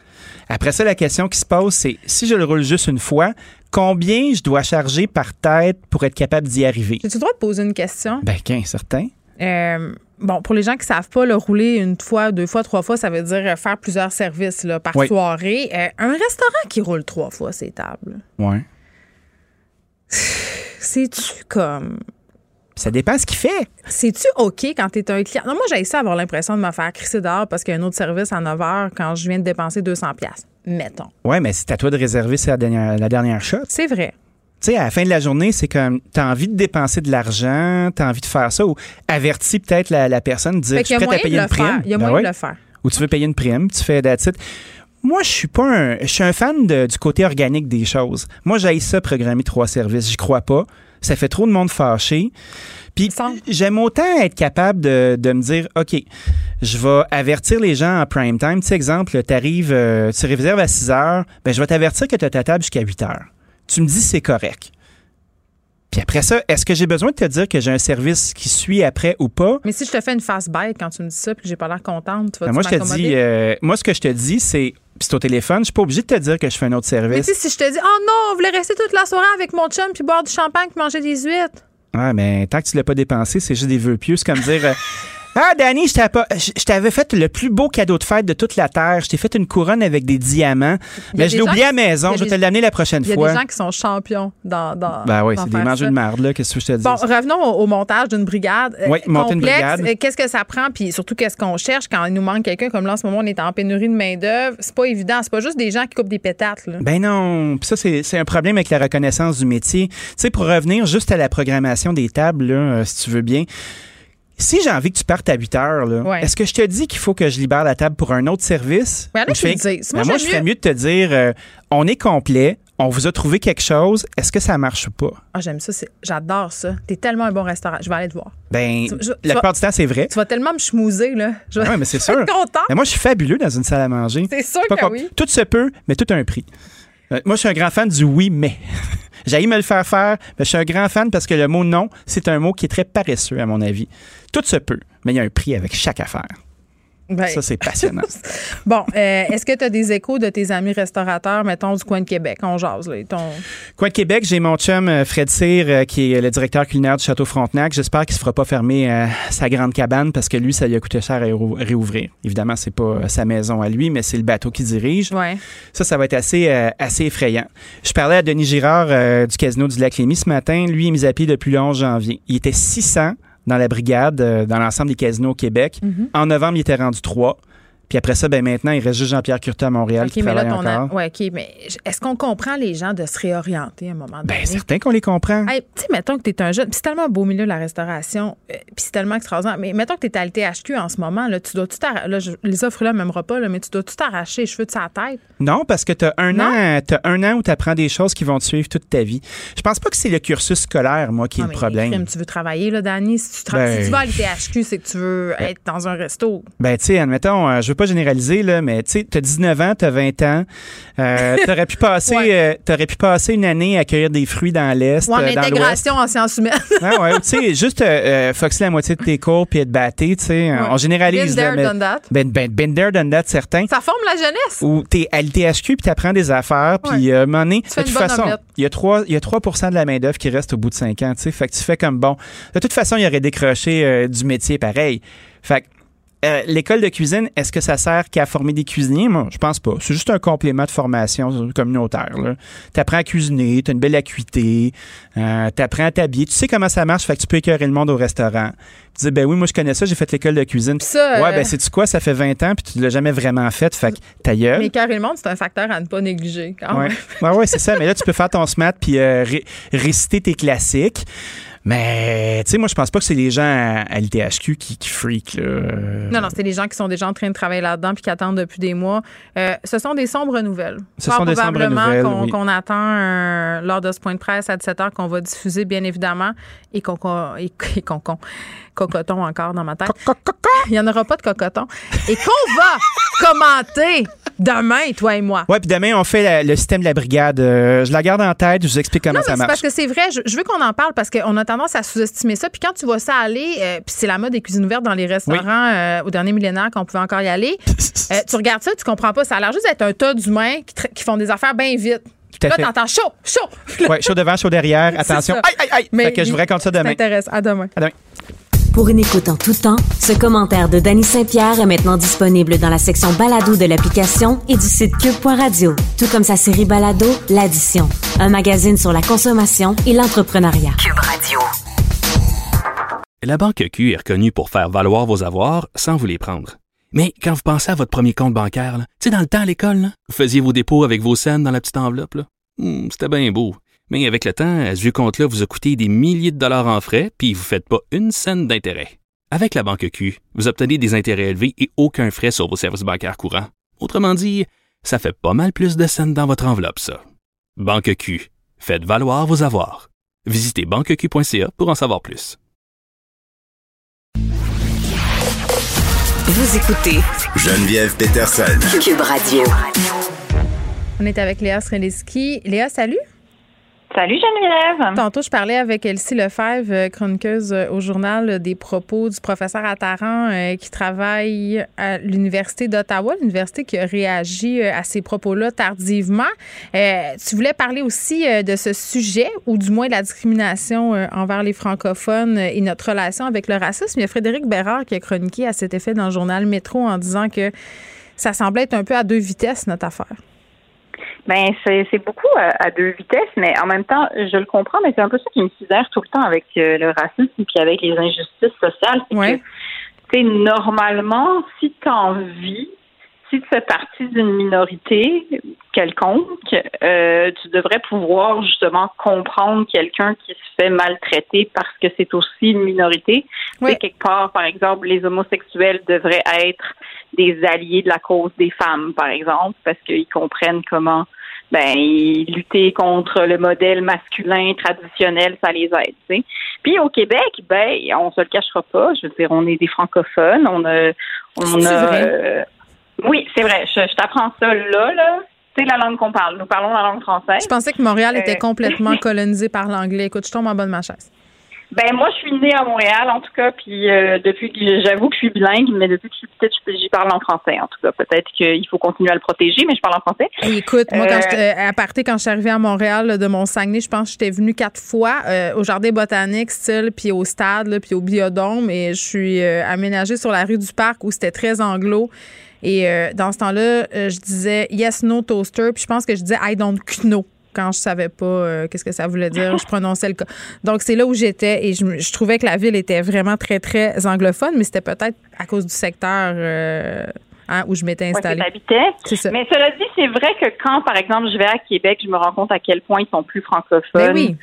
Après ça, la question qui se pose, c'est si je le roule juste une fois, combien je dois charger par tête pour être capable d'y arriver? J'ai-tu le droit de poser une question? Ben, 15, certain. Euh, bon, pour les gens qui savent pas, le rouler une fois, deux fois, trois fois, ça veut dire euh, faire plusieurs services là, par Oui. soirée. Euh, un restaurant qui roule trois fois ses tables, Ouais. [sighs] c'est-tu comme. Ça dépend ce qu'il fait. C'est-tu OK quand tu es un client? Non, moi, j'ai ça avoir l'impression de me faire crisser dehors parce qu'il y a un autre service à 9 h quand je viens de dépenser 200$. piastres. Mettons. Ouais, mais c'est à toi de réserver c'est la dernière, la dernière shot. C'est vrai. Tu sais, à la fin de la journée, c'est comme, t'as envie de dépenser de l'argent, t'as envie de faire ça, ou avertis peut-être la, la personne, dire, je suis prête à payer une prime. Il y a Ben moyen de le faire. Ou tu veux payer une prime, tu fais that's it. Moi, je suis pas un, je suis un fan de- du côté organique des choses. Moi, j'ai ça programmer trois services. J'y crois pas. Ça fait trop de monde fâché. Puis j'aime autant être capable de, de me dire, OK, je vais avertir les gens en prime time. Tu sais, exemple, tu arrives, tu réserves à 6 heures, ben, je vais t'avertir que tu as ta table jusqu'à 8 heures. Tu me dis c'est correct. Puis après ça, est-ce que j'ai besoin de te dire que j'ai un service qui suit après ou pas? Mais si je te fais une fast bite quand tu me dis ça puis que j'ai pas l'air contente, tu vas Ben, moi, je te dis, euh, moi, ce que je te dis, c'est, puis c'est au téléphone, je suis pas obligé de te dire que je fais un autre Mais service. tu sais, si je te dis, oh non, on voulait rester toute la soirée avec mon chum puis boire du champagne puis manger des huîtres. Ouais, mais tant que tu l'as pas dépensé, c'est juste des vœux pieux. C'est comme dire euh, Ah, Danny, je t'avais pas- je je t'avais fait le plus beau cadeau de fête de toute la Terre. Je t'ai fait une couronne avec des diamants. Mais je l'ai oublié à la maison. Je vais te l'amener la prochaine Il y a fois. des gens qui sont champions dans. dans Ben oui, c'est des ça. de marde, là. Qu'est-ce que je te dis? Bon, revenons au, au montage d'une brigade. Euh, Oui, monter une brigade. Euh, Qu'est-ce que ça prend? Puis surtout, qu'est-ce qu'on cherche quand il nous manque quelqu'un? Comme là, en ce moment, on est en pénurie de main-d'œuvre. C'est pas évident. C'est pas juste des gens qui coupent des pétates. Là. Ben non, Puis ça c'est c'est un problème avec la reconnaissance du métier. Tu sais, pour revenir juste à la programmation des tables, là, euh, si tu veux bien. Si j'ai envie que tu partes à 8 heures, là, Ouais. est-ce que je te dis qu'il faut que je libère la table pour un autre service? Ou je fais- le dis. Moi, Ben, moi, je ferais mieux- de te dire, euh, on est complet, on vous a trouvé quelque chose, est-ce que ça marche ou pas? Ah, j'aime ça. c'est- J'adore ça. T'es tellement un bon restaurant. Je vais aller te voir. Ben, Tu- je- la plupart du temps, c'est vrai. Tu vas tellement me schmouser, là. Je vais Oui, mais c'est [laughs] sûr. content. Mais moi, je suis fabuleux dans une salle à manger. C'est sûr que oui. Tout se peut, mais tout a un prix. Euh, Moi, je suis un grand fan du oui, mais. [laughs] J'ai me le faire faire, mais je suis un grand fan parce que le mot non, c'est un mot qui est très paresseux, à mon avis. Tout se peut, mais il y a un prix avec chaque affaire. Ben, Ça, c'est passionnant. [laughs] Bon, euh, est-ce que tu as des échos de tes amis restaurateurs, mettons, du coin de Québec? On jase, là. Ton... Coin de Québec, j'ai mon chum euh, Fred Cyr, euh, qui est le directeur culinaire du Château Frontenac. J'espère qu'il se fera pas fermer euh, sa grande cabane parce que lui, ça lui a coûté cher à réouvrir. Évidemment, c'est pas sa maison à lui, mais c'est le bateau qui dirige. Ouais. Ça, ça va être assez, euh, assez effrayant. Je parlais à Denis Girard du Casino du Lac-Lémy ce matin. Lui, il est mis à pied depuis le 11 janvier. Il était 600 dans la brigade, euh, dans l'ensemble des casinos au Québec. Mhm. En novembre, il était rendu 3. Puis après ça, ben maintenant, il reste juste Jean-Pierre Curtin à Montréal OK, qui mais là, a- encore. ouais, OK, mais est-ce qu'on comprend les gens de se réorienter à un moment donné? Ben, certain qu'on les comprend. Hey, tu sais, mettons que tu es un jeune, puis c'est tellement beau milieu, la restauration, euh, puis c'est tellement extraordinaire. Mais mettons que tu es à l'THQ en ce moment, là, tu dois tout t'arracher. Là, je- les offres là, m'aimeront pas, là, mais tu dois tout t'arracher les cheveux de sa tête. Non, parce que tu as un Non? an, t'as un an où tu apprends des choses qui vont te suivre toute ta vie. Je pense pas que c'est le cursus scolaire, moi, qui est Ah, le problème. tu veux travailler, là, Dani? Si tu, Ben- si tu vas à l'THQ, c'est que tu veux être dans un resto. Ben, tu sais, admettons, euh, je veux pas généraliser, là, mais tu sais, t'as 19 ans, t'as 20 ans, euh, [laughs] t'aurais pu passer, euh, t'aurais pu passer une année à cueillir des fruits dans l'Est, Ou en euh, dans l'Ouest. intégration en sciences humaines. [laughs] Ah ouais, ou tu sais, juste euh, euh, foxer la moitié de tes cours puis être batté, tu sais, on généralise. Been là, mais- done that. Ben, ben, been there, done that, certain. Ça forme la jeunesse. Ou t'es à l'ITHQ puis t'apprends des affaires puis à un moment donné, de toute façon, il y a 3 il y a 3 de la main d'œuvre qui reste au bout de 5 ans, tu sais, fait que tu fais comme bon. De toute façon, il y aurait décroché du métier pareil. Fait que euh, l'école de cuisine, est-ce que ça sert qu'à former des cuisiniers? Moi, je pense pas. C'est juste un complément de formation communautaire. Tu apprends à cuisiner, tu as une belle acuité, euh, tu apprends à t'habiller. Tu sais comment ça marche, fait que tu peux écœurer le monde au restaurant. Tu dis, ben oui, moi, je connais ça, j'ai fait l'école de cuisine. ça, ouais, euh, ben c'est-tu quoi? Ça fait 20 ans, puis tu l'as jamais vraiment fait, fait que ta gueule. Mais carrément, le monde, c'est un facteur à ne pas négliger. quand Ouais, même. ouais, ouais, c'est ça. Mais là, tu peux faire ton SMAT puis euh, ré- réciter tes classiques. Mais, tu sais, moi, je pense pas que c'est les gens à, à l'ITHQ qui, qui freak, là. Non, non, c'est des gens qui sont déjà en train de travailler là-dedans puis qui attendent depuis des mois. Euh, ce sont des sombres nouvelles. Ce Fort sont des sombres probablement nouvelles, qu'on oui. qu'on attend euh, lors de ce point de presse à 17h qu'on va diffuser, bien évidemment, et qu'on qu'on- et, et qu'on qu'on- cocoton encore dans ma tête. Il n'y en aura pas de cocoton. Et qu'on va commenter demain, toi et moi. Ouais, puis demain, on fait la- le système de la brigade. Euh, je la garde en tête, je vous explique comment Non, mais ça marche. parce que c'est vrai, je, je veux qu'on en parle parce qu'on a tendance à sous-estimer ça. Puis quand tu vois ça aller, euh, puis c'est la mode des cuisines ouvertes dans les restaurants euh, au dernier millénaire qu'on pouvait encore y aller, [laughs] tu regardes ça, tu comprends pas. Ça a l'air juste d'être un tas d'humains qui, font des affaires bien vite. Tout à là, t'entends chaud, chaud. Ouais, chaud devant, chaud derrière. [laughs] Attention. ça. Aïe, aïe, aïe. Mais fait que je vous raconte ça Ça demain. t'intéresse. À demain. À demain. Pour une écoute en tout temps, ce commentaire de Danny Saint-Pierre est maintenant disponible dans la section balado de l'application et du site cube.radio, tout comme sa série balado L'Addition, un magazine sur la consommation et l'entrepreneuriat. Cube Radio. La Banque Q est reconnue pour faire valoir vos avoirs sans vous les prendre. Mais quand vous pensez à votre premier compte bancaire, tu sais, dans le temps à l'école, vous faisiez vos dépôts avec vos scènes dans la petite enveloppe. Hmm, C'était bien beau. Mais avec le temps, ce vieux compte-là vous a coûté des milliers de dollars en frais, puis vous ne faites pas une scène d'intérêt. Avec la Banque Q, vous obtenez des intérêts élevés et aucun frais sur vos services bancaires courants. Autrement dit, ça fait pas mal plus de scènes dans votre enveloppe, ça. Banque Q, faites valoir vos avoirs. Visitez banqueq.ca pour en savoir plus. Vous écoutez Geneviève Peterson. Cube Radio. On est avec Léa Sreliski. Léa, salut. Salut Geneviève. Tantôt, je parlais avec Elsie Lefebvre, euh, chroniqueuse euh, au journal, euh, des propos du professeur Attaran qui travaille à l'Université d'Ottawa, l'université qui a réagi à ces propos-là tardivement. Tu voulais parler aussi de ce sujet, ou du moins de la discrimination envers les francophones et notre relation avec le racisme. Il y a Frédéric Bérard qui a chroniqué à cet effet dans le journal Métro en disant que ça semblait être un peu à deux vitesses, notre affaire. Ben c'est c'est beaucoup à, à deux vitesses, mais en même temps, je le comprends, mais c'est un peu ça qui me sidère tout le temps avec euh, le racisme puis avec les injustices sociales. C'est que, tu sais, normalement, si tu en vis, si tu fais partie d'une minorité quelconque, euh, tu devrais pouvoir justement comprendre quelqu'un qui se fait maltraiter parce que c'est aussi une minorité. Tu sais, quelque part, par exemple, les homosexuels devraient être des alliés de la cause des femmes, par exemple, parce qu'ils comprennent comment ben lutter contre le modèle masculin traditionnel, ça les aide. sais. Puis au Québec, ben on se le cachera pas. Je veux dire, on est des francophones. On a, on a. vrai? euh, oui, c'est vrai. Je, je t'apprends ça là, là. C'est la langue qu'on parle. Nous parlons la langue française. Je pensais que Montréal était Euh, complètement [laughs] colonisé par l'anglais. Écoute, je tombe en bas de ma chaise. Ben moi, je suis née à Montréal, en tout cas, puis euh, depuis que j'avoue que je suis bilingue, mais depuis que je suis petite, je- j'y parle en français, en tout cas. Peut-être qu'il faut continuer à le protéger, mais je parle en français. Et écoute, moi, quand Euh, j'étais- à partir quand je suis arrivée à Montréal, là, de mon Saguenay, je pense que j'étais venue quatre fois euh, au Jardin botanique, style, puis au stade, là, puis au biodôme. Et je suis euh, aménagée sur la rue du Parc où c'était très anglo. Et euh, dans ce temps-là, euh, je disais yes, no toaster. Puis je pense que je disais I don't know quand je savais pas euh, qu'est-ce que ça voulait dire. Je prononçais le cas. Donc, c'est là où j'étais et je, trouvais que la ville était vraiment très, très anglophone, mais c'était peut-être à cause du secteur euh, hein, où je m'étais installée. C'est ça. Mais cela dit, c'est vrai que quand, par exemple, je vais à Québec, je me rends compte à quel point ils sont plus francophones Ben oui.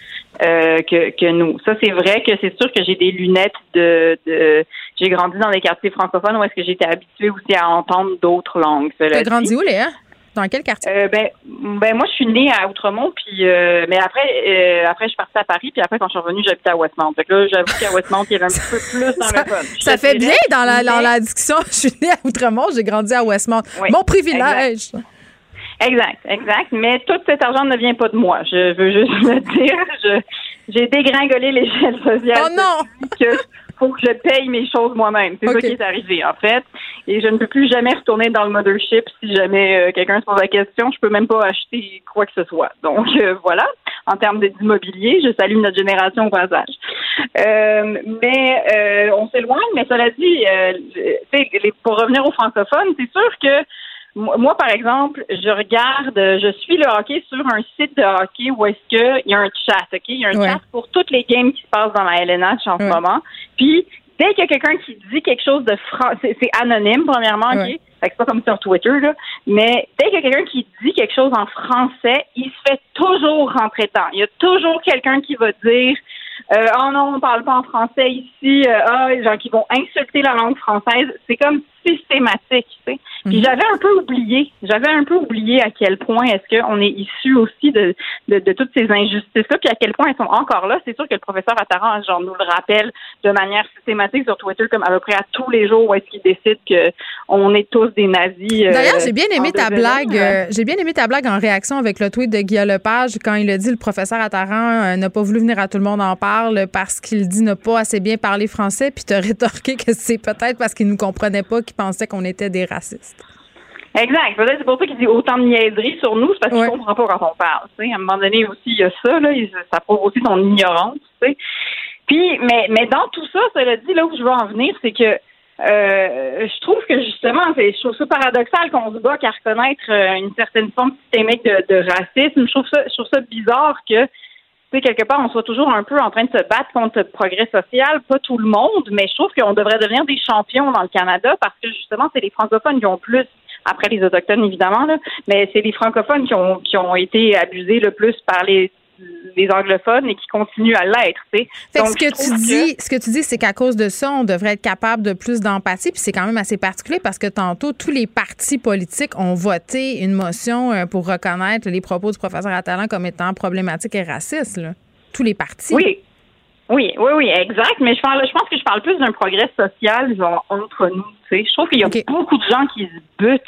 euh, que, que nous. Ça, c'est vrai que c'est sûr que j'ai des lunettes de... de j'ai grandi dans des quartiers francophones où est-ce que j'étais habituée aussi à entendre d'autres langues. T'as grandi où, Léa? Dans quel quartier? Euh, ben, ben moi je suis née à Outremont puis euh, mais après euh, après je suis partie à Paris puis après quand je suis revenue j'habitais à Westmount. Fait que là j'avoue qu'à Westmount il y avait un petit peu plus. Je Ça te fait dirais, bien dans la, dans la discussion. [laughs] Je suis née à Outremont, j'ai grandi à Westmount. Oui, Mon privilège. Exact, exact. Mais tout cet argent ne vient pas de moi. Je veux juste [laughs] le dire. Je, j'ai dégringolé l'échelle sociale. Oh non! que faut que je paye mes choses moi-même. C'est ça qui est arrivé, en fait. Et je ne peux plus jamais retourner dans le mothership si jamais euh, quelqu'un se pose la question. Je peux même pas acheter quoi que ce soit. Donc, euh, voilà. En termes d'immobilier, je salue notre génération au passage. Euh, mais euh, on s'éloigne, mais cela dit, euh, les- pour revenir aux francophones, c'est sûr que moi, par exemple, je regarde, je suis le hockey sur un site de hockey où est-ce qu'il y a un chat, OK? Il y a un Ouais. chat pour toutes les games qui se passent dans la LNH en ce moment. Puis, dès qu'il y a quelqu'un qui dit quelque chose de français, c'est anonyme, premièrement, OK? Ouais. Fait que c'est pas comme sur Twitter, là. Mais dès qu'il y a quelqu'un qui dit quelque chose en français, il se fait toujours rentrer dedans. Il y a toujours quelqu'un qui va dire euh, Oh non, on parle pas en français ici. Euh, ah, les gens qui vont insulter la langue française. C'est comme systématique, tu sais. Puis Mhm. j'avais un peu oublié, j'avais un peu oublié à quel point est-ce qu'on est issu aussi de, de, de toutes ces injustices-là, puis à quel point elles sont encore là. C'est sûr que le professeur Attaran, genre, nous le rappelle de manière systématique sur Twitter, comme à peu près à tous les jours où est-ce qu'il décide que on est tous des nazis. euh, D'ailleurs, j'ai bien aimé ta blague. euh, j'ai bien aimé ta blague en réaction avec le tweet de Guillaume Lepage quand il a dit le professeur Attaran euh, n'a pas voulu venir à tout le monde en parle parce qu'il dit ne pas assez bien parler français, puis t'as [laughs] rétorqué que c'est peut-être parce qu'il nous comprenait pas, qu'il pensait qu'on était des racistes. Exact. Peut-être c'est pour ça qu'il dit autant de niaiseries sur nous, c'est parce qu'il Ouais. comprend pas quand on parle. À un moment donné aussi, il y a ça, là, ça prouve aussi son ignorance. Tu sais. Puis, mais, mais dans tout ça, cela dit, là où je veux en venir, c'est que euh, je trouve que justement, c'est, je trouve ça paradoxal qu'on se bat qu'à reconnaître euh, une certaine forme systémique de, de racisme. Je trouve ça, je trouve ça bizarre que sais, quelque part, on soit toujours un peu en train de se battre contre le progrès social. Pas tout le monde, mais je trouve qu'on devrait devenir des champions dans le Canada parce que justement, c'est les francophones qui ont plus, après les autochtones évidemment, là, mais c'est les francophones qui ont, qui ont été abusés le plus par les, les anglophones et qui continuent à l'être. Donc, ce que tu dis, ce que tu dis, c'est qu'à cause de ça, on devrait être capable de plus d'empathie. Puis c'est quand même assez particulier parce que tantôt, tous les partis politiques ont voté une motion euh, pour reconnaître les propos du professeur Attalant comme étant problématiques et racistes. là. Tous les partis. Oui. Oui, oui, oui, exact. Mais je parle, je pense que je parle plus d'un progrès social, genre, entre nous. Je trouve qu'il y a beaucoup de gens qui se butent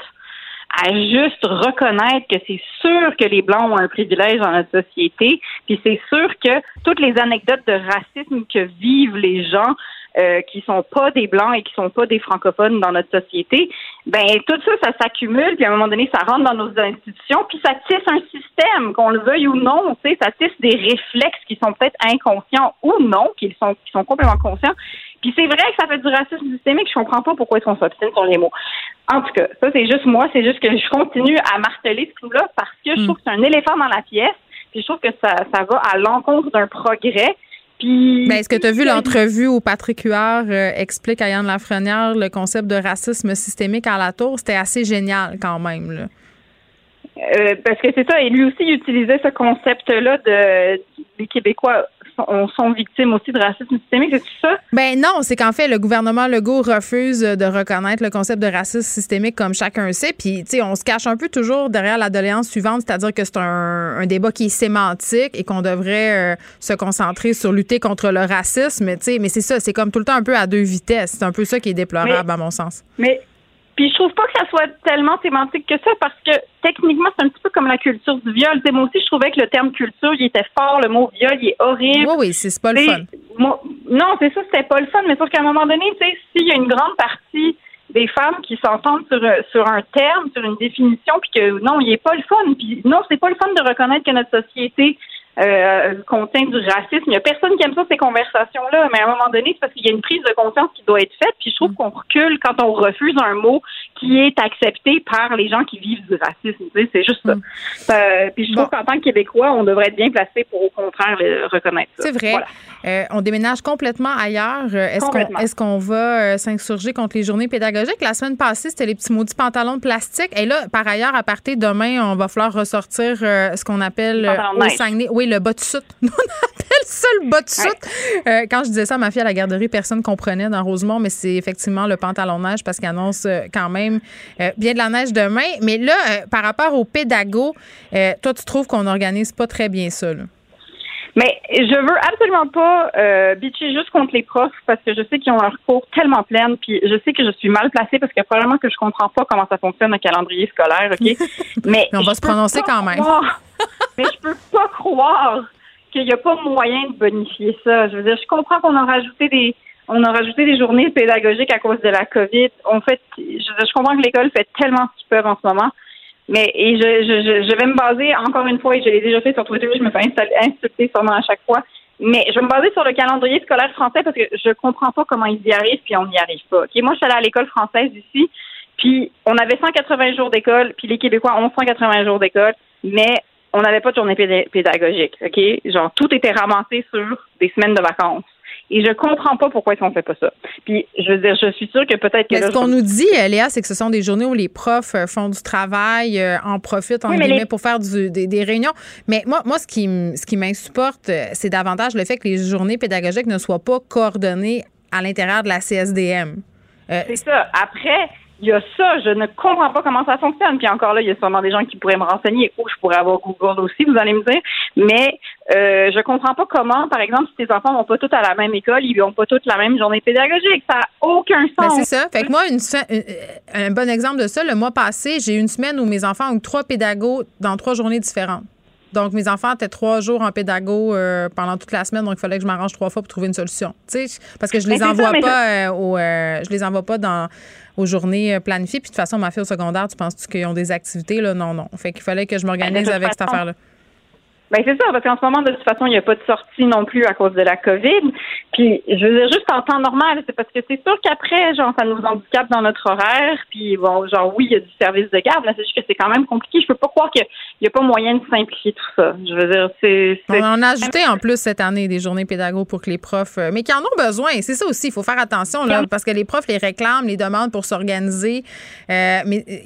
à juste reconnaître que c'est sûr que les Blancs ont un privilège dans notre société, puis c'est sûr que toutes les anecdotes de racisme que vivent les gens euh, qui sont pas des Blancs et qui sont pas des francophones dans notre société, ben tout ça, ça s'accumule, puis à un moment donné, ça rentre dans nos institutions, puis ça tisse un système, qu'on le veuille ou non, tu sais, ça tisse des réflexes qui sont peut-être inconscients ou non, qui sont, qui sont complètement conscients. Puis c'est vrai que ça fait du racisme systémique, je comprends pas pourquoi est-ce qu'on s'obstine sur les mots. En tout cas, ça c'est juste moi, c'est juste que je continue à marteler ce clou-là parce que je trouve que c'est un éléphant dans la pièce, puis je trouve que ça, ça va à l'encontre d'un progrès. Puis, Ben, est-ce que tu as vu l'entrevue où Patrick Huard euh, explique à Yann Lafrenière le concept de racisme systémique à la tour? C'était assez génial quand même. Là. Euh, parce que c'est ça, et lui aussi il utilisait ce concept-là de les Québécois sont, sont victimes aussi de racisme systémique, c'est ça? Ben non, c'est qu'en fait, le gouvernement Legault refuse de reconnaître le concept de racisme systémique comme chacun sait. Puis, tu sais, on se cache un peu toujours derrière la doléance suivante, c'est-à-dire que c'est un, un, débat qui est sémantique et qu'on devrait euh, se concentrer sur lutter contre le racisme. Tu sais, mais c'est ça, c'est comme tout le temps un peu à deux vitesses. C'est un peu ça qui est déplorable, Mais- à mon sens. Mais puis je trouve pas que ça soit tellement sémantique que ça parce que techniquement c'est un petit peu comme la culture du viol. Tu sais, moi aussi je trouvais que le terme culture il était fort, le mot viol il est horrible. Oui, oui, c'est pas le fun. moi- non, c'est ça, c'était pas le fun, mais sauf qu'à un moment donné, tu sais, s'il y a une grande partie des femmes qui s'entendent sur, euh, sur un terme, sur une définition, puis que non, il est pas le fun, puis non, c'est pas le fun de reconnaître que notre société euh, contient du racisme. Il y a personne qui aime ça, ces conversations-là, mais à un moment donné, c'est parce qu'il y a une prise de conscience qui doit être faite, puis je trouve qu'on recule quand on refuse un mot qui est accepté par les gens qui vivent du racisme. Tu sais, c'est juste ça. Euh, puis je trouve qu'en tant que Québécois, on devrait être bien placé pour au contraire le reconnaître ça. C'est vrai. Voilà. Euh, on déménage complètement ailleurs. Euh, Est-ce qu'on va euh, s'insurger contre les journées pédagogiques? La semaine passée, c'était les petits maudits pantalons de plastique. Et là, par ailleurs, à partir de demain, on va falloir ressortir euh, ce qu'on appelle euh, au. Saguenay. Oui, le bas de soute. Nous, [laughs] on appelle ça le bas de soute. Euh, quand je disais ça à ma fille à la garderie, personne ne comprenait dans Rosemont, mais c'est effectivement le pantalon de neige parce qu'il annonce euh, quand même euh, bien de la neige demain. Mais là, euh, par rapport aux pédagogues, toi, tu trouves qu'on n'organise pas très bien ça, là? Mais je veux absolument pas euh, bitcher juste contre les profs parce que je sais qu'ils ont leur cours tellement pleine, puis je sais que je suis mal placée parce que probablement que je comprends pas comment ça fonctionne un calendrier scolaire, ok? [laughs] Mais on va se prononcer quand même. croire- [laughs] mais je peux pas croire qu'il n'y a pas moyen de bonifier ça. Je veux dire, je comprends qu'on a rajouté des on a rajouté des journées pédagogiques à cause de la COVID. On fait, je, je comprends que l'école fait tellement ce qu'ils peuvent en ce moment. Mais et je, je, je, vais me baser encore une fois, et je l'ai déjà fait sur Twitter, je me fais insulter sûrement à chaque fois. Mais je vais me baser sur le calendrier scolaire français parce que je comprends pas comment ils y arrivent puis on n'y arrive pas. Ok, moi je suis allée à l'école française ici, puis on avait 180 jours d'école, puis les Québécois ont 180 jours d'école, mais on n'avait pas de journée pédagogique. Ok, genre tout était ramassé sur des semaines de vacances. Et je comprends pas pourquoi ils ne fait pas ça. Puis je veux dire, je suis sûre que peut-être que Mais là, ce qu'on je- nous dit, euh, Léa, c'est que ce sont des journées où les profs euh, font du travail, euh, en profitent, en Oui, guillemets, les- pour faire du- des, des réunions. Mais moi, moi ce qui, ce qui m'insupporte, c'est davantage le fait que les journées pédagogiques ne soient pas coordonnées à l'intérieur de la CSDM. Euh, C'est ça. Après, il y a ça. Je ne comprends pas comment ça fonctionne. Puis encore là, il y a sûrement des gens qui pourraient me renseigner. Ou je pourrais avoir Google aussi, vous allez me dire. Mais euh, je comprends pas comment, par exemple, si tes enfants vont pas tous à la même école, ils n'ont pas toutes la même journée pédagogique. Ça n'a aucun Ben, sens. c'est ça. Fait que moi, une se- euh, un bon exemple de ça, le mois passé, j'ai eu une semaine où mes enfants ont eu trois pédagogues dans trois journées différentes. Donc, mes enfants étaient trois jours en pédago euh, pendant toute la semaine, donc il fallait que je m'arrange trois fois pour trouver une solution. Tu sais, parce que je les envoie pas euh, au, euh, je les envoie pas dans aux journées planifiées. Puis de toute façon, ma fille au secondaire, tu penses qu'ils ont des activités là? Non, non. Fait qu'il fallait que je Ben, m'organise avec cette affaire-là. Ben c'est ça, parce qu'en ce moment, de toute façon, il n'y a pas de sortie non plus à cause de la COVID. Puis, je veux dire, juste en temps normal, c'est parce que c'est sûr qu'après, genre, ça nous handicape dans notre horaire. Puis, bon, genre, oui, il y a du service de garde, mais c'est juste que c'est quand même compliqué. Je peux pas croire qu'il n'y a pas moyen de simplifier tout ça. Je veux dire, c'est... On a ajouté en plus cette année des journées pédago pour que les profs, euh, mais qui en ont besoin. C'est ça aussi, il faut faire attention là, parce que les profs les réclament, les demandent pour s'organiser. Euh, mais euh,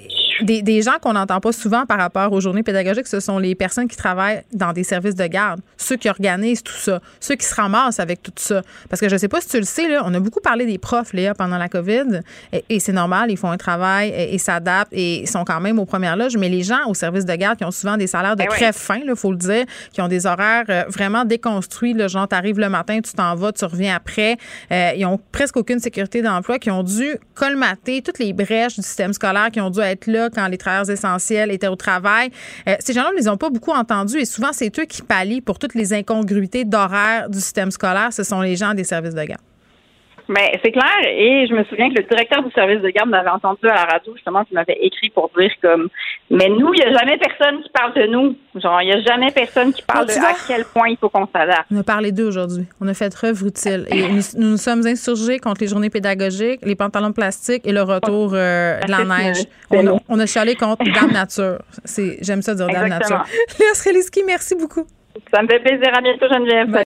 des, des gens qu'on n'entend pas souvent par rapport aux journées pédagogiques, ce sont les personnes qui travaillent dans des services de garde, ceux qui organisent tout ça, ceux qui se ramassent avec tout ça. Parce que je sais pas si tu le sais, là, on a beaucoup parlé des profs, Léa, pendant la COVID, et, et c'est normal, ils font un travail et, et s'adaptent et sont quand même aux premières loges, mais les gens au service de garde qui ont souvent des salaires de Ben oui. crève fin, il faut le dire, qui ont des horaires euh, vraiment déconstruits. Là, genre, tu arrives le matin, tu t'en vas, tu reviens après. Euh, ils ont presque aucune sécurité d'emploi, qui ont dû colmater toutes les brèches du système scolaire, qui ont dû être là quand les travailleurs essentiels étaient au travail. Euh, ces gens-là, on les ont pas beaucoup entendus et souvent, c'est eux qui pallient pour toutes les incongruités d'horaire du système scolaire. Ce sont les gens des services de garde. Ben, c'est clair. Et je me souviens que le directeur du service de garde m'avait entendu à la radio, justement, qui m'avait écrit pour dire comme, mais nous, il n'y a jamais personne qui parle de nous. Genre, il n'y a jamais personne qui parle Ah, de à quel point il faut qu'on s'adapte. On a parlé d'eux aujourd'hui. On a fait œuvre utile. Et nous, nous nous sommes insurgés contre les journées pédagogiques, les pantalons de plastique et le retour euh, de la neige. On a, nous. on a chialé contre [laughs] Dame Nature. C'est, j'aime ça dire Dame Exactement. Nature. [laughs] Léa Sreliski, merci beaucoup. Ça me fait plaisir. À bientôt, Geneviève.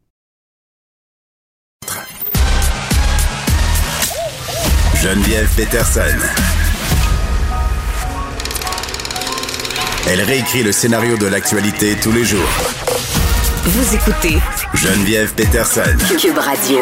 Geneviève Peterson. Elle réécrit le scénario de l'actualité tous les jours. Vous écoutez Geneviève Peterson. Cube Radio.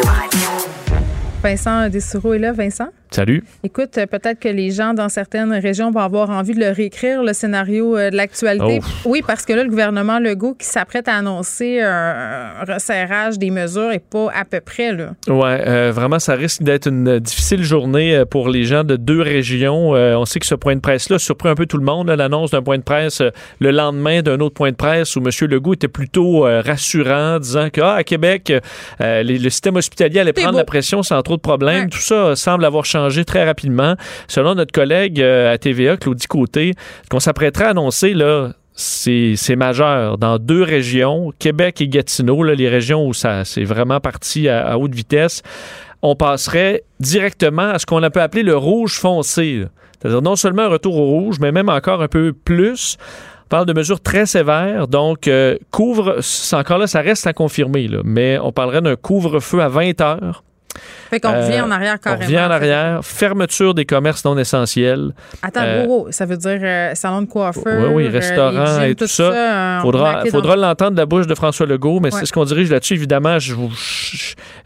Vincent Dessureau est là. Vincent? Salut. Écoute, euh, peut-être que les gens dans certaines régions vont avoir envie de le réécrire, le scénario euh, de l'actualité. Oh. Oui, parce que là, le gouvernement Legault qui s'apprête à annoncer un, resserrage des mesures est pas à peu près, là. Ouais, euh, vraiment, ça risque d'être une difficile journée pour les gens de deux régions. Euh, on sait que ce point de presse-là surprend un peu tout le monde, l'annonce d'un point de presse le lendemain d'un autre point de presse où M. Legault était plutôt euh, rassurant, disant que ah, à Québec, les- le système hospitalier allait prendre la pression sans trop de problèmes. Tout ça semble avoir changé très rapidement. Selon notre collègue euh, à TVA, Claudie Côté, qu'on s'apprêterait à annoncer, là, c'est majeur. Dans deux régions, Québec et Gatineau, là, les régions où ça c'est vraiment parti à, haute vitesse, on passerait directement à ce qu'on peut appeler le rouge foncé. C'est-à-dire non seulement un retour au rouge, mais même encore un peu plus. On parle de mesures très sévères. Donc, euh, couvre, encore là, ça reste à confirmer, mais on parlerait d'un couvre-feu à 20 heures. Fait qu'on Euh, revient en arrière carrément. On revient en arrière. Fermeture des commerces non essentiels. Attends, Euh, wow, wow, ça veut dire euh, salon de coiffeur. oui, oui, euh, restaurant et tout, ça. euh, faudra faudra l'entendre de la bouche de François Legault, mais c'est ce qu'on dirige là-dessus. Évidemment, je,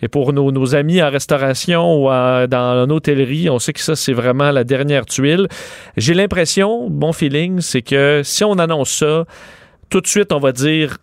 et pour nos, nos amis en restauration ou dans l'hôtellerie, on sait que ça, c'est vraiment la dernière tuile. J'ai l'impression, bon feeling, c'est que si on annonce ça, tout de suite, on va dire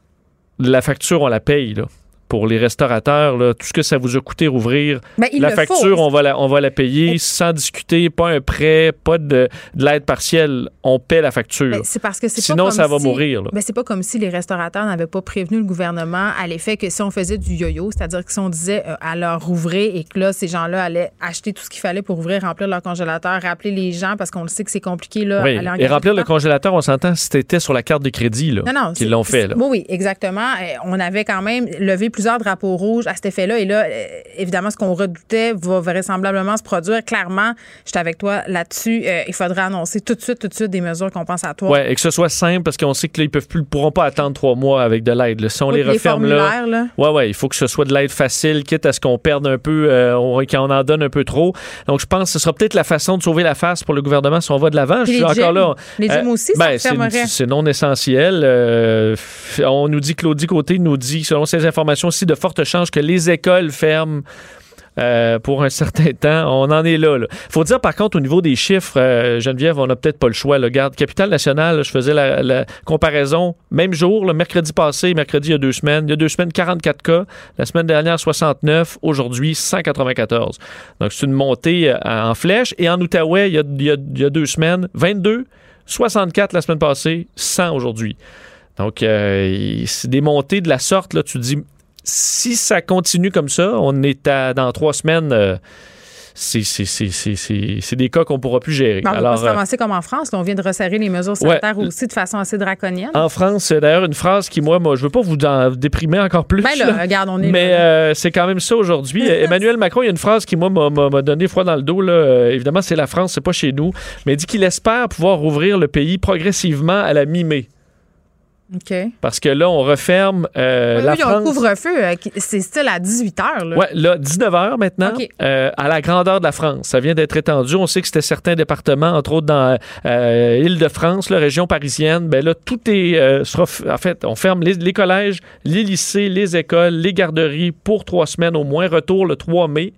la facture, on la paye. Là. Pour les restaurateurs, là, tout ce que ça vous a coûté rouvrir, Ben, la facture, faut. on va la, on va la payer sans discuter, pas un prêt, pas de, de l'aide partielle. On paie la facture. Ben, c'est parce que c'est pas Sinon, comme ça va si- mourir. là. Ben, c'est pas comme si les restaurateurs n'avaient pas prévenu le gouvernement à l'effet que si on faisait du yo-yo, c'est-à-dire que si on disait euh, à leur rouvrir et que là, ces gens-là allaient acheter tout ce qu'il fallait pour ouvrir, remplir leur congélateur, rappeler les gens parce qu'on le sait que c'est compliqué, là. Oui, et remplir le congélateur, on s'entend, c'était sur la carte de crédit là, Non, non. qu'ils l'ont fait. Là. Oui, oui, exactement. Euh, on avait quand même levé plusieurs drapeaux rouges à cet effet-là. Et là, euh, évidemment, ce qu'on redoutait va vraisemblablement se produire. Clairement, j'étais avec toi là-dessus. Euh, il faudrait annoncer tout de suite, tout de suite des mesures compensatoires. Ouais, et que ce soit simple parce qu'on sait que là, ils peuvent plus, pourront pas attendre trois mois avec de l'aide. Si on Oui, les referme là, ouais, ouais, il faut que ce soit de l'aide facile, quitte à ce qu'on perde un peu, euh, on- qu'on en donne un peu trop. Donc, je pense que ce sera peut-être la façon de sauver la face pour le gouvernement si on va de l'avant. Je suis les encore gyms. là. Les gyms aussi, ça ben, c'est- non essentiel. On nous dit, Claudie Côté nous dit, selon ces informations aussi, de fortes chances que les écoles ferment. euh, pour un [laughs] certain temps. On en est là. Il faut dire, par contre, au niveau des chiffres, euh, Geneviève, on n'a peut-être pas le choix. Là. Garde, Capitale Nationale, je faisais la, comparaison. Même jour, le mercredi passé, mercredi il y a deux semaines. Il y a deux semaines, 44 cas. La semaine dernière, 69. Aujourd'hui, 194. Donc, c'est une montée euh, en flèche. Et en Outaouais, il y a, il y a- deux semaines, 22. 64 la semaine passée, 100 aujourd'hui. Donc, c'est des montées de la sorte. Là, tu dis, si ça continue comme ça, on est à, dans trois semaines. euh, c'est- des cas qu'on ne pourra plus gérer. On va Alors, se euh, comme en France. là. on vient de resserrer les mesures sanitaires aussi de façon assez draconienne. en France, c'est d'ailleurs une phrase qui, moi, moi je veux pas vous en déprimer encore plus. Ben là, regarde, on est Mais euh, c'est quand même ça aujourd'hui. Emmanuel Macron, il y a une phrase qui, moi, m'a- donné froid dans le dos. Là. Évidemment, c'est la France, c'est pas chez nous. Mais il dit qu'il espère pouvoir rouvrir le pays progressivement à la mi-mai. Parce que là, on referme euh, Oui, la oui, France. couvre-feu. euh, C'est style à 18 heures. Là. Ouais, là, 19 h maintenant, euh, à la grandeur de la France. Ça vient d'être étendu. On sait que c'était certains départements, entre autres dans euh, Île-de-France, la région parisienne. Ben là, tout est. euh, sera en fait, on ferme les, les collèges, les lycées, les écoles, les garderies pour trois semaines au moins. Retour le 3 mai.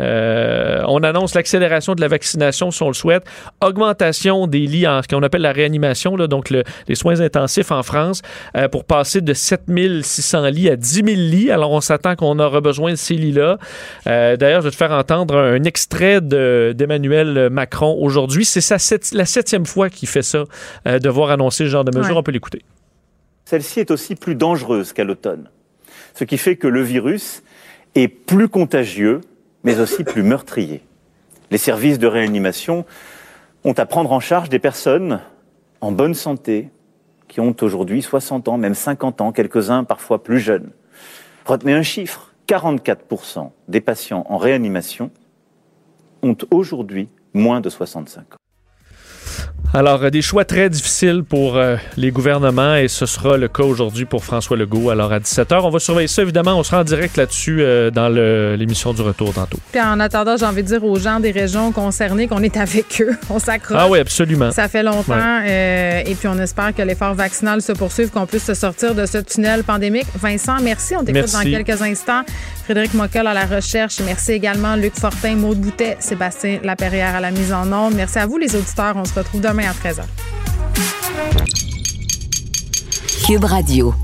Euh, on annonce l'accélération de la vaccination si on le souhaite, augmentation des lits en ce qu'on appelle la réanimation, là, donc le- les soins intensifs en France, euh, pour passer de 7600 lits à 10 000 lits. Alors on s'attend qu'on aura besoin de ces lits-là. Euh, D'ailleurs, je vais te faire entendre un extrait de- d'Emmanuel Macron aujourd'hui. C'est sept- la septième fois qu'il fait ça, euh, devoir annoncer ce genre de mesures. Ouais. On peut l'écouter. Celle-ci est aussi plus dangereuse qu'à l'automne, ce qui fait que le virus est plus contagieux, mais aussi plus meurtrier. Les services de réanimation ont à prendre en charge des personnes en bonne santé qui ont aujourd'hui 60 ans, même 50 ans, quelques-uns parfois plus jeunes. Retenez un chiffre, 44% des patients en réanimation ont aujourd'hui moins de 65 ans. Alors, euh, des choix très difficiles pour euh, les gouvernements et ce sera le cas aujourd'hui pour François Legault. Alors, à 17h, on va surveiller ça, évidemment. On sera en direct là-dessus euh, dans l'émission du retour tantôt. Puis en attendant, j'ai envie de dire aux gens des régions concernées qu'on est avec eux. [laughs] On s'accroche. Ah oui, absolument. Ça fait longtemps. et puis, on espère que l'effort vaccinal se poursuive, qu'on puisse se sortir de ce tunnel pandémique. Vincent, merci. On t'écoute dans quelques instants. Frédéric Mockel à la recherche. Merci également Luc Fortin, Maude Boutet, Sébastien Laperrière à la mise en onde. Merci à vous, les auditeurs. On se retrouve demain à 13h. Cube Radio.